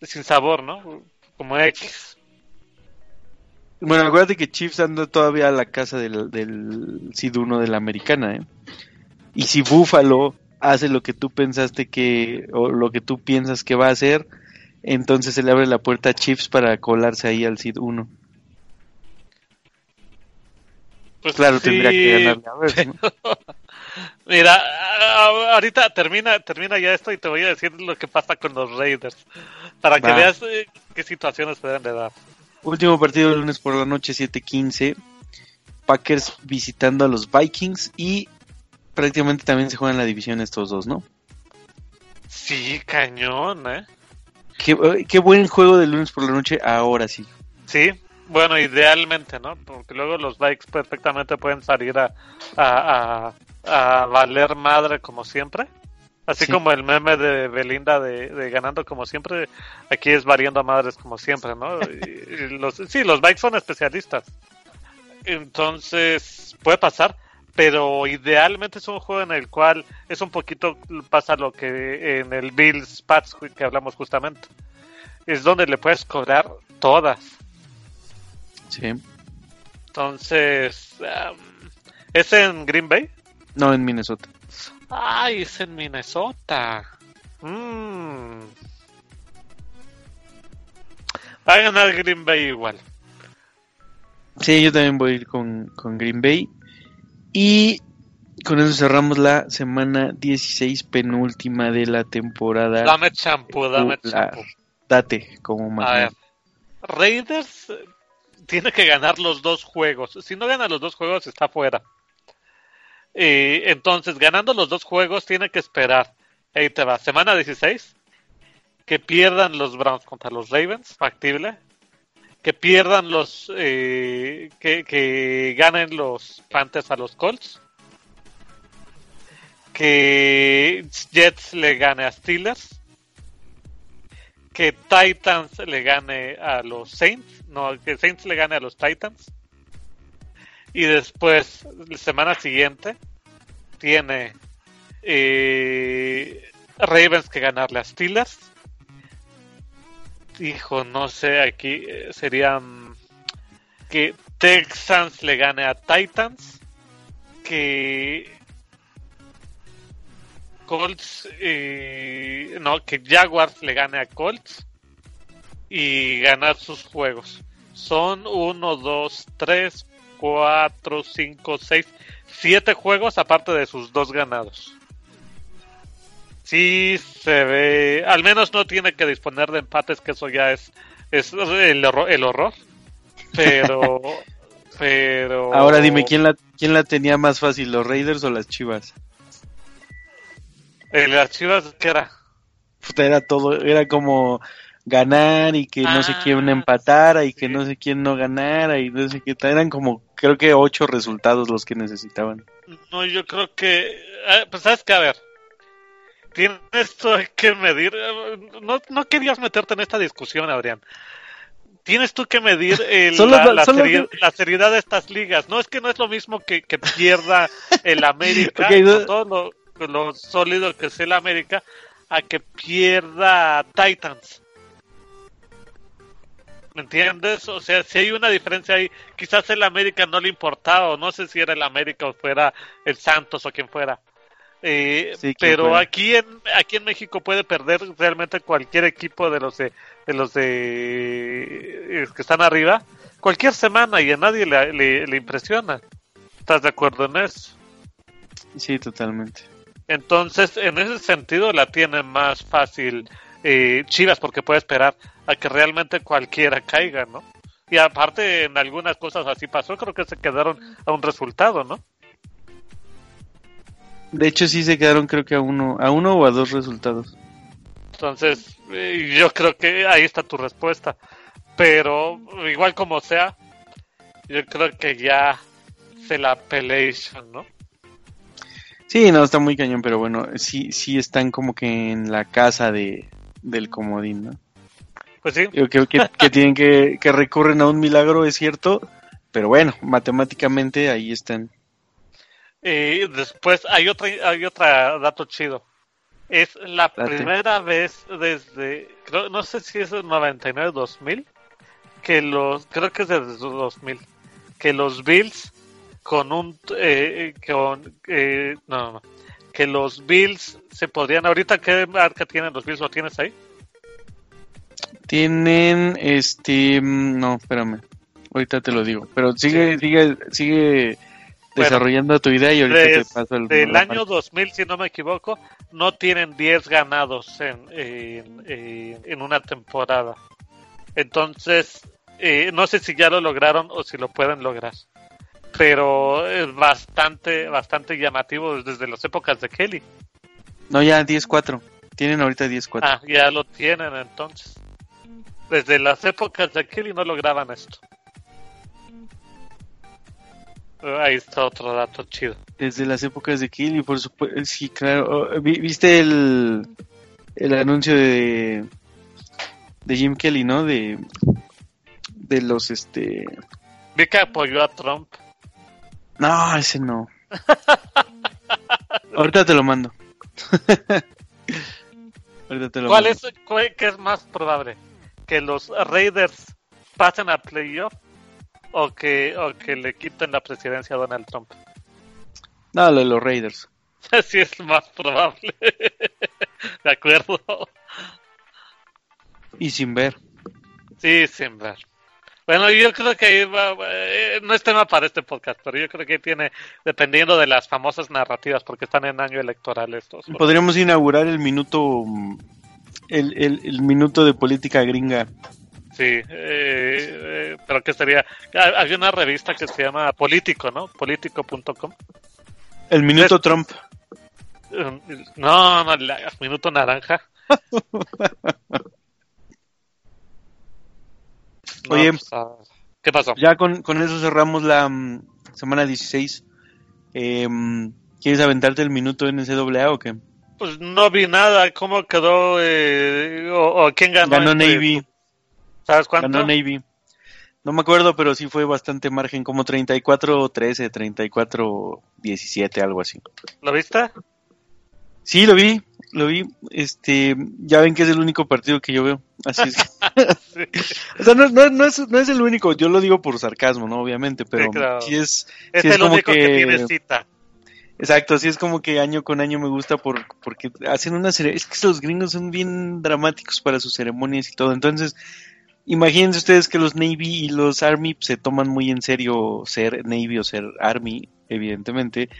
sin sabor, ¿no? Como X. Bueno, acuérdate que Chiefs anda todavía a la casa del, del 1 de la americana, ¿eh? Y si Buffalo hace lo que tú pensaste que, o lo que tú piensas que va a hacer, entonces se le abre la puerta a Chiefs para colarse ahí al Seed 1. Pues Claro, sí, tendría que ganarle a ¿no? Mira, ahorita termina, termina ya esto y te voy a decir lo que pasa con los Raiders. Para que Va. veas eh, qué situaciones pueden de dar. Último partido el lunes por la noche, 7:15. Packers visitando a los Vikings y prácticamente también se juegan la división estos dos, ¿no? Sí, cañón, ¿eh? Qué, eh, qué buen juego del lunes por la noche, ahora sí. Sí, bueno, idealmente, ¿no? Porque luego los bikes perfectamente pueden salir a, a, a, a valer madre como siempre. Así Sí. como el meme de Belinda de, de ganando como siempre, aquí es variando a madres como siempre, ¿no? Y- y los, sí, los bikes son especialistas. Entonces, puede pasar, pero idealmente es un juego en el cual es un poquito pasa lo que en el Bills Pats que hablamos justamente. Es donde le puedes cobrar todas. Sí. Entonces, am, ¿es en Green Bay? No, en Minnesota. Ay, es en Minnesota. Mm. Va a ganar Green Bay igual. Sí, yo también voy a ir con, con Green Bay. Y con eso cerramos la semana 16 penúltima de la temporada. Dame champú, dame champú. Date como más. Raiders tiene que ganar los dos juegos. Si no gana los dos juegos, está fuera. Y entonces, ganando los dos juegos, tiene que esperar. Ahí te va. Semana 16. Que pierdan los Browns contra los Ravens, factible. Que pierdan los. eh, que, que ganen los Panthers a los Colts. Que Jets le gane a Steelers que Titans le gane a los Saints, no, que Saints le gane a los Titans. Y después, la semana siguiente, tiene eh, Ravens que ganarle a Steelers. Hijo, no sé, aquí eh, serían que Texans le gane a Titans, que Colts, no, que Jaguars le gane a Colts y ganar sus juegos. Son 1, 2, 3, 4, 5, 6, 7 juegos aparte de sus dos ganados. Sí se ve, al menos no tiene que disponer de empates, que eso ya es, es el, horror, el horror. Pero, pero... Ahora dime, ¿quién la, ¿quién la tenía más fácil, los Raiders o las Chivas? El Archivas, ¿qué era? Puta, era todo, era como ganar y que no sé Ah, quién empatara y que no sé quién no ganara y no sé qué. Eran como, creo que ocho resultados los que necesitaban. No, yo creo que. eh, pues sabes que, a ver. Tienes tú que medir. eh, No, no querías meterte en esta discusión, Adrián. Tienes tú que medir el- la, la que- seriedad de estas ligas. No es que no es lo mismo que, que pierda el América, Ok, no- lo, sólido que es el América, a que pierda Titans. ¿Me entiendes? O sea, si hay una diferencia ahí, quizás el América no le importaba, o no sé si era el América o fuera el Santos o quien fuera. Eh, pero aquí en aquí en México puede perder realmente cualquier equipo de los de, de los de eh, que están arriba cualquier semana y a nadie le, le, impresiona. ¿Estás de acuerdo en eso? Sí, totalmente. Entonces, en ese sentido la tiene más fácil eh, Chivas porque puede esperar a que realmente cualquiera caiga, ¿no? Y aparte en algunas cosas así pasó, creo que se quedaron a un resultado, ¿no? De hecho sí se quedaron creo que a uno, a uno o a dos resultados. Entonces, eh, yo creo que ahí está tu respuesta. Pero igual como sea, yo creo que ya se la pelean, ¿no? Sí, no, está muy cañón, pero bueno, sí, sí están como que en la casa de, del comodín, ¿no? Pues sí. Creo que, tienen que, que recurren a un milagro, es cierto, pero bueno, matemáticamente ahí están. Y después hay otra, hay otro dato chido. Es la primera vez desde, no sé si es el 99-2000, que los, creo que es desde 2000, que los Bills con un, eh, con, eh, no, no, que los Bills se podrían, ahorita qué marca tienen los Bills, ¿lo tienes ahí? Tienen, este, no, espérame, ahorita te lo digo, pero sigue, sigue, sigue desarrollando tu idea y ahorita te paso el... Del año 2000, si no me equivoco, no tienen 10 ganados en, en, en una temporada. Entonces, eh, no sé si ya lo lograron o si lo pueden lograr. Pero es bastante, bastante llamativo desde las épocas de Kelly. No, ya 10-4. Tienen ahorita 10-4. Ah, ya lo tienen entonces. Desde las épocas de Kelly no lograban esto. Ahí está otro dato chido. Desde las épocas de Kelly, por supuesto. Sí, claro. Oh, ¿Viste el, el anuncio de, de Jim Kelly, no? De, de los, este... Vi que apoyó a Trump. No, ese no. Ahorita te lo mando. Ahorita te lo ¿Cuál es, qué es más probable? ¿Que los Raiders pasen a playoff o que, o que le quiten la presidencia a Donald Trump? No, lo de los Raiders. sí es más probable. de acuerdo. Y sin ver. Sí, sin ver. Bueno, yo creo que eh, no es tema para este podcast, pero yo creo que tiene, dependiendo de las famosas narrativas, porque están en año electoral estos. Podríamos inaugurar el minuto, el, el, minuto de política gringa. Sí, eh, eh, pero que sería, había una revista que se llama Político, ¿no? Político.com. El minuto Trump. No, no, el minuto naranja. Oye, pues, ah, ¿qué pasó? Ya con, eso cerramos la mm, semana 16. Em, ¿Quieres aventarte el minuto en NCAA o qué? Pues no vi nada. ¿Cómo quedó? Eh, o, quién ganó? Ganó Navy. ¿Sabes cuánto? Ganó Navy. No me acuerdo, pero sí fue bastante margen, como 34-13, 34-17, algo así. ¿Lo viste? Sí, lo vi lo vi. Este, ya ven que es el único partido que yo veo. Así es. o sea, no, no, es, no es el único. Yo lo digo por sarcasmo, ¿no? Obviamente, pero sí, es. Es el único que... tiene cita. Exacto, así es como que año con año me gusta por, porque hacen una serie. Es que los gringos son bien dramáticos para sus ceremonias y todo. Entonces, imagínense ustedes que los Navy y los Army se toman muy en serio ser Navy o ser Army, evidentemente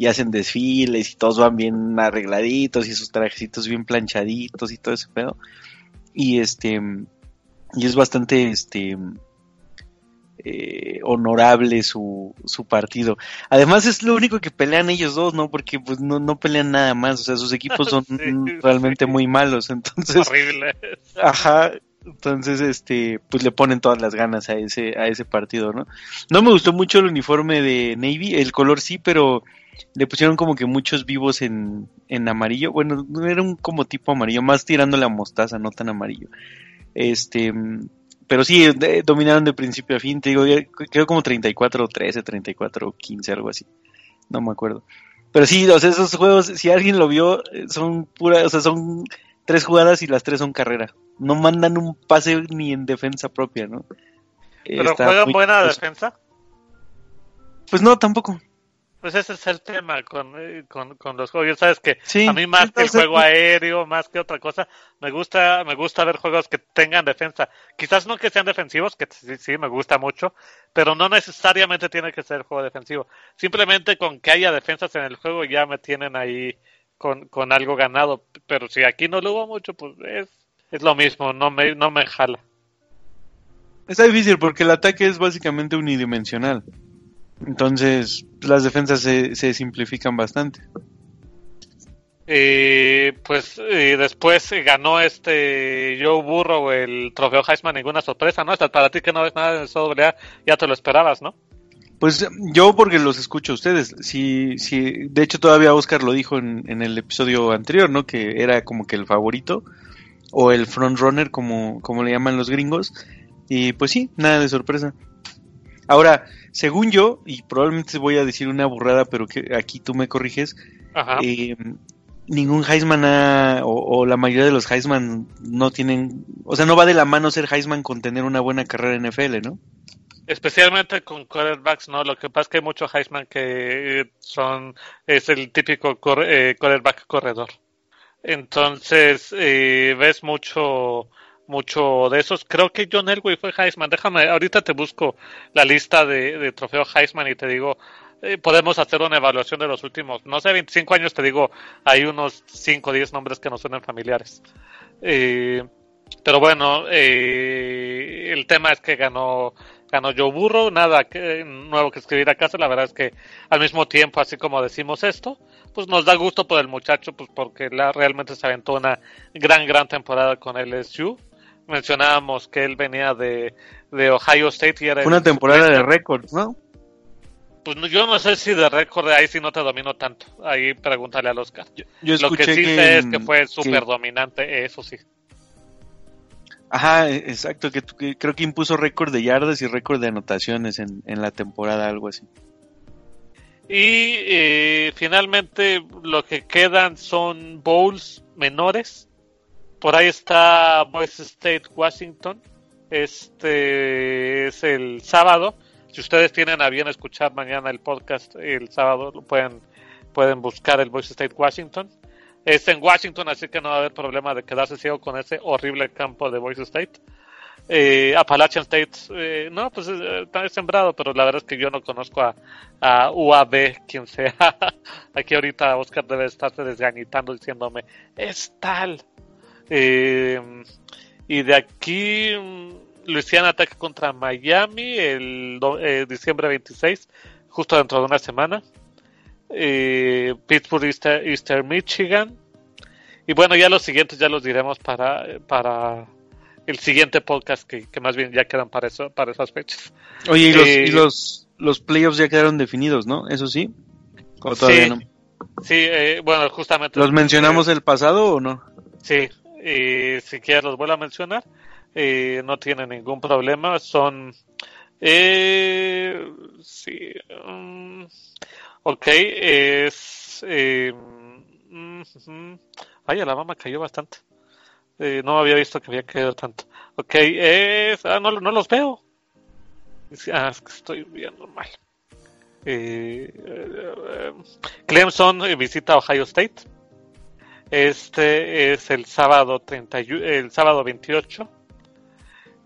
y hacen desfiles y todos van bien arregladitos y sus trajecitos bien planchaditos y todo ese pedo. Y este y es bastante este eh, honorable su, su partido. Además es lo único que pelean ellos dos, ¿no? Porque pues no, no pelean nada más, o sea, sus equipos son realmente muy malos, entonces... Horrible. Ajá, entonces, este, pues le ponen todas las ganas a ese, a ese partido, ¿no? No me gustó mucho el uniforme de Navy, el color sí, pero le pusieron como que muchos vivos en, en amarillo. Bueno, no era un como tipo amarillo, más tirando la mostaza, no tan amarillo. Este, pero sí, dominaron de principio a fin. Te digo, quedó como 34 13, 34 15, algo así. No me acuerdo. Pero sí, o sea, esos juegos, si alguien lo vio, son puras, o sea, son tres jugadas y las tres son carrera. No mandan un pase ni en defensa propia, ¿no? ¿Pero juegan buena defensa? Pues no, tampoco. Pues ese es el tema con, eh, con, con los juegos. Sabes que a mí más que el juego aéreo, más que otra cosa, me gusta me gusta ver juegos que tengan defensa. Quizás no que sean defensivos, que sí, sí me gusta mucho, pero no necesariamente tiene que ser juego defensivo. Simplemente con que haya defensas en el juego ya me tienen ahí con, con algo ganado. Pero si aquí no lo hubo mucho, pues es, es lo mismo, no me, no me jala. Está difícil porque el ataque es básicamente unidimensional. Entonces, las defensas se, se simplifican bastante. Y pues y después ganó este Joe Burrow el trofeo Heisman, ninguna sorpresa, ¿no? Hasta para ti que no ves nada de eso, ya te lo esperabas, ¿no? Pues yo porque los escucho a ustedes. Si, si, de hecho todavía Oscar lo dijo en, en el episodio anterior, ¿no? Que era como que el favorito o el frontrunner como, como le llaman los gringos. Y pues sí, nada de sorpresa. Ahora, según yo, y probablemente voy a decir una burrada, pero que aquí tú me corriges, eh, ningún Heisman o, la mayoría de los Heisman no tienen, o sea, no va de la mano ser Heisman con tener una buena carrera en NFL, ¿no? Especialmente con quarterbacks, ¿no? Lo que pasa es que hay muchos Heisman que son, es el típico eh, quarterback corredor. Entonces, eh, ves mucho mucho de esos. Creo que John Elway fue Heisman. Déjame, ahorita te busco la lista de, de trofeo Heisman y te digo, eh, podemos hacer una evaluación de los últimos, no sé, 25 años, te digo, hay unos 5 o 10 nombres que no suenan familiares. Eh, pero bueno, eh, el tema es que ganó ganó Joe Burro, nada que, nuevo que escribir a casa, la verdad es que al mismo tiempo, así como decimos esto, pues nos da gusto por el muchacho, pues porque la, realmente se aventó una gran, gran temporada con LSU mencionábamos que él venía de, Ohio State y era... Una temporada de récord, ¿no? Pues yo no sé si de récord, ahí sí no te domino tanto. Ahí pregúntale al Oscar. Lo que sí sé es que fue súper dominante, eso sí. Ajá, e, exacto, que, creo que impuso récord de yardas y récord de anotaciones en, la temporada, algo así. Y eh, finalmente lo que quedan son bowls menores por ahí está Boise State Washington. Este es el sábado. Si ustedes tienen a bien escuchar mañana el podcast, el sábado lo pueden, pueden buscar el Boise State Washington. Es en Washington, así que no va a haber problema de quedarse ciego con ese horrible campo de Boise State. Eh, Appalachian State, eh, no, pues eh, está sembrado, pero la verdad es que yo no conozco a, UAB, quien sea. Aquí ahorita Oscar debe estarse desgañitando diciéndome, es tal. Eh, y de aquí, Luisiana ataca contra Miami el eh, diciembre 26, justo dentro de una semana. Eh, Pittsburgh, Easter, Michigan. Y bueno, ya los siguientes ya los diremos para, para el siguiente podcast, que, más bien ya quedan para, eso, para esas fechas. Oye, y los, y los, los playoffs ya quedaron definidos, ¿no? Eso sí. ¿O todavía sí, no? Sí, bueno, justamente. ¿Los mencionamos el pasado o no? Sí, y si quieres los vuelvo a mencionar, no tiene ningún problema, son... Eh, sí, um, ok, es... Eh, ay, Alabama cayó bastante. Eh, no había visto que había caído tanto. Ok, es... Ah, no, no los veo. Ah, es que estoy viendo mal. Eh, eh Clemson visita Ohio State. Este es el sábado 30, el sábado 28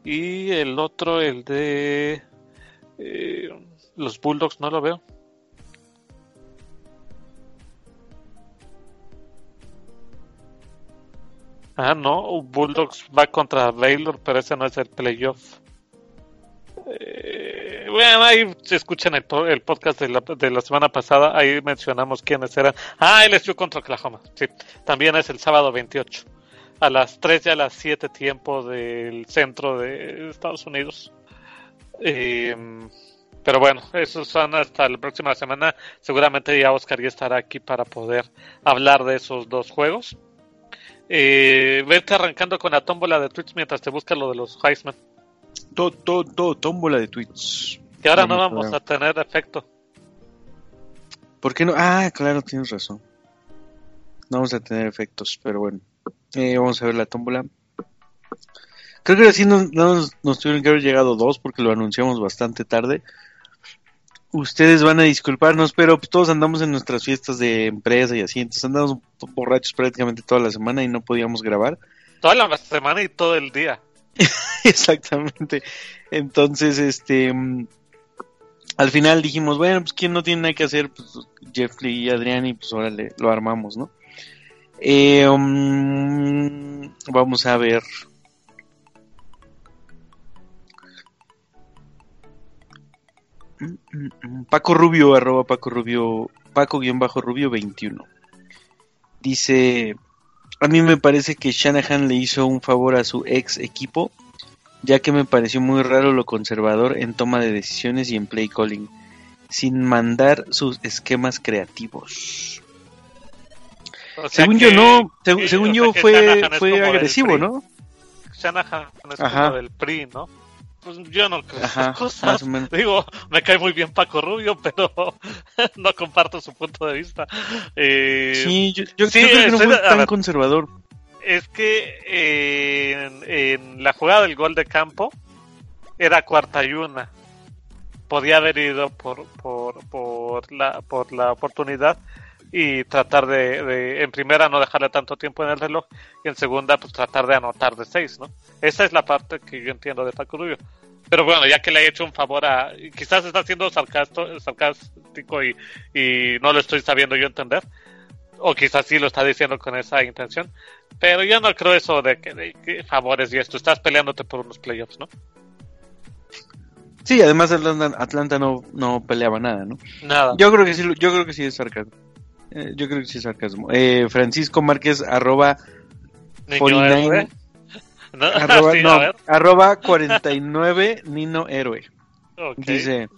y el otro el de eh, los Bulldogs no lo veo. Ah, no, Bulldogs va contra Baylor, pero ese no es el playoff. Eh, bueno, ahí se escuchan el, el podcast de la, de la, semana pasada, ahí mencionamos quiénes eran. Ah, LSU contra Oklahoma, sí. También es el sábado 28, a las 3 y a las 7 tiempo del centro de Estados Unidos. Eh, pero bueno, esos son hasta la próxima semana. Seguramente ya Oscar ya estará aquí para poder hablar de esos dos juegos. Eh, vete arrancando con la tómbola de tweets mientras te buscas lo de los Heisman. Todo, todo, tómbola de tweets. Que ahora no vamos a tener efecto. ¿Por qué no? Ah, claro, tienes razón. No vamos a tener efectos, pero bueno. Eh, vamos a ver la tómbola. Creo que así nos, nos, tuvieron que haber llegado dos porque lo anunciamos bastante tarde. Ustedes van a disculparnos, pero pues, todos andamos en nuestras fiestas de empresa y así, entonces andamos borrachos prácticamente toda la semana y no podíamos grabar. Toda la semana y todo el día. Exactamente. Entonces, este, al final dijimos, bueno, pues quién no tiene nada que hacer, pues Jeffrey y Adrián y pues órale, lo armamos, ¿no? Eh, um, vamos a ver. Paco Rubio, arroba Paco Rubio, Paco guion bajo Rubio 21. Dice, a mí me parece que Shanahan le hizo un favor a su ex equipo, ya que me pareció muy raro lo conservador en toma de decisiones y en play calling, sin mandar sus esquemas creativos según yo no, según, yo fue, fue agresivo, ¿no? Shanahan es como del PRI, ¿no? Pues yo no creo Ajá, cosas. Digo, me cae muy bien Paco Rubio, pero no comparto su punto de vista. Eh, sí, yo, yo, creo que no fue tan conservador. Es que en, la jugada del gol de campo era cuarta y una. Podía haber ido por, por, por, la, por la oportunidad y tratar de, en primera no dejarle tanto tiempo en el reloj y en segunda pues tratar de anotar de seis, ¿no? Esa es la parte que yo entiendo de Paco Rubio. Pero bueno, ya que le he hecho un favor a... Quizás está siendo sarcástico y, y no lo estoy sabiendo yo entender. O quizás sí lo está diciendo con esa intención. Pero yo no creo eso de que, favores y esto. Estás peleándote por unos playoffs, ¿no? Sí, además Atlanta, Atlanta no, no peleaba nada, ¿no? Nada. Yo creo que sí, yo creo que sí es sarcasmo. Eh, yo creo que sí es sarcasmo. Eh, Francisco Márquez, arroba 49, arroba, 49 Nino Héroe. Dice,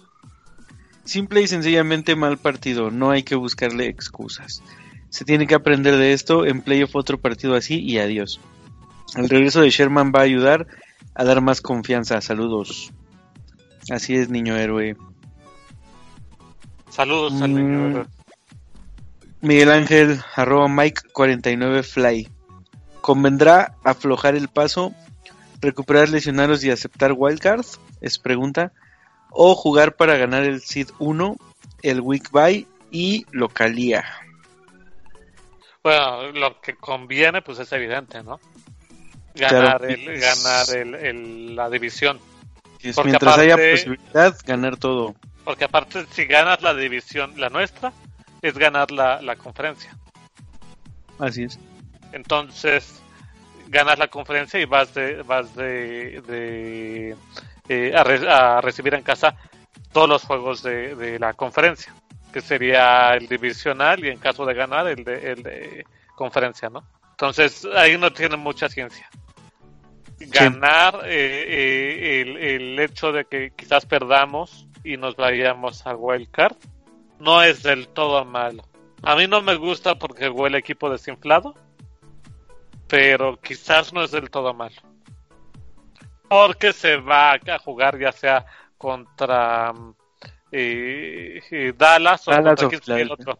simple y sencillamente mal partido, no hay que buscarle excusas. Se tiene que aprender de esto, en playoff otro partido así y adiós. El regreso de Sherman va a ayudar a dar más confianza. Saludos. Así es, niño héroe. Saludos al niño mm, héroe. Miguel Ángel, arroba Mike49Fly. ¿Convendrá aflojar el paso, recuperar lesionados y aceptar wildcards? Es pregunta. O jugar para ganar el Seed 1, el Week By y Localía. Bueno, lo que conviene pues es evidente, ¿no? Ganar, el, ganar el, la división. mientras haya posibilidad, ganar todo. Porque aparte, si ganas la división, la nuestra, es ganar la, la conferencia. Así es. Entonces, ganas la conferencia y vas de, vas de, de eh, a, recibir en casa todos los juegos de, de, la conferencia, que sería el divisional y en caso de ganar el de, el de conferencia, ¿no? Entonces ahí no tiene mucha ciencia. Ganar eh, eh, el, el hecho de que quizás perdamos y nos vayamos a wildcard no es del todo malo. A mí no me gusta porque huele equipo desinflado, pero quizás no es del todo malo. Porque se va a jugar ya sea contra eh, Dallas o contra el otro.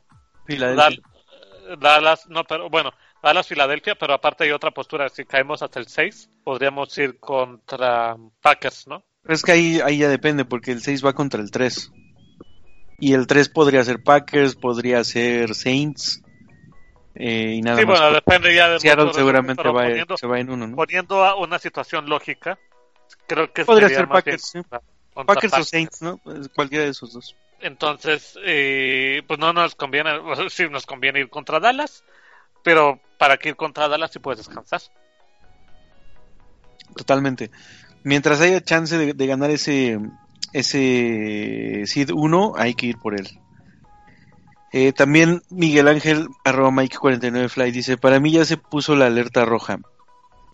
Dallas, no, pero bueno, Dallas, Filadelfia, pero aparte hay otra postura. Si caemos hasta el 6, podríamos ir contra Packers, ¿no? Es que ahí, ahí ya depende, porque el 6 va contra el 3. Y el 3 podría ser Packers, podría ser Saints. Eh, y nada sí, bueno, depende ya de Seattle seguramente va, se va en uno, ¿no? Poniendo a una situación lógica, creo que podría ser Packers, Packers, o Saints, ¿no? Cualquiera de esos dos. Entonces, eh, pues no nos conviene, sí nos conviene ir contra Dallas, pero para que ir contra Dallas sí puedes descansar. Totalmente. Mientras haya chance de ganar ese ese SID 1 hay que ir por él. Eh, también Miguel Ángel, arroba Mike49Fly, dice, para mí ya se puso la alerta roja.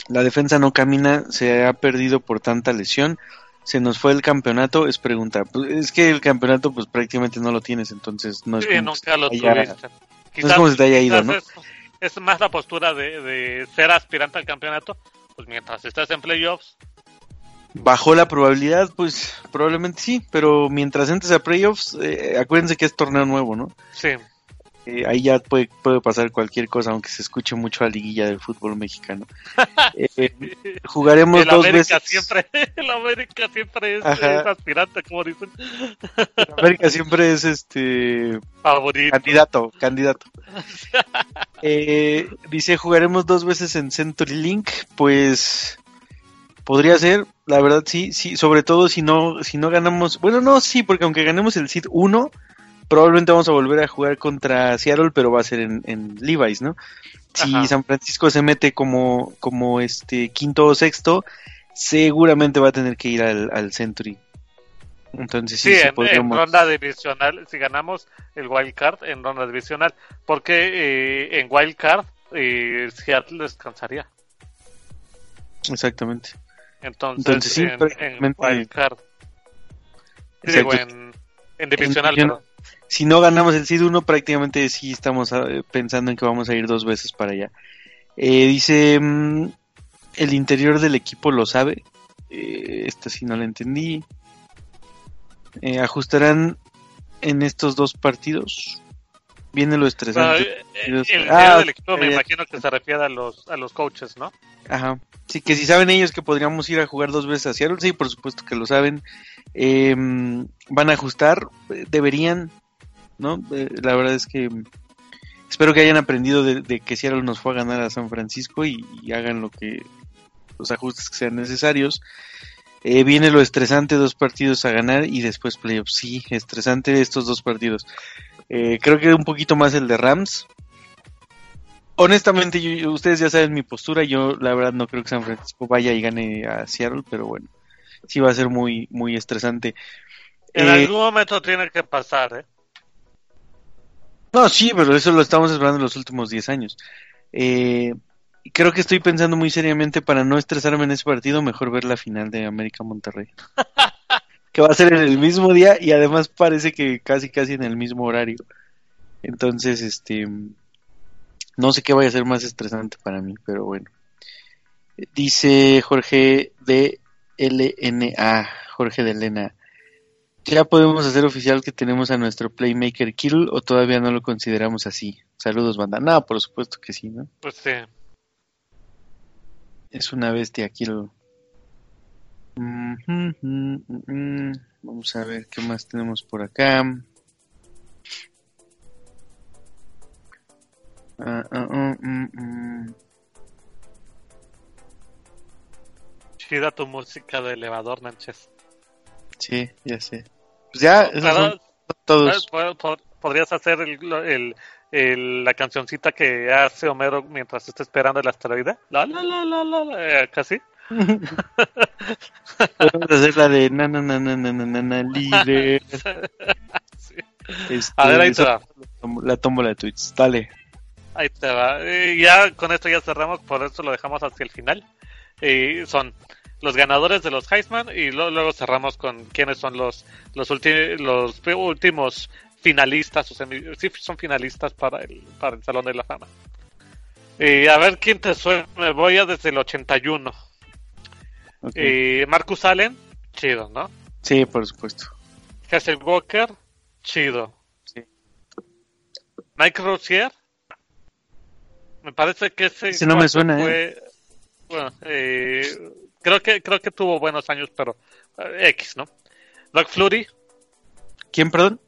La defensa no camina, se ha perdido por tanta lesión. Se nos fue el campeonato, es pregunta. Pues, es que el campeonato pues prácticamente no lo tienes, entonces no es como nunca lo es como si te haya ido, ¿no? Es, más la postura de, de ser aspirante al campeonato, pues mientras estás en playoffs, Bajó la probabilidad, pues probablemente sí, pero mientras entres a playoffs, eh, acuérdense que es torneo nuevo, ¿no? Sí. Eh, ahí ya puede, puede pasar cualquier cosa, aunque se escuche mucho a liguilla del fútbol mexicano. Eh, jugaremos El dos América veces. siempre, el América siempre es, aspirante, como dicen. América siempre es este Favorito. candidato, candidato. Eh, dice jugaremos dos veces en Century Link, pues podría ser, la verdad sí, sí, sobre todo si no, si no ganamos, bueno no sí, porque aunque ganemos el Seed 1, probablemente vamos a volver a jugar contra Seattle, pero va a ser en, en Levi's, ¿no? Si Ajá. San Francisco se mete como, como este quinto o sexto, seguramente va a tener que ir al, al Century. Entonces sí, Sí, sí en, en podríamos- ronda divisional, si ganamos el wild card en ronda divisional, porque eh, en wild card eh, Seattle descansaría. Exactamente. Entonces, Entonces, sí, en, en prácticamente- wild card. Sí, digo, en, en divisional, perdón. si no ganamos el SID 1, prácticamente sí estamos ah, pensando en que vamos a ir dos veces para allá. Eh, dice, mm, el interior del equipo lo sabe. Eh, esta sí no la entendí. Eh, ajustarán en estos dos partidos. Viene lo estresante. eh, el Ah, del equipo me eh, imagino que se refiere a los, a los coaches, ¿no? Ajá. Sí, que si saben ellos que podríamos ir a jugar dos veces a Seattle, sí, por supuesto que lo saben. Eh, van a ajustar, eh, deberían, ¿no? Eh, la verdad es que espero que hayan aprendido de, de que Seattle nos fue a ganar a San Francisco y, y hagan lo que los ajustes que sean necesarios. Eh, viene lo estresante, dos partidos a ganar y después playoffs. Sí, estresante estos dos partidos. Eh, creo que un poquito más el de Rams, honestamente, yo- ustedes ya saben mi postura. Yo, la verdad, no creo que San Francisco vaya y gane a Seattle, pero bueno, sí va a ser muy, muy estresante. En Eh, algún momento tiene que pasar, ¿eh? No, sí, pero eso lo estamos esperando en los últimos 10 años. Eh, creo que estoy pensando muy seriamente para no estresarme en ese partido, mejor ver la final de América Monterrey. que va a ser en el mismo día y además parece que casi casi en el mismo horario. Entonces, este no sé qué vaya a ser más estresante para mí, pero bueno. Dice Jorge de LNA, Jorge de Lena. ¿Ya podemos hacer oficial que tenemos a nuestro Playmaker Kill o todavía no lo consideramos así? Saludos, banda. No, por supuesto que sí, ¿no? Pues sí. Es una bestia Kill. Mm, mm. Vamos a ver qué más tenemos por acá. Mm, mm. Chida tu música de elevador, Nánchez. Sí, ya sé. Pues ya, esos Pero, son todos. pod- pod- Podrías hacer el, el- el- la cancioncita que hace Homero mientras está esperando el asteroide. La, la, la, la, la, la, eh, casi. Podemos hacer la de na na na na na na na, libre. Sí. Este, A ver, ahí te va. La tómbola de tweets. Dale. Ahí te va. Eh, ya con esto ya cerramos, por eso lo dejamos hacia el final. Y son los ganadores de los Heisman y lo- luego cerramos con quiénes son los los, los últimos finalistas, o semi- sí son finalistas para el, para el Salón de la Fama. Y a ver quién te suena. Me voy a desde el 81. Ok. Y Marcus Allen, chido, ¿no? Sí, por supuesto. Hazel Walker, chido. Sí. Mike Rozier, me parece que ese, Ese no me suena, ¿eh? fue- Bueno, eh, creo que creo que tuvo buenos años, pero eh, X, ¿no? Doug Flurry, ¿Quién, perdón?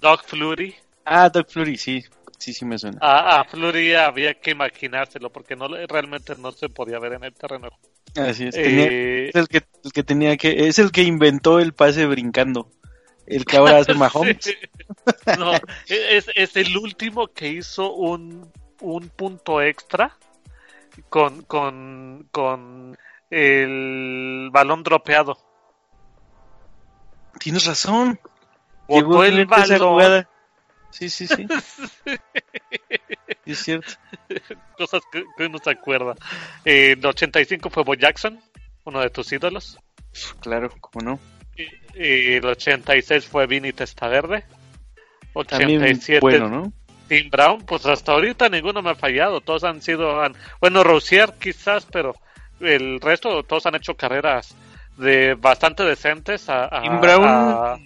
Doug Flurry. Ah, Doug Flurry, sí. Sí, sí me suena. A, a Flurry había que imaginárselo porque no realmente no se podía ver en el terreno. Así es. tenía- Eh, es el que, el que tenía que... Es el que inventó el pase brincando. El que ahora hace Mahomes. Sí. No, es, es el último que hizo un, un punto extra con, con, con el balón dropeado. Tienes razón. Botó Llegó el balón. Sí, sí, sí. Sí, es cierto. Cosas que, que uno se acuerda. Eh, el 85 fue Bo Jackson, uno de tus ídolos. Claro, cómo no. Y, y el 86 fue Vinny Testaverde. También 87 bueno, ¿no? Tim Brown, pues hasta ahorita ninguno me ha fallado. Todos han sido. han- bueno, Rosier quizás, pero el resto, todos han hecho carreras de bastante decentes a, a, Jim Brown, a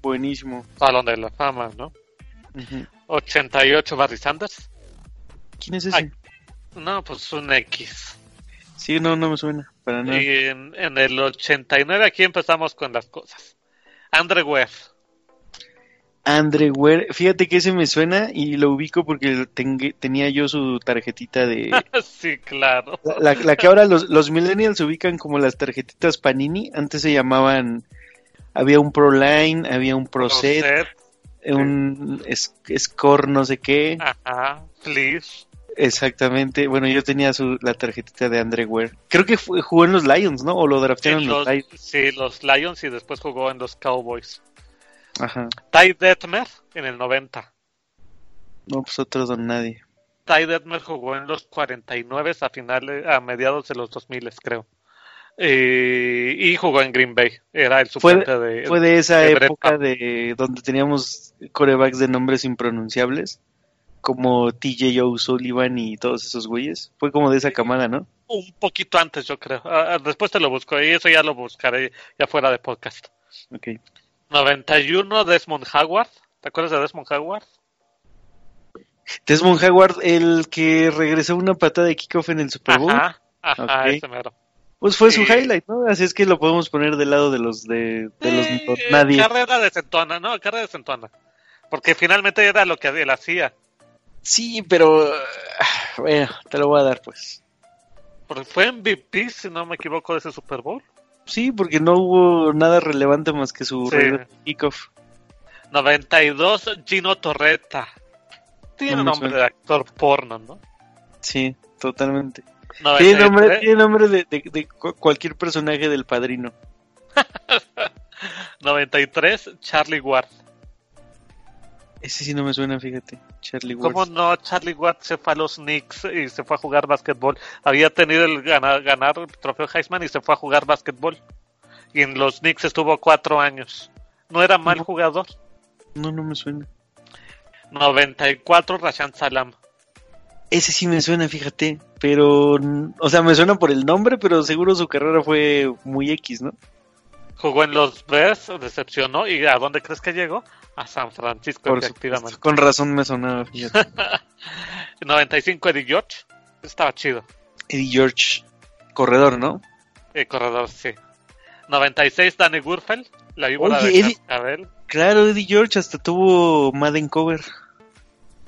buenísimo. Salón de la Fama, ¿no? Ujú. 88 Barry Sanders. ¿Quién es ese? Ay. No, pues un X. Sí, no, no me suena para nada. Y en, en el 89 aquí empezamos con las cosas. Andre Webb. Andre Ware, fíjate que ese me suena y lo ubico porque tenía yo su tarjetita de... sí, claro. La, la que ahora los, los millennials ubican como las tarjetitas Panini, antes se llamaban... Había un Pro Line, había un Pro Set, Set, un Score no sé qué, Ajá, please. exactamente. Bueno, yo tenía su, la tarjetita de Andre Ware. Creo que fue- jugó en los Lions, ¿no? O lo draftearon En en los, los, Lions. sí, los Lions y después jugó en los Cowboys. Ajá. Ty Detmer en el 90. No, pues otro don nadie. Ty Detmer jugó en los 49 a finales, a mediados de los 2000, creo. Eh, y jugó en Green Bay. Era el Fue, suplente de. fue de esa de Brett época de donde teníamos corebacks de nombres impronunciables, como TJ O'Sullivan y todos esos güeyes. Fue como de esa camada, ¿no? Un poquito antes, yo creo. Ah, ah, después te lo busco. Y eso ya lo buscaré ya fuera de podcast. Ok. 91 Desmond Howard. ¿Te acuerdas de Desmond Howard? Desmond Howard, el que regresó una patada de kickoff en el Super Bowl, Ajá, ajá, Ok. ese mero. Pues fue su highlight, ¿no? Así es que lo podemos poner del lado de los de, de los Eh, nadie. Carrera de centona, no, carrera de centona. Porque finalmente era lo que él hacía. Sí, pero ah, bueno, te lo voy a dar pues. Porque fue MVP, si no me equivoco, de ese Super Bowl. Sí, porque no hubo nada relevante más que su Sí. kickoff. 92 Gino Torretta. Tiene No nombre suena. de actor porno, ¿no? Sí, totalmente. 93, Tiene nombre, tiene nombre de, de- de cu- cualquier personaje del padrino. 93 Charlie Ward. Ese sí no me suena, fíjate. Charlie Ward. ¿Cómo no? Charlie Ward se fue a los Knicks y se fue a jugar básquetbol. Había tenido el ganar, ganar el trofeo Heisman y se fue a jugar básquetbol. Y en los Knicks estuvo cuatro años. No era mal No. jugador. No, no me suena. 94 Rashan Salam. Ese sí me suena, fíjate. Pero, o sea, me suena por el nombre, pero seguro su carrera fue muy X, ¿no? Jugó en los Bears, decepcionó. ¿Y a dónde crees que llegó? A San Francisco, Por efectivamente. Con razón me sonaba, fíjate. 95 Eddie George. Estaba chido. Eddie George, corredor, ¿no? El corredor, sí. 96 Danny Gurfeld. La víbora Oye, de Eddie-. Claro, Eddie George hasta tuvo Madden cover.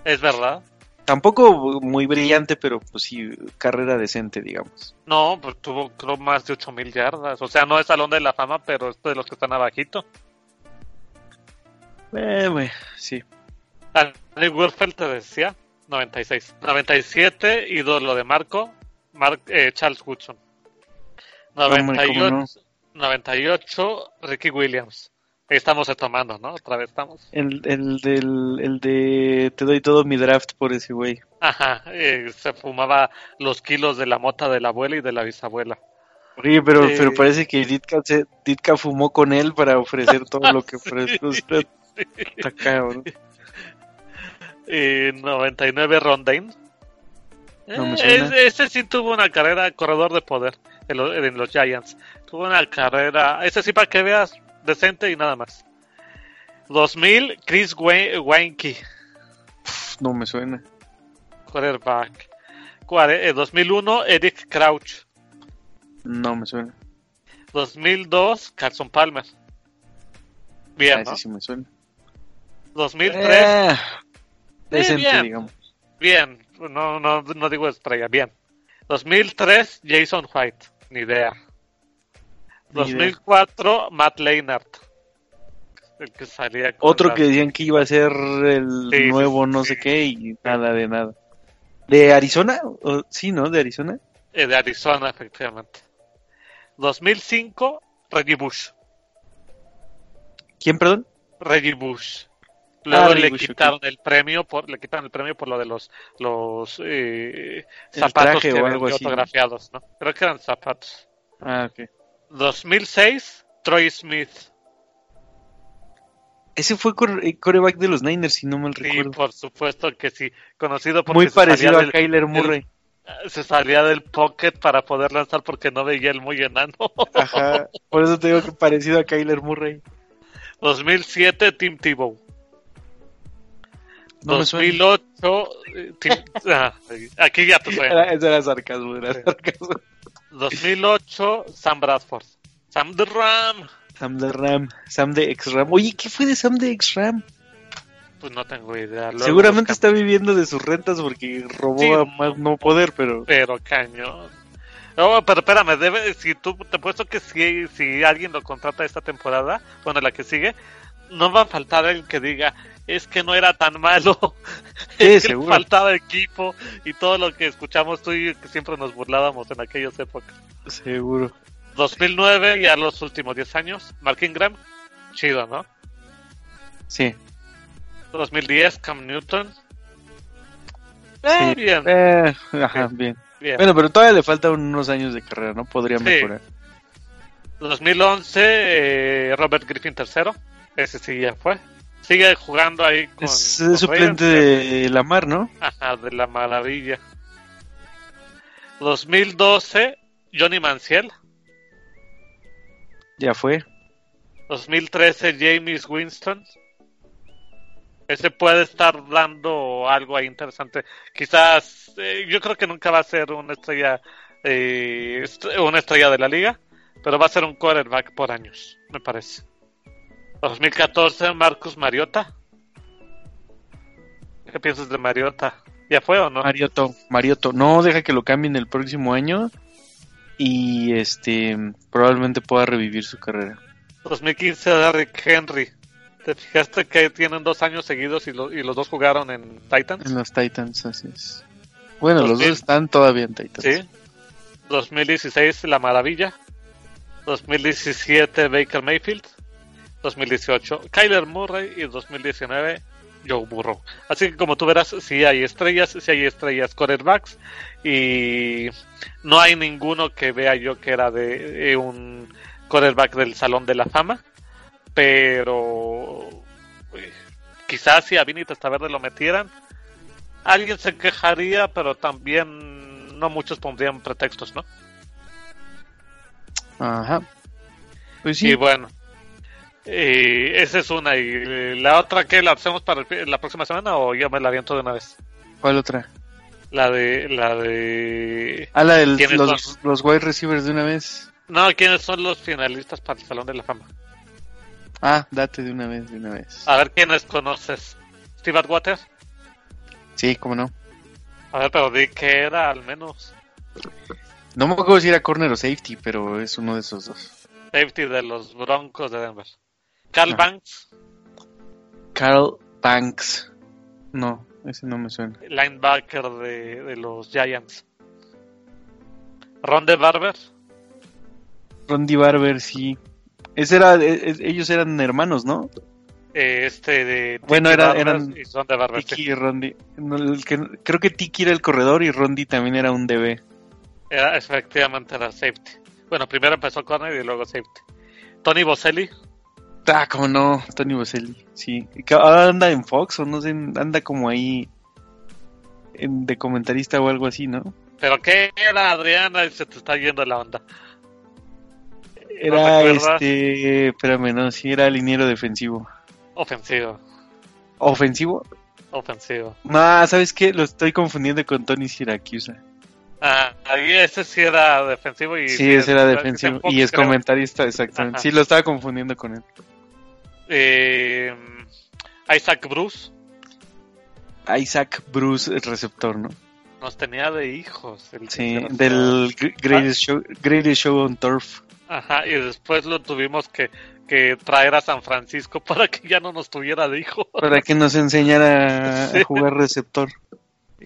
Es verdad. Tampoco muy brillante, pero pues sí, carrera decente, digamos. No, pues tuvo creo más de 8000 yardas. O sea, no es salón de la fama, pero es de los que están abajito. Eh, güey, sí. Danny Gurfeld te decía. 96. 97, ídolo de Marco. Mar- eh, Charles Woodson. Hombre, 98, ¿cómo no? 98, Ricky Williams. Estamos retomando, ¿no? Otra vez estamos. El, el, del, el de te doy todo mi draft por ese güey. Ajá, eh, se fumaba los kilos de la mota de la abuela y de la bisabuela. Oye, pero, Sí. pero parece que Ditka, se- Ditka fumó con él para ofrecer todo lo que ofreció usted. Está cabrón. Y 99 Rondain. No Eh, ese, ese sí tuvo una carrera corredor de poder en, lo- en los Giants. Tuvo una carrera, ese sí para que veas, decente y nada más. 2000 Chris Wei- Weinke, No me suena. quarterback. Cuare- eh, 2001 Eric Crouch. No me suena. 2002 Carson Palmer. Bien, Ah, ¿no? ese sí me suena. 2003 Eh, decente, bien. digamos. Bien, no, no, no digo estrella, bien. 2003, Jason White, ni idea. Ni idea. 2004, Matt Leinart. El que salía con Otro que decían que iba a ser el Sí, nuevo no sí. sé qué y nada de nada. ¿De Arizona? ¿O- sí, ¿no? ¿De Arizona? eh, de Arizona, efectivamente. 2005, Reggie Bush. ¿Quién, perdón? Reggie Bush. Luego Ah, Reggie le Bush, quitaron el premio por le quitaron el premio por lo de los los eh, zapatos que o autografiados, ¿no? Creo que eran zapatos. Ah, ok. 2006, Troy Smith. Ese fue core- eh, coreback de los Niners, si no mal Sí, recuerdo. por supuesto que sí. Conocido por Muy parecido a Kyler Murray. Se salía del pocket para poder lanzar porque no veía el muy enano. Ajá, por eso te digo que parecido a Kyler Murray. 2007, Tim Tebow. No me suena. 2008, eh, Tim- ah, aquí ya te suena. Era, eso era sarcasmo, era sarcasmo. 2008, Sam Bradford. Sam the Ram. Sam de Ram, Sam de X-Ram. Oye, ¿qué fue de Sam de X-Ram? Pues no tengo idea. Luego Seguramente está viviendo de sus rentas porque robó Sí. a más no poder, pero... Pero cañón. No, pero espérame, debe, si tú te puesto que si, si alguien lo contrata esta temporada, bueno, la que sigue, no va a faltar alguien que diga, es que no era tan malo, Sí, es que le seguro. faltaba equipo y todo lo que escuchamos tú y que siempre nos burlábamos en aquellas épocas. Seguro. 2009, ya los últimos 10 años, Mark Ingram, chido, ¿no? Sí. 2010, Cam Newton. Eh, Sí. bien, Eh, ajá, bien. bien. Bueno, pero todavía le faltan unos años de carrera, ¿no? Podría Sí. mejorar. 2011, eh, Robert Griffin III. Ese sí ya fue. Sigue jugando ahí con. Es con suplente Ravens. de Lamar, ¿no? Ajá, de la maravilla. 2012, Johnny Manciel. Ya fue. 2013, James Winston. Ese puede estar dando algo ahí interesante. Quizás, eh, yo creo que nunca va a ser una estrella, eh, una estrella de la liga, pero va a ser un quarterback por años, me parece. 2014, Marcus Mariota. ¿Qué piensas de Mariota? ¿Ya fue o no? Marioto, Marioto. No, deja que lo cambien el próximo año y este probablemente pueda revivir su carrera. 2015, Derrick Henry. ¿Te fijaste que tienen dos años seguidos y, lo- y los dos jugaron en Titans? En los Titans, así es. Bueno, los 2000. dos están todavía en Titans. Sí. 2016, La Maravilla. 2017, Baker Mayfield. 2018, Kyler Murray. Y 2019, Joe Burrow. Así que como tú verás, sí hay estrellas, sí hay estrellas quarterbacks. Y no hay ninguno que vea yo que era de eh, un quarterback del Salón de la Fama. Pero eh, quizás si a Vinny Testaverde lo metieran, alguien se quejaría, pero también no muchos pondrían pretextos, ¿no? Ajá. Pues sí. Y bueno, y esa es una. ¿Y la otra que la hacemos para el la próxima semana o yo me la aviento de una vez? ¿Cuál otra? La de. La de. Ah, la de ¿Quiénes los, los wide receivers de una vez. No, ¿quiénes son los finalistas para el Salón de la Fama? Ah, date de una vez, de una vez. A ver quiénes conoces. Steve Atwater. Sí, cómo no. A ver, pero di que era al menos No me acuerdo si era corner o safety, pero es uno de esos dos. safety de los Broncos de Denver. Carl Ah. Banks, Carl Banks. No, ese no me suena. linebacker de, de los Giants. Ron de Barber. Rondy Barber, sí. Ese era, e- e- ellos eran hermanos, ¿no? eh, Este de. Bueno, Tiki era- Barber eran y sí. Tiki y Rondy. No, el que- creo que Tiki era el corredor y Rondy también era un DB. Era, efectivamente era safety. Bueno, primero empezó corner y luego safety. Tony Boselli, Ah, cómo no, Tony Boselli, sí. Ahora anda en Fox o no sé, anda como ahí en- de comentarista o algo así, ¿no? pero ¿qué era Adriana? Se te está yendo la onda. Era este, espérame, no, sí era liniero defensivo. Ofensivo, ¿Ofensivo? ofensivo. No, ¿sabes qué? Lo estoy confundiendo con Tony Siracusa. Ah, ahí ese sí era defensivo y... Sí, ese era defensivo. Y es creo. comentarista, exactamente. Ajá. Sí, lo estaba confundiendo con él. Eh, Isaac Bruce Isaac Bruce, el receptor, ¿no? nos tenía de hijos. el Sí, del Gr- Greatest Show, Greatest Show on Turf. Ajá, y después lo tuvimos que, que traer a San Francisco para que ya no nos tuviera de hijo. Para que nos enseñara Sí. a jugar receptor.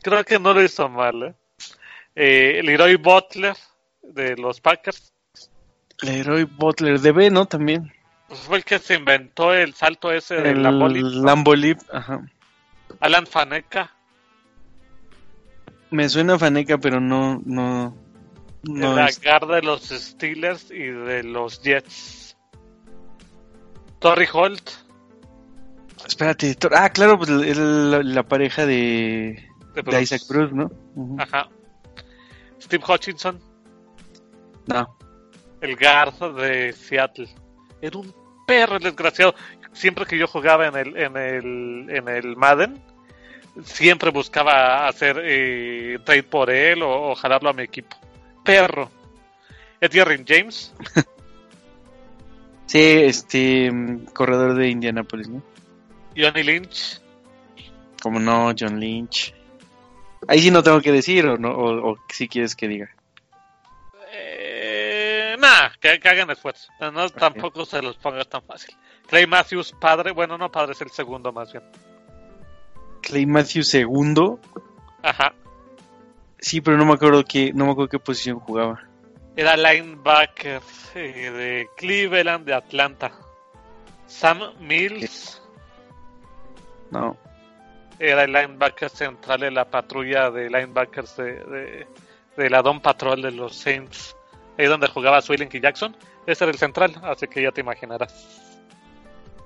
Creo que no lo hizo mal, ¿eh? Eh, Leroy Butler de los Packers Leroy Butler, DB, ¿no? También. Pues fue el que se inventó el salto ese de El la boli. ¿no? Lambo Leap, ajá. Alan Faneca, Me suena Faneca, pero no, no, no el es- agar de los Steelers y de los Jets. Torrey Holt, Espérate, ah, claro, pues el- la, la pareja de, de. Isaac Bruce, ¿no? Ajá. Steve Hutchinson. No. El Garza de Seattle. Era un perro el desgraciado. Siempre que yo jugaba en el, en el, en el Madden, siempre buscaba hacer eh, trade por él o, o, jalarlo a mi equipo. Perro. Edgerrin James. sí, este corredor de Indianapolis, ¿no? Johnny Lynch. Como no, John Lynch. Ahí sí no tengo que decir o no o, o si quieres que diga. Eh, nah, que, que, hagan esfuerzo. No, tampoco se los pongas tan fácil. Clay Matthews, padre, bueno, no padre, es el segundo más bien. Clay Matthews segundo. Ajá. Sí, pero no me acuerdo qué, no me acuerdo qué posición jugaba. Era linebacker de Cleveland, de Atlanta. Sam Mills. No. Era el linebacker central de la patrulla de linebackers de, de, de la Don Patrol de los Saints. Ahí donde jugaba Swilling y Jackson. Ese era el central, así que ya te imaginarás.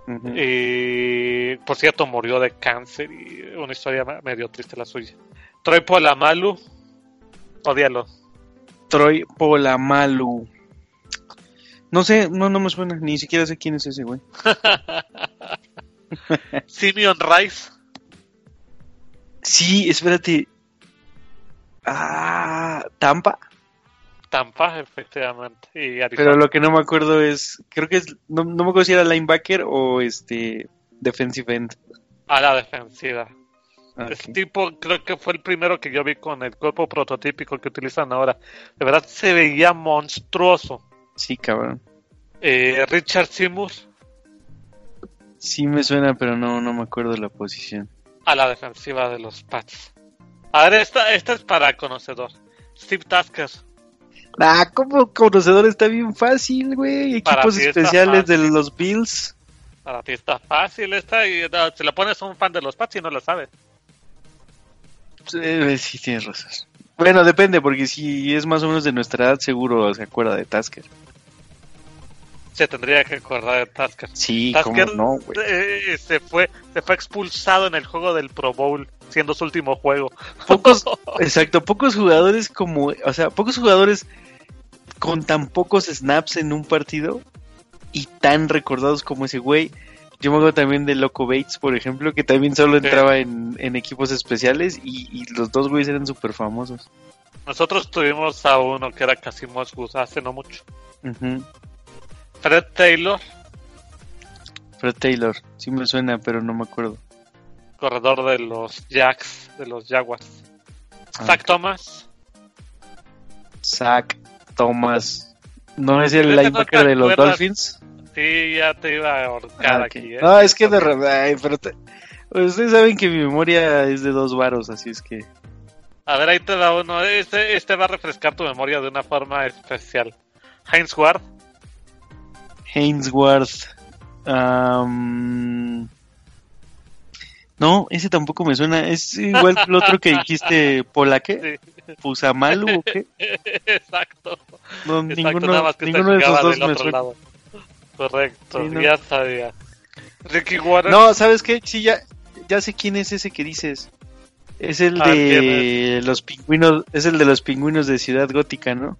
Uh -huh. Y por cierto, murió de cáncer y una historia medio triste la suya. Troy Polamalu, odialo. Troy Polamalu. No sé, no, no me suena, ni siquiera sé quién es ese güey. Simeon Rice. Sí, espérate. Ah, Tampa. Tampa, efectivamente. Y Pero lo que no me acuerdo es, creo que es, no, no, me acuerdo si era linebacker o este defensive end. A la defensiva. Okay. Este tipo creo que fue el primero que yo vi con el cuerpo prototípico que utilizan ahora. De verdad se veía monstruoso. Sí, cabrón. Eh, Richard Seymour. Sí me suena, pero no, no me acuerdo la posición. A la defensiva de los Pats. A ver, esta, esta es para conocedor. Steve Tasker. Ah, como conocedor está bien fácil, güey. Equipos especiales de los Bills. Para ti está fácil esta y no, si le pones a un fan de los Pats y no lo sabe. Eh, sí, tienes razón. Bueno, depende, porque si es más o menos de nuestra edad, seguro se acuerda de Tasker. Se tendría que acordar de Tasker. Sí, Tasker ¿cómo no, güey? Eh, se, fue, se fue expulsado en el juego del Pro Bowl, siendo su último juego. Pocos, exacto, pocos jugadores como, o sea, pocos jugadores con tan pocos snaps en un partido y tan recordados como ese güey. Yo me acuerdo también de Loco Bates, por ejemplo, que también solo entraba sí. en, en, equipos especiales y, y los dos güeyes eran súper famosos. Nosotros tuvimos a uno que era casi Gus hace no mucho. Uh -huh. Fred Taylor. Fred Taylor, sí me suena, pero no me acuerdo. Corredor de los Jacks, de los Jaguars. Ah. Zach Thomas. Zach Thomas. ¿No es el linebacker de los Dolphins? Sí, ya te iba a ahorcar ah, okay. aquí. ¿eh? No, es que de ay, pero te... ustedes saben que mi memoria es de dos varos, así es que. A ver, ahí te da uno. Este, este va a refrescar tu memoria de una forma especial. Heinz Ward. Heinz Ward. Um... No, ese tampoco me suena. Es igual que el otro que dijiste, Polaque. Sí. ¿Pusamalu o qué? Exacto. No, Exacto, ninguno, ninguno de esos dos me suena. Lado. Correcto, sí, no. ya sabía. Ricky Warren. No, ¿sabes qué? Sí, ya, ya sé quién es ese que dices. Es el ah, de es? los pingüinos, es el de los pingüinos de Ciudad Gótica, ¿no?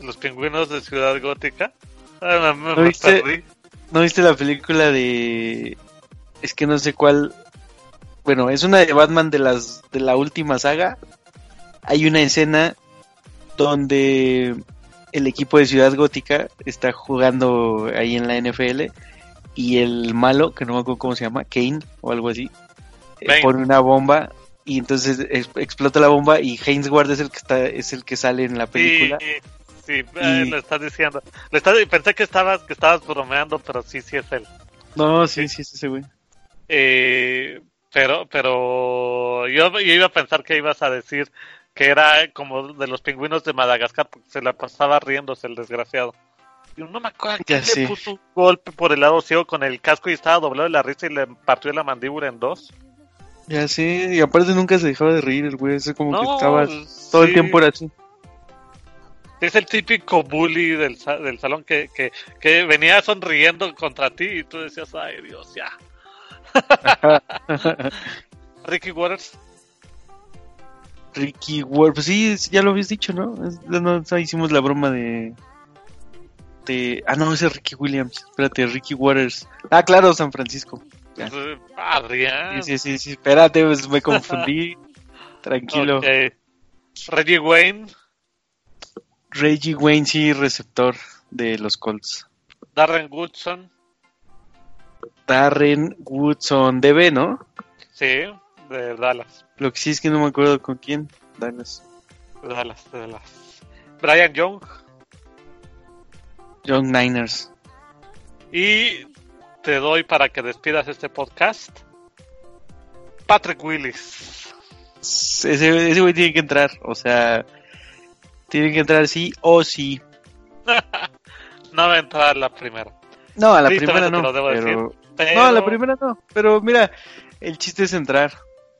¿Los pingüinos de Ciudad Gótica? Ah, me, me ¿No, viste, ¿No viste la película de es que no sé cuál. Bueno, es una de Batman de las de la última saga. Hay una escena donde el equipo de Ciudad Gótica está jugando ahí en la NFL y el malo, que no me acuerdo cómo se llama, Kane o algo así, Bane. pone una bomba y entonces explota la bomba y Heinz Ward es el que está es el que sale en la película. Sí, sí, y... lo estás diciendo. Lo estás, pensé que estabas que estabas bromeando, pero sí, sí es él. No, sí, sí es ese güey. Eh, pero, pero yo, yo, iba a pensar que ibas a decir que era como de los pingüinos de Madagascar, porque se la pasaba riéndose el desgraciado. Yo no me acuerdo que le sí. puso un golpe por el lado ciego con el casco y estaba doblado de la risa y le partió la mandíbula en dos. Ya sí, y aparte nunca se dejaba de reír el güey, es como no, que estaba todo sí. el tiempo era así. Es el típico bully del, del salón que, que, que venía sonriendo contra ti y tú decías, ay Dios, ya. Ricky Waters. Ricky Waters, pues sí, ya lo habías dicho, ¿no? no, hicimos la broma de, de... Ah, no, ese es Ricky Williams. Espérate, Ricky Waters. Ah, claro, San Francisco. Adrián. Sí, sí, sí, espérate, pues, me confundí. Tranquilo. Reggie Wayne. Reggie Wayne, sí, receptor de los Colts. Darren Woodson. Darren Woodson, DB, ¿no? Sí, de Dallas. Lo que sí es que no me acuerdo con quién. Dallas. Dallas, Dallas. Brian Young. Young Niners. Y te doy para que despidas este podcast. Patrick Willis. Ese, ese güey tiene que entrar, o sea, tiene que entrar sí o sí. no va a entrar la primera. No, a la primera no. Pero... No, a la primera no. Pero mira, el chiste es entrar.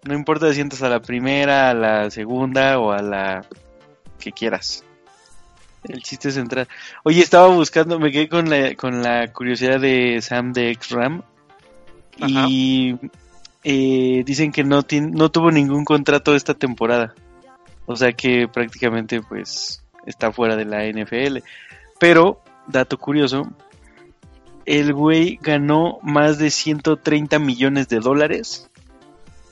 No importa si entras a la primera, a la segunda o a la que quieras. El chiste es entrar. Oye, estaba buscando, me quedé con la, con la curiosidad de Sam de X-Ram. Y eh, dicen que no, no tuvo ningún contrato esta temporada. O sea que prácticamente pues está fuera de la NFL. Pero, dato curioso, el güey ganó más de 130 millones de dólares.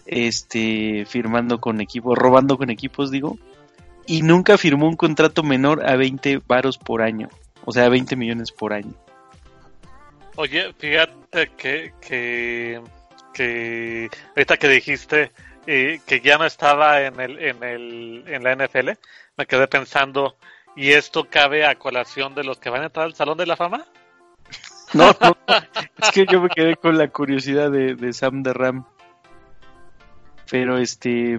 Este, firmando con equipos, robando con equipos, digo y nunca firmó un contrato menor a 20 varos por año, o sea, 20 millones por año. Oye, fíjate que, que, que ahorita que dijiste eh, que ya no estaba en, el, en, el, en la NFL, me quedé pensando, ¿y esto cabe a colación de los que van a entrar al Salón de la Fama? No, es que yo me quedé con la curiosidad de, de Sam de Ram. Pero este,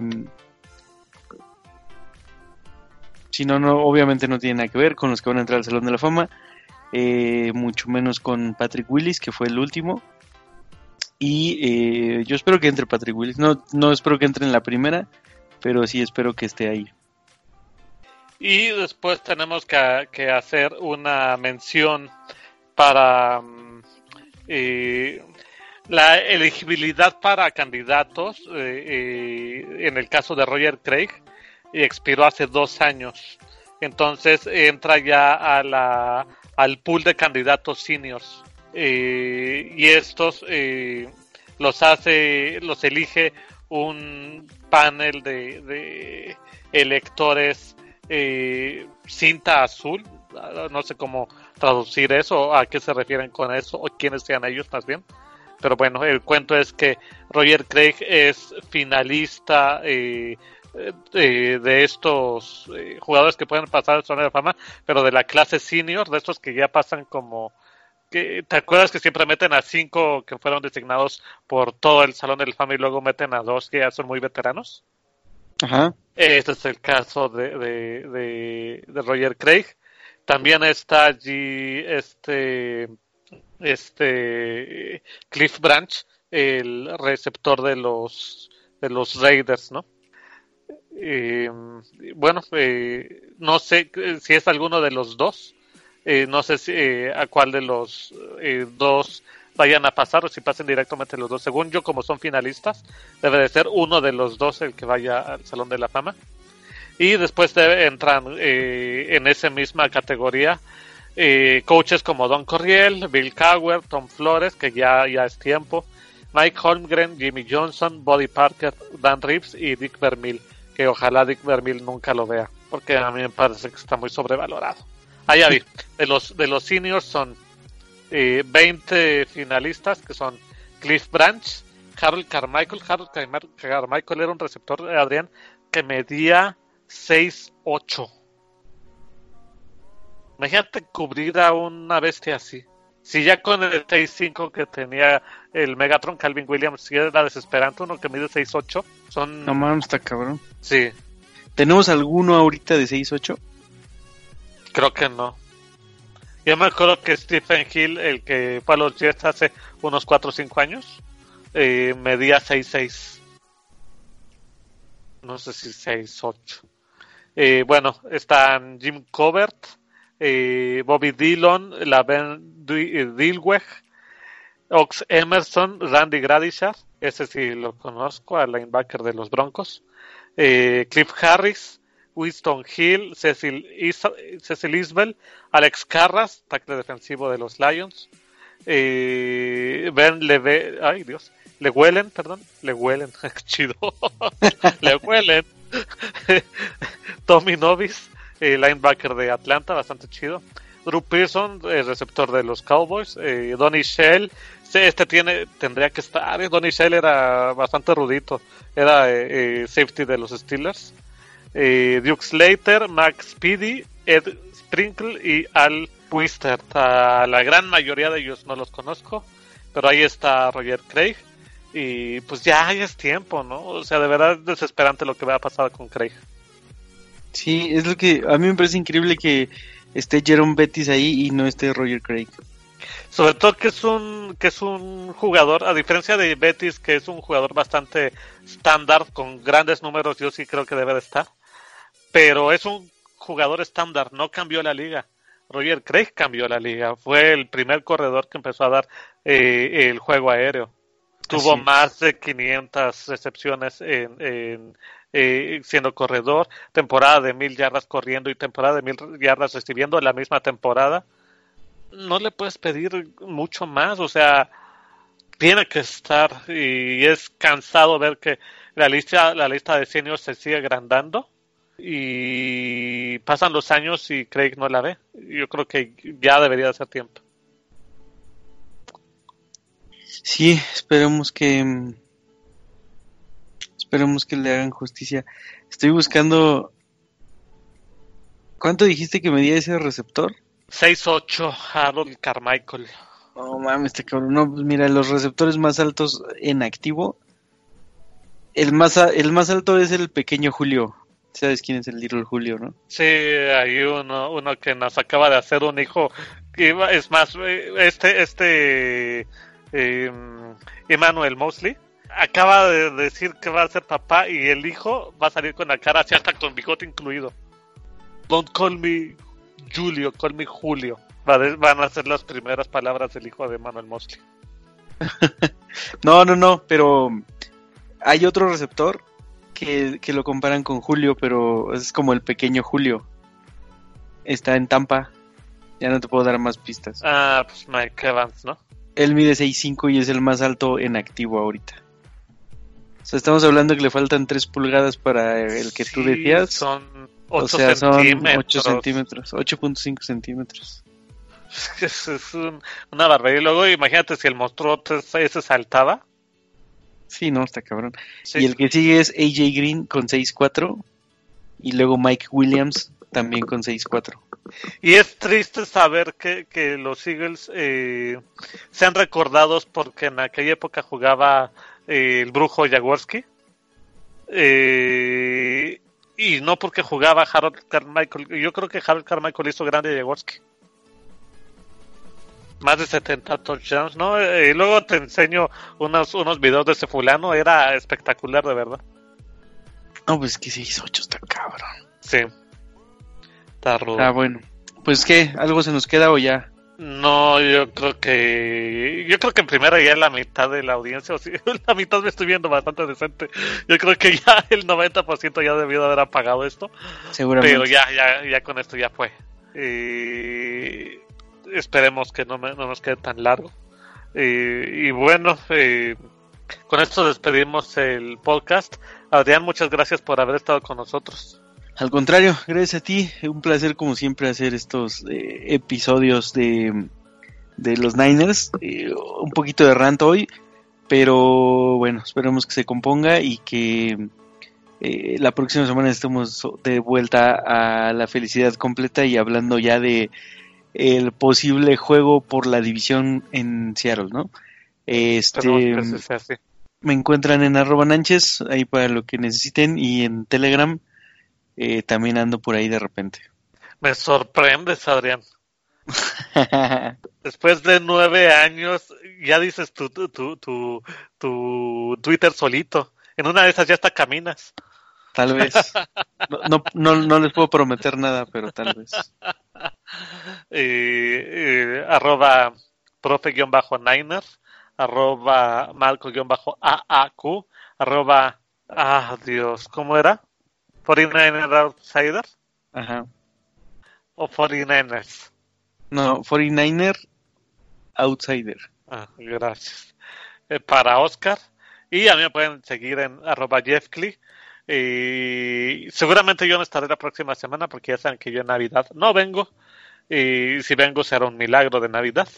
si no, no, obviamente no tiene nada que ver con los que van a entrar al Salón de la Fama, eh, mucho menos con Patrick Willis, que fue el último. Y eh, yo espero que entre Patrick Willis, no, no espero que entre en la primera, pero sí espero que esté ahí. Y después tenemos que, hacer una mención para eh, la elegibilidad para candidatos, en el caso de Roger Craig, expiró hace dos años. Entonces entra ya a la, al pool de candidatos seniors. Eh, y estos eh, los hace, los elige un panel de, electores eh, cinta azul. No sé cómo traducir eso, a qué se refieren con eso, o quiénes sean ellos más bien. Pero bueno, el cuento es que Roger Craig es finalista eh, eh, de estos eh, jugadores que pueden pasar al zona de fama, pero de la clase senior, de estos que ya pasan como te acuerdas que siempre meten a cinco que fueron designados por todo el salón de la fama y luego meten a dos que ya son muy veteranos. Ajá. Este es el caso de, de, de, Roger Craig. También está allí este este Cliff Branch, el receptor de los de los Raiders, ¿no? Eh, bueno, eh, no sé si es alguno de los dos. Eh, no sé si, eh, a cuál de los dos vayan a pasar o si pasen directamente los dos. Según yo, como son finalistas, debe de ser uno de los dos el que vaya al Salón de la Fama. Y después entran en esa misma categoría coaches como Don Corriel, Bill Cowher, Tom Flores, que ya, ya es tiempo, Mike Holmgren, Jimmy Johnson, Buddy Parker, Dan Reeves y Dick Vermeil que ojalá Dick Vermeil nunca lo vea, porque a mí me parece que está muy sobrevalorado. Ya vi, de los, de los seniors son eh, 20 finalistas, que son Cliff Branch, Harold Carmichael. Harold Carmichael era un receptor, de Adrián, que medía 6'8". Imagínate cubrir a una bestia así. Si ya con el 6'5 que tenía el Megatron Calvin Williams, si era desesperante, uno que mide 6'8, son... No mames, está cabrón. Sí. ¿Tenemos alguno ahorita de 6'8? Creo que no. Yo me acuerdo que Stephen Hill, el que fue a los Jets hace unos 4 o 5 años, eh, medía 6'6". No sé si 6'8". Eh, bueno, están Jim Covert, eh, Bobby Dillon, Laven Dilweg, Ox Emerson, Randy Gradishar, ese sí lo conozco, al linebacker de los Broncos, eh, Cliff Harris, Winston Hill, Cecil, Cecil Isbell, Alex Carras, tackle defensivo de los Lions, eh, Ben Leve, ay Dios, Le huelen, perdón, Le huelen, chido, Le huelen, Tommy Novis, eh, linebacker de Atlanta, bastante chido, Drew Pearson, el receptor de los Cowboys, eh, Donny Shell, este tiene, tendría que estar, eh, Donny Shell era bastante rudito, era eh, safety de los Steelers, Duke Slater, Max Speedy, Ed Sprinkle y Al Wister. A la gran mayoría de ellos no los conozco, pero ahí está Roger Craig. Y pues ya, es tiempo, ¿no? O sea, de verdad es desesperante lo que va a pasar con Craig. Sí, es lo que a mí me parece increíble que esté Jerome Bettis ahí y no esté Roger Craig. Sobre todo que es un que es un jugador, a diferencia de Bettis, que es un jugador bastante estándar con grandes números, yo sí creo que debe de estar. Pero es un jugador estándar, no cambió la liga. Roger Craig cambió la liga. Fue el primer corredor que empezó a dar eh, el juego aéreo. Tuvo más de 500 recepciones en, eh, siendo corredor, temporada de mil yardas corriendo y temporada de mil yardas recibiendo en la misma temporada. No le puedes pedir mucho más, o sea, tiene que estar y es cansado ver que la lista, la lista de seniors se sigue agrandando y pasan los años y Craig no la ve. Yo creo que ya debería de ser tiempo. Sí, esperemos que esperemos que le hagan justicia. Estoy buscando ¿Cuánto dijiste que medía ese receptor? 6'8 Harold Carmichael. No mames, este cabrón. No, pues mira, los receptores más altos en activo. El más, el más alto es el pequeño Julio. ¿Sabes quién es el Little Julio, no? Sí, hay uno, uno que nos acaba de hacer un hijo. Es más, este, este eh, Emmanuel Mosley acaba de decir que va a ser papá y el hijo va a salir con la cara así hasta con bigote incluido. Don't call me Julio, call me Julio. Van a ser las primeras palabras del hijo de Emmanuel Mosley. no, no, no, pero hay otro receptor que, lo comparan con Julio, pero es como el pequeño Julio. Está en Tampa. Ya no te puedo dar más pistas. Ah, pues Mike Evans, ¿no? Él mide 6'5 y es el más alto en activo ahorita. O sea, estamos hablando que le faltan 3 pulgadas para el que tú decías. Son 8 o sea, centímetros. 8 centímetros, 8.5 centímetros. Es, una barbaridad. Y luego imagínate si el monstruo ese saltaba. Sí, no, está cabrón. Y el que sigue es AJ Green con 6-4. Y luego Mike Williams también con 6-4. Y es triste saber que, que los Eagles eh, sean recordados porque en aquella época jugaba eh, el brujo Jaworski. Eh, y no porque jugaba Harold Carmichael. Yo creo que Harold Carmichael hizo grande a Jaworski más de 70 touchdowns, ¿no? Eh, y luego te enseño unos, unos videos de ese fulano, era espectacular de verdad. No, pues que se hizo 8 está cabrón. Sí. Está rudo. Ah, bueno. Pues qué, algo se nos queda o ya. No, yo creo que yo creo que en primera ya la mitad de la audiencia, o sí, la mitad me estoy viendo bastante decente. Yo creo que ya el 90% ya debió de haber apagado esto. Seguramente. Pero ya ya ya con esto ya fue. Y esperemos que no, nos quede tan largo. y bueno, eh, con esto despedimos el podcast. Adrián, muchas gracias por haber estado con nosotros. Al contrario, gracias a ti. Un placer como siempre hacer estos eh, episodios de, de los Niners. Eh, un poquito de rant hoy, pero bueno, esperemos que se componga y que la próxima semana estemos de vuelta a la felicidad completa y hablando ya de el posible juego por la división en Seattle, ¿no? Este, me encuentran en arroba Nanches, ahí para lo que necesiten, y en Telegram eh, también ando por ahí de repente. Me sorprendes, Adrián. Después de nueve años, ya dices tu, tu, tu, tu, Twitter solito. En una de esas ya hasta caminas. Tal vez. No, no, no, les puedo prometer nada, pero tal vez. Eh, arroba profe-niner, arroba marco-aaq, arroba Ah, Dios, ¿cómo era? ¿49ers Outsider? Ajá. ¿O 49ers? No, 49er Outsider. Ah, gracias. Eh, para Oscar. Y a mí me pueden seguir en arroba jeffcly. Y seguramente yo no estaré la próxima semana porque ya saben que yo en Navidad no vengo. Y si vengo será un milagro de Navidad.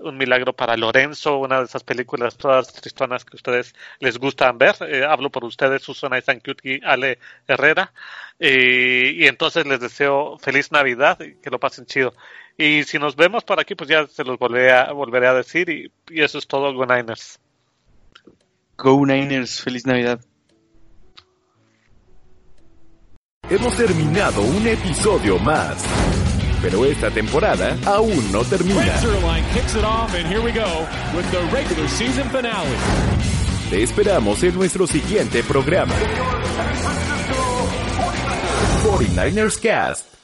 Un milagro para Lorenzo, una de esas películas todas tristonas que a ustedes les gustan ver. Eh, hablo por ustedes, Susana y Ale Herrera. y entonces les deseo feliz Navidad y que lo pasen chido. Y si nos vemos por aquí, pues ya se los volveré a, volveré a decir. Y, y eso es todo, Go Niners. Go Niners, feliz Navidad. Hemos terminado un episodio más. Pero esta temporada aún no termina. Te esperamos en nuestro siguiente programa. 49ers Cast.